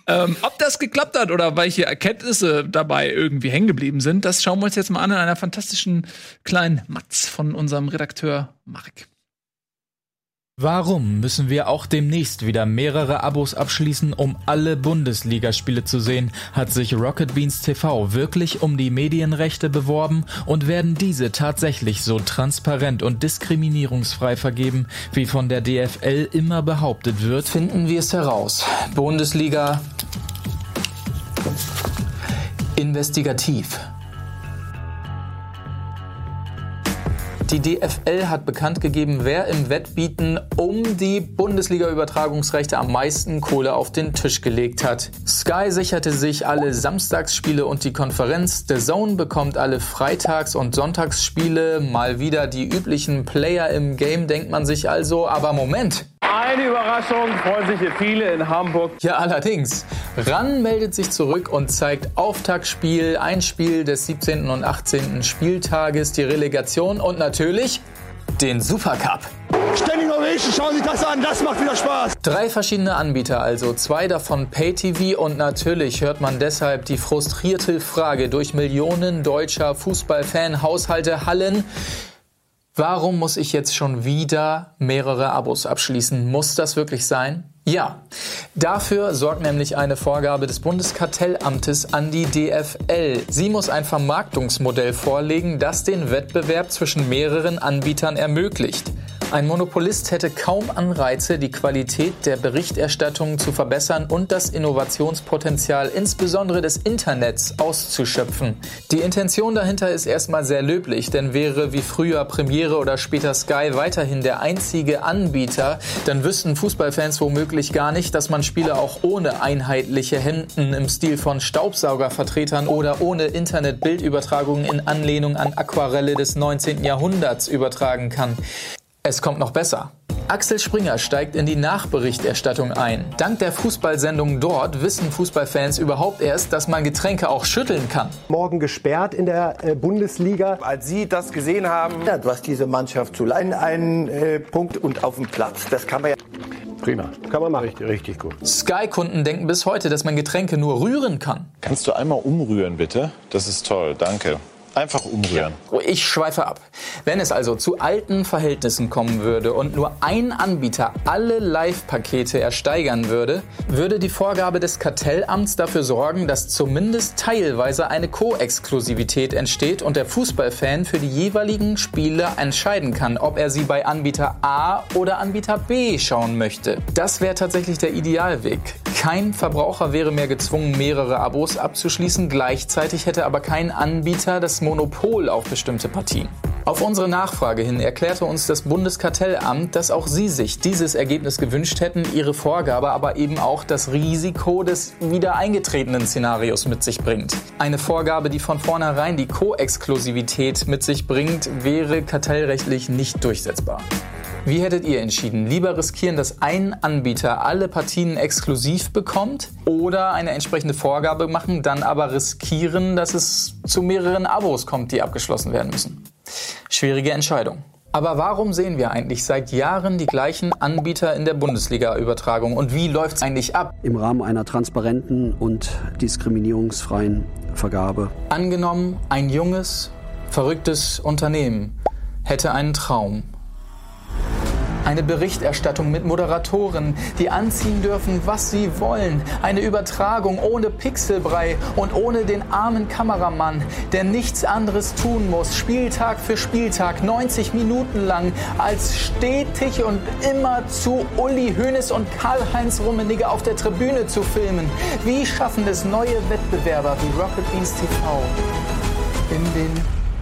Ähm, ob das geklappt hat oder welche Erkenntnisse dabei irgendwie hängen geblieben sind, das schauen wir uns jetzt mal an in einer fantastischen kleinen Matz von unserem Redakteur Mark. Warum müssen wir auch demnächst wieder mehrere Abos abschließen, um alle Bundesligaspiele zu sehen? Hat sich Rocket Beans TV wirklich um die Medienrechte beworben und werden diese tatsächlich so transparent und diskriminierungsfrei vergeben, wie von der DFL immer behauptet wird? Finden wir es heraus. Bundesliga investigativ. Die DFL hat bekannt gegeben, wer im Wettbieten um die Bundesliga-Übertragungsrechte am meisten Kohle auf den Tisch gelegt hat. Sky sicherte sich alle Samstagsspiele und die Konferenz. The Zone bekommt alle Freitags- und Sonntagsspiele. Mal wieder die üblichen Player im Game, denkt man sich also. Aber Moment! Eine Überraschung, freuen sich hier viele in Hamburg. Ja, allerdings. RAN meldet sich zurück und zeigt Auftaktspiel, ein Spiel des 17. und 18. Spieltages, die Relegation und natürlich den Supercup. Standing Ovation, schauen Sie sich das an, das macht wieder Spaß. Drei verschiedene Anbieter, also zwei davon Pay-TV und natürlich hört man deshalb die frustrierte Frage durch Millionen deutscher Fußballfan-Haushalte hallen. Warum muss ich jetzt schon wieder mehrere Abos abschließen? Muss das wirklich sein? Ja, dafür sorgt nämlich eine Vorgabe des Bundeskartellamtes an die DFL. Sie muss ein Vermarktungsmodell vorlegen, das den Wettbewerb zwischen mehreren Anbietern ermöglicht. Ein Monopolist hätte kaum Anreize, die Qualität der Berichterstattung zu verbessern und das Innovationspotenzial insbesondere des Internets auszuschöpfen. Die Intention dahinter ist erstmal sehr löblich, denn wäre wie früher Premiere oder später Sky weiterhin der einzige Anbieter, dann wüssten Fußballfans womöglich gar nicht, dass man Spiele auch ohne einheitliche Hemden im Stil von Staubsaugervertretern oder ohne Internetbildübertragungen in Anlehnung an Aquarelle des 19. Jahrhunderts übertragen kann. Es kommt noch besser. Axel Springer steigt in die Nachberichterstattung ein. Dank der Fußballsendung dort wissen Fußballfans überhaupt erst, dass man Getränke auch schütteln kann. Morgen gesperrt in der äh, Bundesliga. Als Sie das gesehen haben, ja, was diese Mannschaft zu leiden, einen äh, Punkt und auf dem Platz. Das kann man ja. Prima. Kann man machen. Richtig, richtig gut. Sky-Kunden denken bis heute, dass man Getränke nur rühren kann. Kannst du einmal umrühren, bitte? Das ist toll, danke. Einfach umrühren. Oh, Ich schweife ab. Wenn es also zu alten Verhältnissen kommen würde und nur ein Anbieter alle Live-Pakete ersteigern würde, würde die Vorgabe des Kartellamts dafür sorgen, dass zumindest teilweise eine Koexklusivität entsteht und der Fußballfan für die jeweiligen Spiele entscheiden kann, ob er sie bei Anbieter A oder Anbieter B schauen möchte. Das wäre tatsächlich der Idealweg. Kein Verbraucher wäre mehr gezwungen, mehrere Abos abzuschließen, gleichzeitig hätte aber kein Anbieter das Monopol auf bestimmte Partien. Auf unsere Nachfrage hin erklärte uns das Bundeskartellamt, dass auch sie sich dieses Ergebnis gewünscht hätten, ihre Vorgabe aber eben auch das Risiko des wieder eingetretenen Szenarios mit sich bringt. Eine Vorgabe, die von vornherein die Koexklusivität mit sich bringt, wäre kartellrechtlich nicht durchsetzbar. Wie hättet ihr entschieden? Lieber riskieren, dass ein Anbieter alle Partien exklusiv bekommt oder eine entsprechende Vorgabe machen, dann aber riskieren, dass es zu mehreren Abos kommt, die abgeschlossen werden müssen? Schwierige Entscheidung. Aber warum sehen wir eigentlich seit Jahren die gleichen Anbieter in der Bundesliga-Übertragung und wie läuft es eigentlich ab? Im Rahmen einer transparenten und diskriminierungsfreien Vergabe. Angenommen, ein junges, verrücktes Unternehmen hätte einen Traum. Eine Berichterstattung mit Moderatoren, die anziehen dürfen, was sie wollen. Eine Übertragung ohne Pixelbrei und ohne den armen Kameramann, der nichts anderes tun muss, Spieltag für Spieltag, 90 Minuten lang, als stetig und immer zu Uli Hoeneß und Karl-Heinz Rummenigge auf der Tribüne zu filmen. Wie schaffen es neue Wettbewerber wie Rocket Beans TV in den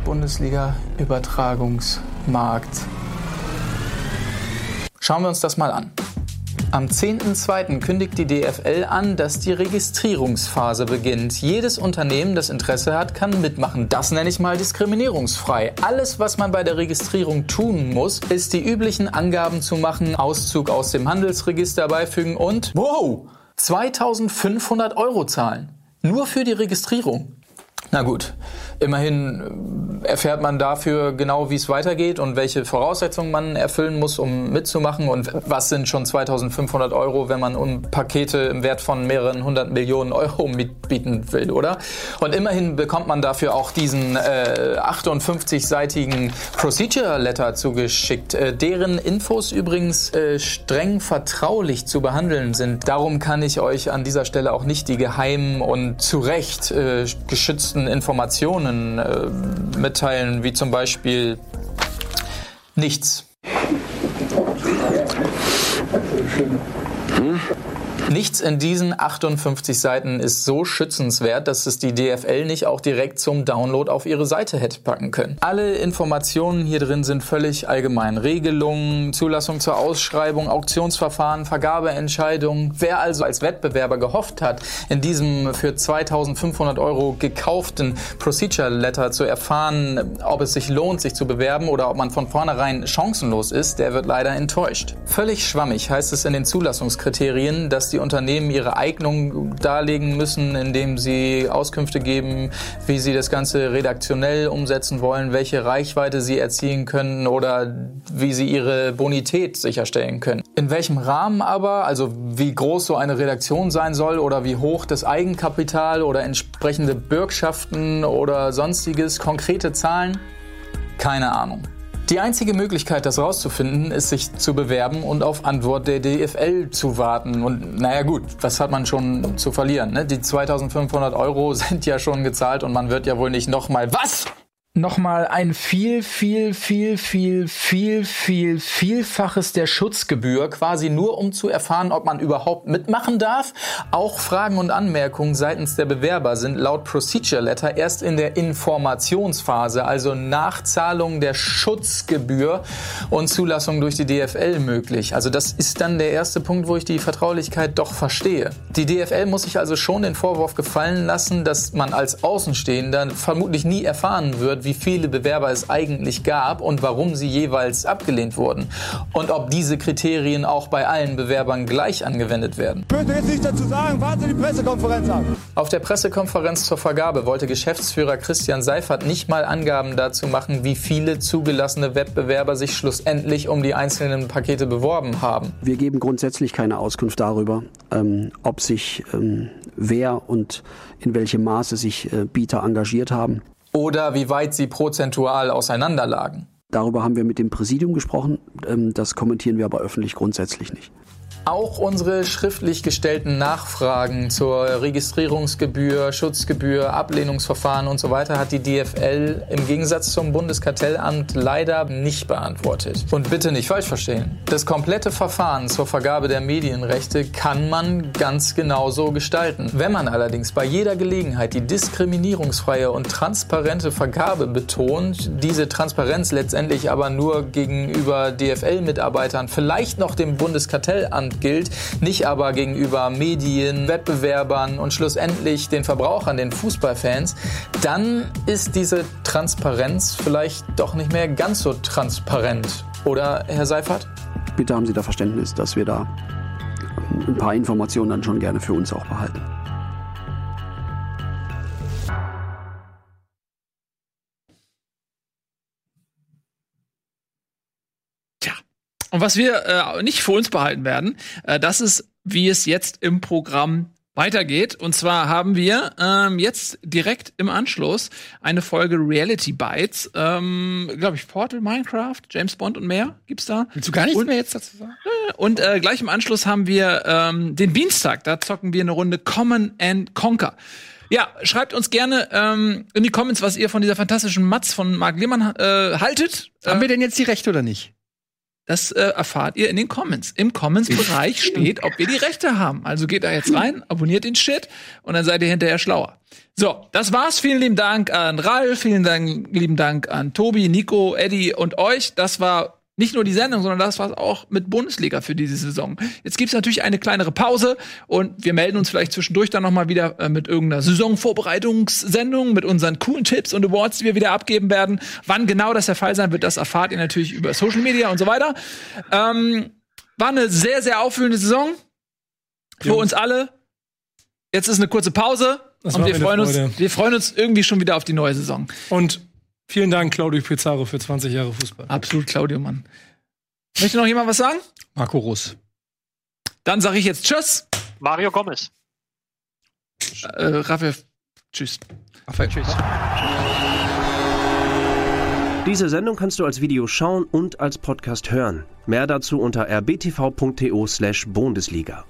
Bundesliga-Übertragungsmarkt? Schauen wir uns das mal an. Am 10.02. kündigt die DFL an, dass die Registrierungsphase beginnt. Jedes Unternehmen, das Interesse hat, kann mitmachen. Das nenne ich mal diskriminierungsfrei. Alles, was man bei der Registrierung tun muss, ist die üblichen Angaben zu machen, Auszug aus dem Handelsregister beifügen und, wow, 2500 Euro zahlen. Nur für die Registrierung. Na gut, immerhin erfährt man dafür genau, wie es weitergeht und welche Voraussetzungen man erfüllen muss, um mitzumachen und was sind schon 2500 Euro, wenn man um Pakete im Wert von mehreren hundert Millionen Euro mitbieten will, oder? Und immerhin bekommt man dafür auch diesen äh, 58-seitigen Procedure Letter zugeschickt, äh, deren Infos übrigens äh, streng vertraulich zu behandeln sind. Darum kann ich euch an dieser Stelle auch nicht die geheimen und zu Recht äh, geschützten Informationen äh, mitteilen, wie zum Beispiel nichts. Hm? Nichts in diesen 58 Seiten ist so schützenswert, dass es die DFL nicht auch direkt zum Download auf ihre Seite hätte packen können. Alle Informationen hier drin sind völlig allgemein. Regelungen, Zulassung zur Ausschreibung, Auktionsverfahren, Vergabeentscheidungen. Wer also als Wettbewerber gehofft hat, in diesem für 2500 Euro gekauften Procedure Letter zu erfahren, ob es sich lohnt, sich zu bewerben oder ob man von vornherein chancenlos ist, der wird leider enttäuscht. Völlig schwammig heißt es in den Zulassungskriterien, dass die Unternehmen ihre Eignung darlegen müssen, indem sie Auskünfte geben, wie sie das Ganze redaktionell umsetzen wollen, welche Reichweite sie erzielen können oder wie sie ihre Bonität sicherstellen können. In welchem Rahmen aber, also wie groß so eine Redaktion sein soll oder wie hoch das Eigenkapital oder entsprechende Bürgschaften oder sonstiges, konkrete Zahlen, keine Ahnung. Die einzige Möglichkeit, das rauszufinden, ist, sich zu bewerben und auf Antwort der DFL zu warten. Und naja gut, was hat man schon zu verlieren? Ne? Die 2500 Euro sind ja schon gezahlt und man wird ja wohl nicht nochmal was? Nochmal ein viel, viel, viel, viel, viel, viel, vielfaches der Schutzgebühr, quasi nur um zu erfahren, ob man überhaupt mitmachen darf. Auch Fragen und Anmerkungen seitens der Bewerber sind laut Procedure Letter erst in der Informationsphase, also Nachzahlung der Schutzgebühr und Zulassung durch die DFL möglich. Also das ist dann der erste Punkt, wo ich die Vertraulichkeit doch verstehe. Die DFL muss sich also schon den Vorwurf gefallen lassen, dass man als Außenstehender vermutlich nie erfahren wird, wie viele Bewerber es eigentlich gab und warum sie jeweils abgelehnt wurden. Und ob diese Kriterien auch bei allen Bewerbern gleich angewendet werden. Ich möchte jetzt nichts dazu sagen, warten Sie die Pressekonferenz ab. Auf der Pressekonferenz zur Vergabe wollte Geschäftsführer Christian Seifert nicht mal Angaben dazu machen, wie viele zugelassene Wettbewerber sich schlussendlich um die einzelnen Pakete beworben haben. Wir geben grundsätzlich keine Auskunft darüber, ähm, ob sich ähm, wer und in welchem Maße sich äh, Bieter engagiert haben oder wie weit sie prozentual auseinanderlagen. Darüber haben wir mit dem Präsidium gesprochen. Ähm, das kommentieren wir aber öffentlich grundsätzlich nicht. Auch unsere schriftlich gestellten Nachfragen zur Registrierungsgebühr, Schutzgebühr, Ablehnungsverfahren und so weiter hat die DFL im Gegensatz zum Bundeskartellamt leider nicht beantwortet. Und bitte nicht falsch verstehen. Das komplette Verfahren zur Vergabe der Medienrechte kann man ganz genauso gestalten. Wenn man allerdings bei jeder Gelegenheit die diskriminierungsfreie und transparente Vergabe betont, diese Transparenz letztendlich aber nur gegenüber DFL-Mitarbeitern, vielleicht noch dem Bundeskartellamt gilt, nicht aber gegenüber Medien, Wettbewerbern und schlussendlich den Verbrauchern, den Fußballfans, dann ist diese Transparenz vielleicht doch nicht mehr ganz so transparent. Oder, Herr Seifert? Bitte haben Sie da Verständnis, dass wir da ein paar Informationen dann schon gerne für uns auch behalten. Und was wir äh, nicht für uns behalten werden, äh, das ist, wie es jetzt im Programm weitergeht. Und zwar haben wir ähm, jetzt direkt im Anschluss eine Folge Reality Bites. Ähm, Glaube ich, Portal, Minecraft, James Bond und mehr gibt's da. Willst du gar nichts und, mehr jetzt dazu sagen? Und äh, gleich im Anschluss haben wir ähm, den Dienstag. Da zocken wir eine Runde Common and Conquer. Ja, schreibt uns gerne ähm, in die Comments, was ihr von dieser fantastischen Matz von Marc Lehmann äh, haltet. Haben wir denn jetzt die Rechte oder nicht? Das äh, erfahrt ihr in den Comments. Im Comments-Bereich steht, ob wir die Rechte haben. Also geht da jetzt rein, abonniert den Shit und dann seid ihr hinterher schlauer. So, das war's. Vielen lieben Dank an Ralf, vielen Dank, lieben Dank an Tobi, Nico, Eddie und euch. Das war nicht nur die Sendung, sondern das war auch mit Bundesliga für diese Saison. Jetzt gibt's natürlich eine kleinere Pause und wir melden uns vielleicht zwischendurch dann noch mal wieder äh, mit irgendeiner Saisonvorbereitungssendung, mit unseren coolen Tipps und Awards, die wir wieder abgeben werden. Wann genau das der Fall sein wird, das erfahrt ihr natürlich über Social Media und so weiter. Ähm, war eine sehr, sehr auffüllende Saison für Jungs. uns alle. Jetzt ist eine kurze Pause Das und wir freuen uns, wir freuen uns irgendwie schon wieder auf die neue Saison. Und vielen Dank, Claudio Pizarro, für 20 Jahre Fußball. Absolut, Claudio, Mann. Möchte noch jemand was sagen? Marco Russ. Dann sage ich jetzt Tschüss. Mario Gomez. Äh, Raphael, Tschüss. Raphael, Tschüss. Diese Sendung kannst du als Video schauen und als Podcast hören. Mehr dazu unter rbtv.to/bundesliga.